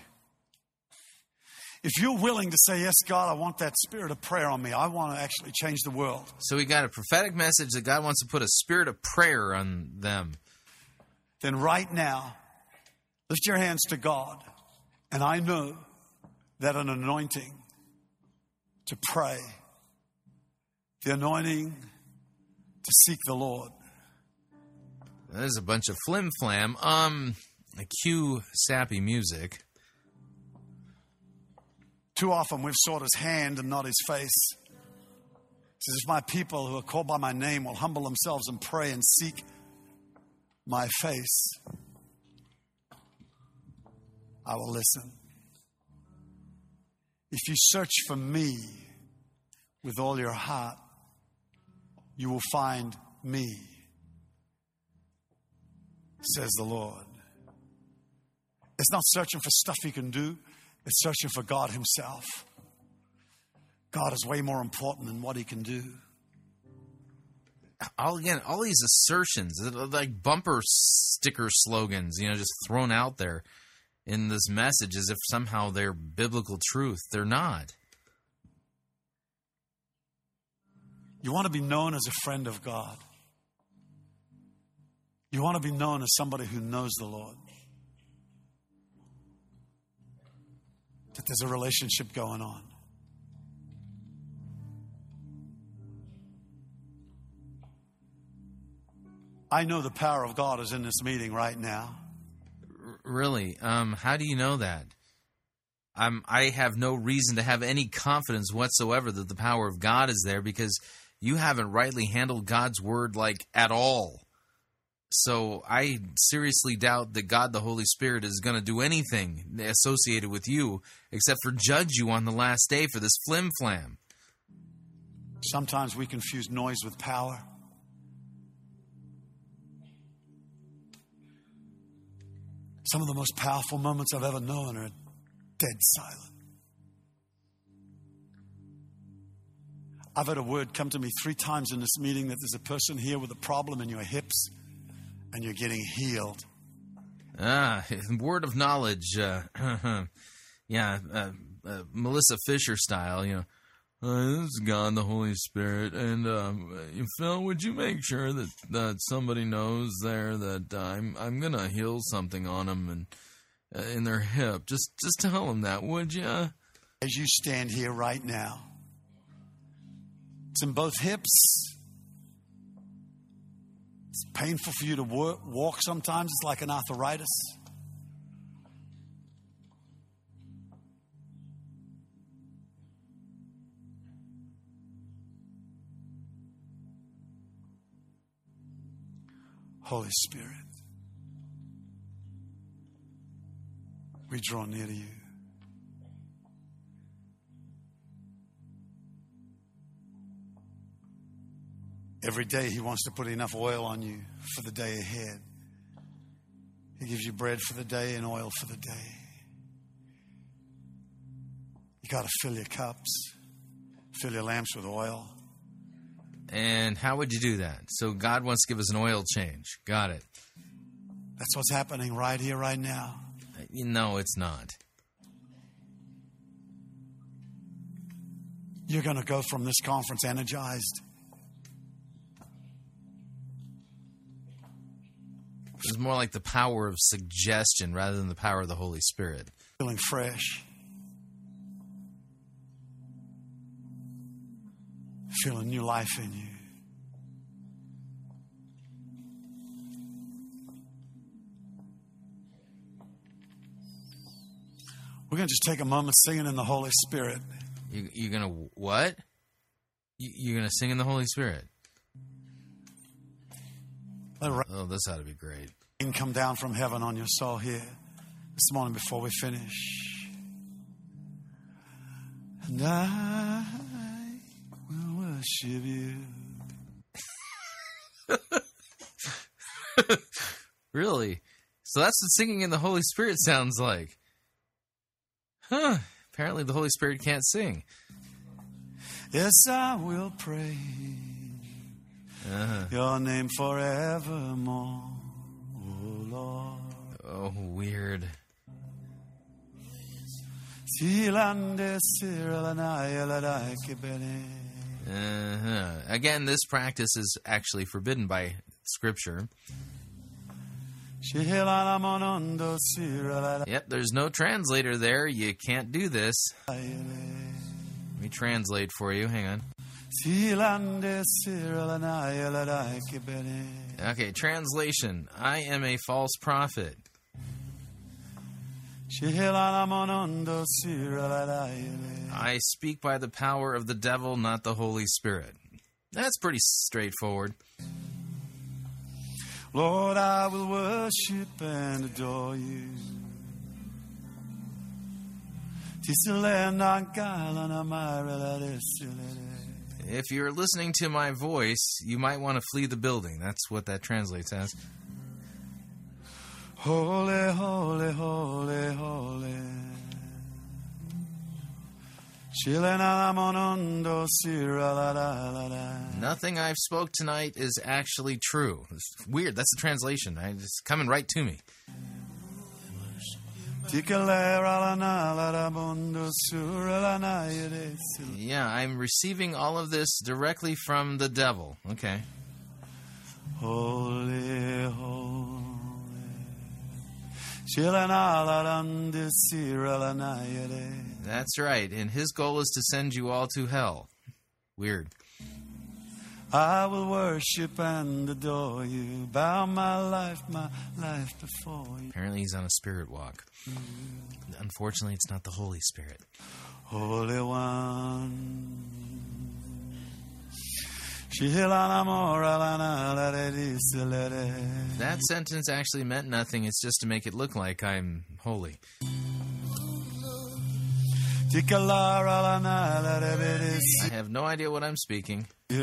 Speaker 12: If you're willing to say, Yes, God, I want that spirit of prayer on me, I want to actually change the world.
Speaker 1: So we got a prophetic message that God wants to put a spirit of prayer on them.
Speaker 12: Then right now, lift your hands to God, and I know that an anointing to pray, the anointing to seek the Lord.
Speaker 1: There's a bunch of flim flam. Um, cue sappy music.
Speaker 12: Too often we've sought his hand and not his face. It says, If my people who are called by my name will humble themselves and pray and seek my face, I will listen. If you search for me with all your heart, you will find me, says the Lord. It's not searching for stuff he can do, it's searching for God Himself. God is way more important than what He can do.
Speaker 1: All again, all these assertions, like bumper sticker slogans, you know, just thrown out there in this message as if somehow they're biblical truth. They're not.
Speaker 12: You want to be known as a friend of God. You want to be known as somebody who knows the Lord. That there's a relationship going on. I know the power of God is in this meeting right now.
Speaker 1: Really? Um, how do you know that? I'm, I have no reason to have any confidence whatsoever that the power of God is there because you haven't rightly handled God's word like at all. So I seriously doubt that God the Holy Spirit is going to do anything associated with you except for judge you on the last day for this flim flam.
Speaker 12: Sometimes we confuse noise with power. Some of the most powerful moments I've ever known are dead silent. I've had a word come to me three times in this meeting that there's a person here with a problem in your hips and you're getting healed.
Speaker 1: Ah, word of knowledge. Uh, yeah, uh, uh, Melissa Fisher style, you know. Uh, this is God, the Holy Spirit, and um, Phil, would you make sure that, that somebody knows there that I'm I'm gonna heal something on them and uh, in their hip? Just just tell them that, would you?
Speaker 12: As you stand here right now, it's in both hips. It's painful for you to work, walk sometimes. It's like an arthritis. Holy Spirit, we draw near to you. Every day, He wants to put enough oil on you for the day ahead. He gives you bread for the day and oil for the day. You got to fill your cups, fill your lamps with oil.
Speaker 1: And how would you do that? So God wants to give us an oil change. Got it.
Speaker 12: That's what's happening right here, right now.
Speaker 1: No, it's not.
Speaker 12: You're going to go from this conference energized.
Speaker 1: It's more like the power of suggestion rather than the power of the Holy Spirit.
Speaker 12: feeling fresh. Feeling new life in you. We're going to just take a moment singing in the Holy Spirit.
Speaker 1: You, you're gonna what? You, you're gonna sing in the Holy Spirit. Oh, this ought to be great.
Speaker 12: rain come down from heaven on your soul here this morning before we finish. And I will worship you.
Speaker 1: Really? So that's what singing in the Holy Spirit sounds like. Huh. Apparently the Holy Spirit can't sing.
Speaker 12: Yes, I will praise
Speaker 1: Uh-huh.
Speaker 12: your name forevermore, oh Lord.
Speaker 1: Oh, weird.
Speaker 12: Silande siralanaya ladaike bene.
Speaker 1: Uh-huh. Again, this practice is actually forbidden by Scripture. Yep, there's no translator there. You can't do this. Let me translate for you. Hang on.
Speaker 12: Silande siralanaya ladaike.
Speaker 1: Okay, translation. I am a false prophet. I speak by the power of the devil, not the Holy Spirit. That's pretty straightforward.
Speaker 12: Lord, I will worship and adore you.
Speaker 1: If you're listening to my voice, you might want to flee the building. That's what that translates as.
Speaker 12: Holy, holy, holy, holy.
Speaker 1: Nothing I've spoke tonight is actually true. It's weird. That's the translation. It's coming right to me. Yeah, I'm receiving all of this directly from the devil. Okay.
Speaker 12: Holy, holy.
Speaker 1: That's right. And his goal is to send you all to hell. Weird.
Speaker 12: I will worship and adore you. Bow my life, my life before you.
Speaker 1: Apparently, he's on a spirit walk. Unfortunately, it's not the Holy Spirit.
Speaker 12: Holy One.
Speaker 1: That sentence actually meant nothing. It's just to make it look like I'm holy. I have no idea what I'm speaking, but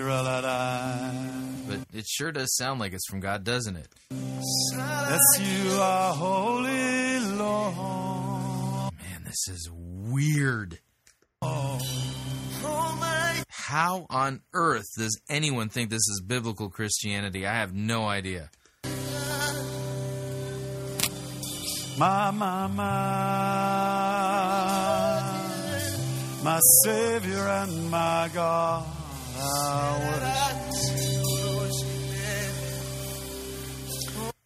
Speaker 1: it sure does sound like it's from God, doesn't it?
Speaker 12: Yes, you are holy, Lord.
Speaker 1: Man, this is weird. How on earth does anyone think this is biblical Christianity? I have no idea.
Speaker 12: My, my, my. My Savior and my God. I worship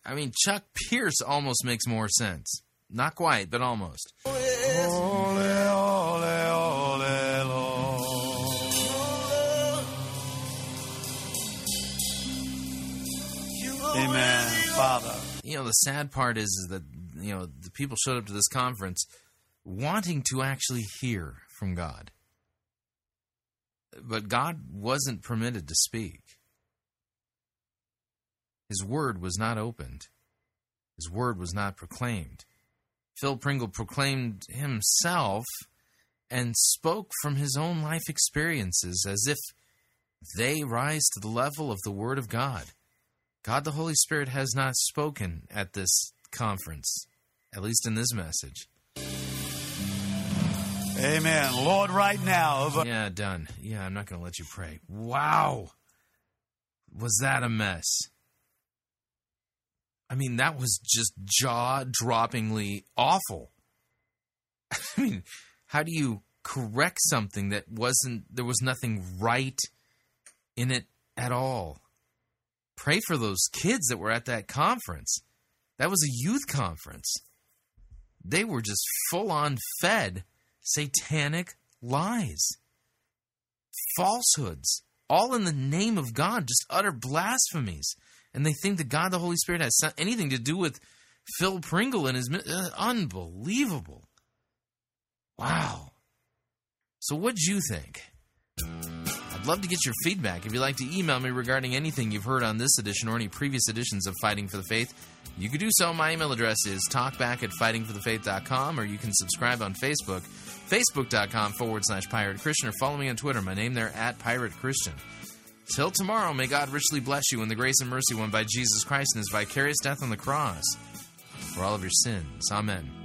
Speaker 1: I mean, Chuck Pierce almost makes more sense. Not quite, but almost.
Speaker 12: Amen, Father.
Speaker 1: You know, the sad part is, is that, you know, the people showed up to this conference wanting to actually hear from God. But God wasn't permitted to speak. His word was not opened. His word was not proclaimed. Phil Pringle proclaimed himself and spoke from his own life experiences as if they rise to the level of the Word of God. God the Holy Spirit has not spoken at this conference, at least in this message.
Speaker 12: Amen. Lord, right now, over
Speaker 1: Yeah, done. Yeah, I'm not going to let you pray. Wow. Was that a mess? I mean, that was just jaw droppingly awful. I mean, how do you correct something that wasn't, there was nothing right in it at all? Pray for those kids that were at that conference. That was a youth conference. they were just full on fed satanic lies, falsehoods, all in the name of God, just utter blasphemies. And they think that God the Holy Spirit has anything to do with Phil Pringle and his. Uh, unbelievable. Wow. So, what'd you think? I'd love to get your feedback. If you'd like to email me regarding anything you've heard on this edition or any previous editions of Fighting for the Faith, you can do so. My email address is talkback at fightingforthefaith.com, or you can subscribe on Facebook, facebook.com forward slash pirate Christian, or follow me on Twitter. My name there at Pirate Christian. Till tomorrow, may God richly bless you in the grace and mercy won by Jesus Christ and his vicarious death on the cross for all of your sins. Amen.